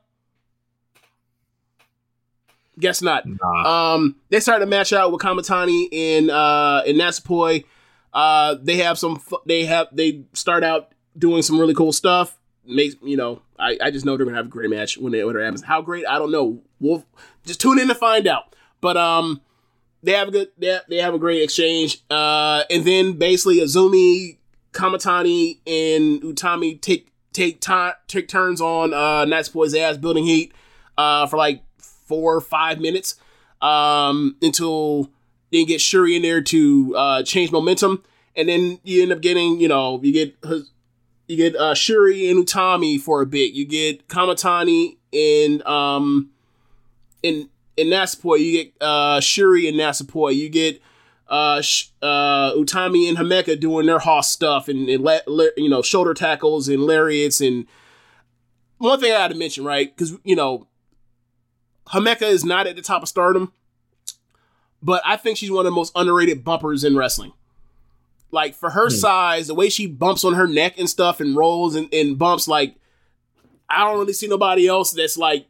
Guess not. nah. Um, they started to match out with Kamitani and uh and Natsupoi. Uh, they have some. They have. They start out doing some really cool stuff. Makes you know. I, I just know they're gonna have a great match when they when it happens. How great? I don't know. We'll just tune in to find out. But um, they have a good. They they have a great exchange. Uh, and then basically Azumi, Kamitani, and Utami take take time take turns on uh Natsupoi's ass building heat. Uh, for like four or five minutes. Um, until then get Shuri in there to uh, change momentum, and then you end up getting, you know, you get you get uh, Shuri and Utami for a bit. You get Kamitani and um and and Natsupoi. You get uh, Shuri and Natsupoi. You get uh, uh, Utami and Himeka doing their hoss stuff and, and la- la- you know shoulder tackles and lariats and one thing I had to mention right because you know Himeka is not at the top of stardom but I think she's one of the most underrated bumpers in wrestling. Like for her size, the way she bumps on her neck and stuff and rolls and, and bumps, like I don't really see nobody else that's like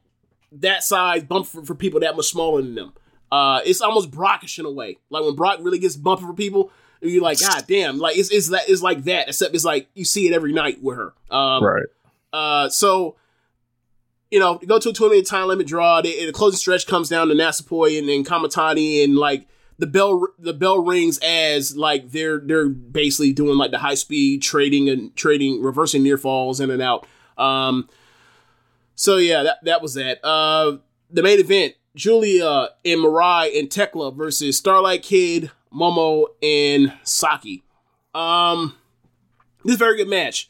that size bump for, for people that much smaller than them. Uh, it's almost Brockish in a way. Like when Brock really gets bumping for people, you're like, God damn! Like it's it's that it's like that. Except it's like you see it every night with her. Um, right. uh, so, you know, go to a 20 minute time limit draw. The, the closing stretch comes down to Natsupoi and, and Kamitani, and like the bell the bell rings as like they're they're basically doing like the high speed trading and trading reversing near falls in and out. Um, so yeah, that that was that. Uh, the main event: Giulia and Mirai and Thekla versus Starlight Kid, Momo, and Saki. Um, this very good match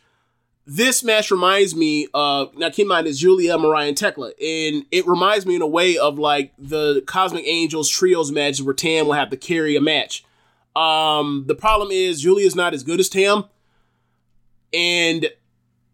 this match reminds me of now keep in mind it's Giulia, Mirai, and Thekla, and it reminds me in a way of like the Cosmic Angels trios matches where Tam will have to carry a match. Um, the problem is Giulia's not as good as Tam, and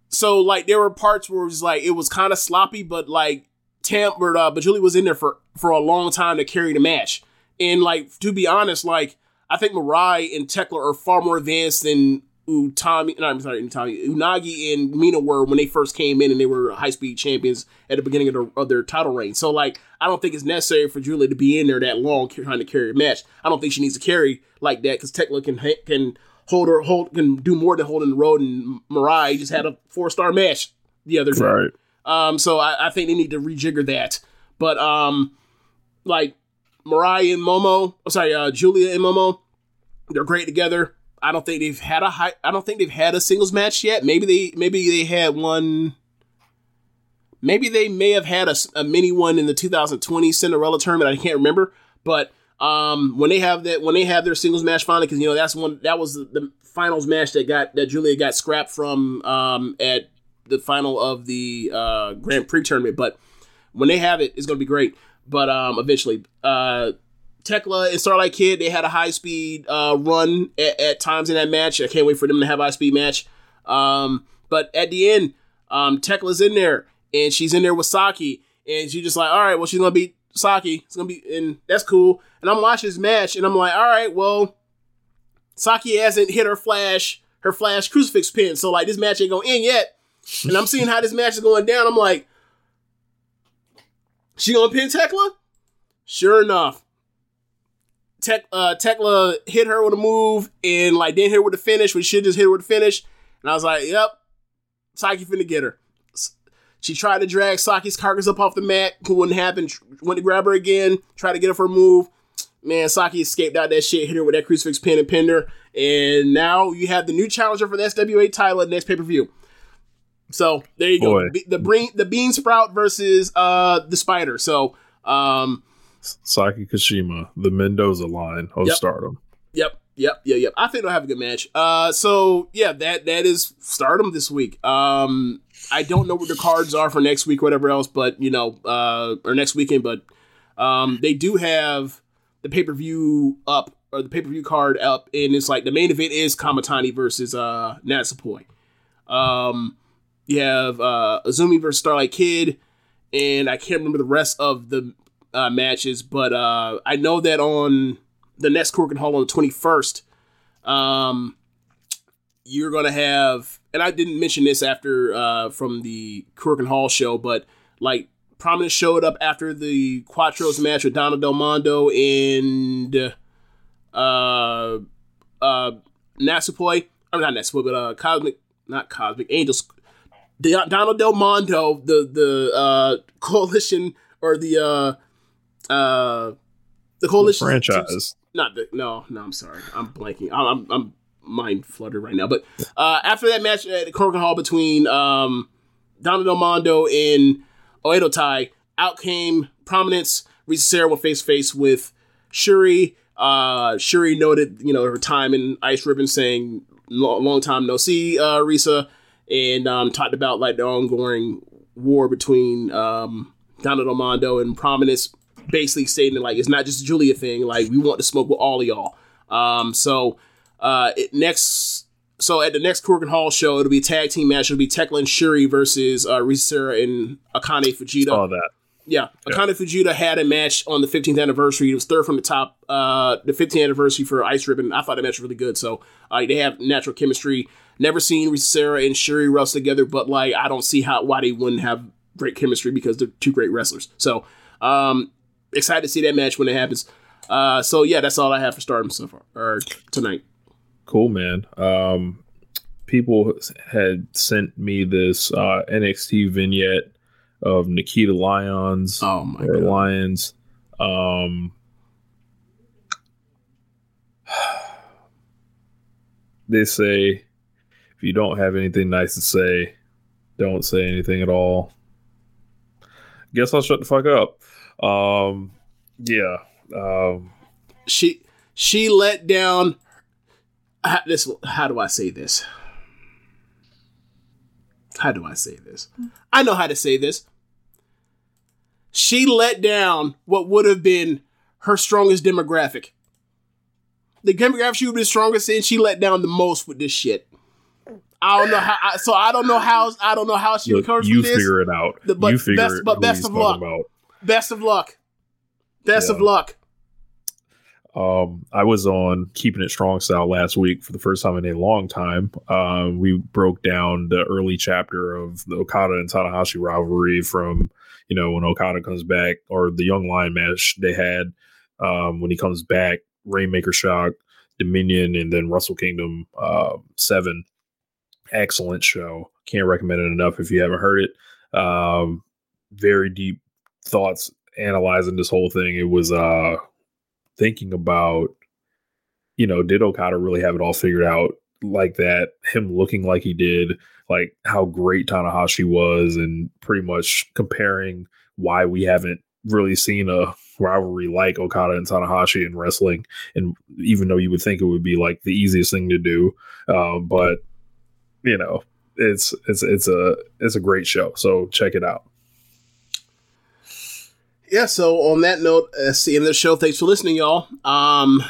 so like there were parts where it was like it was kind of sloppy, but like Tam, but, uh, but Giulia was in there for for a long time to carry the match, and like to be honest, like I think Mirai and Thekla are far more advanced than Utami, no, I'm sorry, Utami, Unagi and Mina were when they first came in and they were high speed champions at the beginning of, their of their title reign. So like, I don't think it's necessary for Giulia to be in there that long trying to carry a match. I don't think she needs to carry like that because Thekla can can hold her hold can do more than holding the road. And Mirai just had a four star match the other day. Right. Um, so I, I think they need to rejigger that. But um, like Mirai and Momo, oh, sorry, uh, Giulia and Momo, they're great together. I don't think they've had a high. I don't think they've had a singles match yet. Maybe they maybe they had one. Maybe they may have had a mini one in the 2020 Cinderella tournament. I can't remember, but um, when they have that when they have their singles match finally, because you know that's one that was the, the finals match that got that Giulia got scrapped from um, at the final of the uh, Grand Prix tournament. But when they have it, it's going to be great. But um, eventually, uh, Thekla and Starlight Kid, they had a high speed uh, run at, at times in that match. I can't wait for them to have a high speed match. Um, but at the end, um, Thekla's in there and she's in there with Saki, and she's just like, all right, well, she's gonna beat Saki. It's gonna be, and that's cool. And I'm watching this match, and I'm like, all right, well, Saki hasn't hit her flash, her flash crucifix pin, so like this match ain't gonna end yet. And I'm seeing how this match is going down. I'm like, she gonna pin Thekla? Sure enough, Tek, uh, Thekla hit her with a move and like didn't hit her with the finish. We should just hit her with the finish. And I was like, yep, Saki finna get her. She tried to drag Saki's carcass up off the mat. Wouldn't happen. Went to grab her again. Tried to get her for a move. Man, Saki escaped out that shit. Hit her with that crucifix pin and pinned her. And now you have the new challenger for the SWA title at the next pay per view. So there you Boy. go. The brain, the bean sprout versus uh the spider. So um Saki Kashima, the Mendoza line of Yep. Stardom. Yep, yep, yeah, yep. I think they'll have a good match. Uh, so yeah, that that is Stardom this week. Um, I don't know what the cards are for next week, or whatever else, but you know, uh, or next weekend, but um, they do have the pay per view up or the pay per view card up, and it's like the main event is Kamitani versus uh Natsupoi. Um, you have uh Azumi versus Starlight Kid, and I can't remember the rest of the uh, matches, but uh, I know that on the next Korakuen Hall on the 21st, um, you're going to have, and I didn't mention this after uh, from the Korakuen Hall show, but like Prominence showed up after the Quattros match with Donna Del Mondo and uh, uh, Natsupoi. I'm not Natsupoi, but uh, Cosmic, not Cosmic Angels. Don- Donna Del Mondo, the the uh, coalition or the uh, uh, the coalition Franchise. Not the no, no. I'm sorry, I'm blanking. I'm I'm, I'm mind fluttered right now. But uh, after that match at the Korakuen Hall between um, Donna Del Mondo and Oedo Tai, out came Prominence. Risa Sera went face to face with Shuri. Uh, Shuri noted, you know, her time in Ice Ribbon, saying long, time no see, uh, Risa, and um, talked about like the ongoing war between um, Donna Del Mondo and Prominence, basically stating like it's not just a Giulia thing. Like we want to smoke with all of y'all. Um, so uh, it, next, so at the next Korakuen Hall show, it'll be a tag team match. It'll be Thekla and Shuri versus uh, Risa Sera and Akane Fujita. Saw that. Yeah, Akane Fujita had a match on the 15th anniversary. It was third from the top, uh, the 15th anniversary for Ice Ribbon. I thought that match was really good. So uh, they have natural chemistry. Never seen Risa Sera and Shuri wrestle together, but like I don't see how why they wouldn't have great chemistry because they're two great wrestlers. So um, excited to see that match when it happens. Uh, so yeah, that's all I have for Stardom so far or tonight. Cool, man. Um, people had sent me this uh, NXT vignette of Nikita Lyons Oh my or god! Lyons. Um, they say if you don't have anything nice to say, don't say anything at all. Guess I'll shut the fuck up. Um, yeah. Um, She she let down. How, this how do I say this? How do I say this? I know how to say this. She let down what would have been her strongest demographic. The demographic she would been strongest in, she let down the most with this shit. I don't know how. I, so I don't know how. I don't know how she look, recovers you this. figure it out. The- but you figure best- but best of luck. About. Best of luck. Best of luck. Um, I was on Keeping It Strong Style last week for the first time in a long time. Uh, we broke down the early chapter of the Okada and Tanahashi rivalry from, you know, when Okada comes back or the Young Lion match they had um, when he comes back, Rainmaker Shock, Dominion, and then Wrestle Kingdom uh, 7. Excellent show. Can't recommend it enough if you haven't heard it. Um, very deep thoughts analyzing this whole thing. It was uh thinking about, you know, did Okada really have it all figured out like that? Him looking like he did, like how great Tanahashi was, and pretty much comparing why we haven't really seen a rivalry like Okada and Tanahashi in wrestling. And even though you would think it would be like the easiest thing to do, uh, but you know, it's it's it's a it's a great show. So check it out. Yeah, so on that note, that's the end of the show. Thanks for listening, y'all. Um,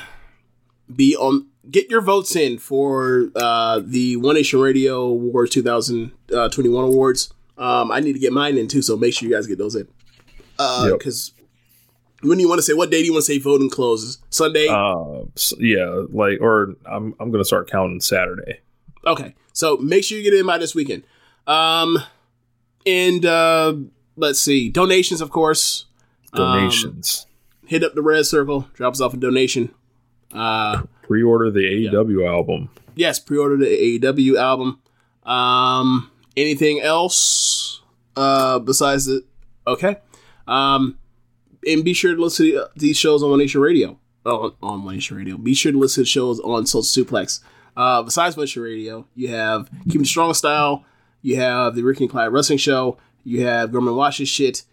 be on get your votes in for uh, the One Nation Radio Awards 2021 awards. Um, I need to get mine in too, so make sure you guys get those in. Because uh, when do you want to say what day do you want to say voting closes? Sunday. Uh, so, yeah, like or I'm I'm gonna start counting Saturday. Okay, so make sure you get in by this weekend. Um, and uh, let's see, donations, of course. Donations. Um, hit up the red circle, drop us off a donation. Uh, pre-order the AEW yeah. album. Yes, pre-order the AEW album. Um, anything else uh, besides the okay? Um, and be sure to listen to these shows on One Nation Radio. Oh, on One Nation Radio. Be sure to listen to shows on Social Suplex. Uh, besides One Nation Radio, you have Keeping Strong Style. You have the Ricky and Clyde Wrestling Show. You have Gorman Watches Shit.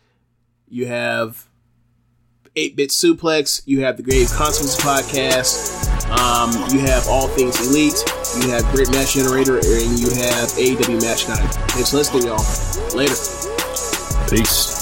You have 8 Bit Suplex, you have the Grave Consequences Podcast, um, you have All Things Elite, you have Great Match Generator, and you have AEW Match Night. Thanks for listening, y'all. Later. Peace.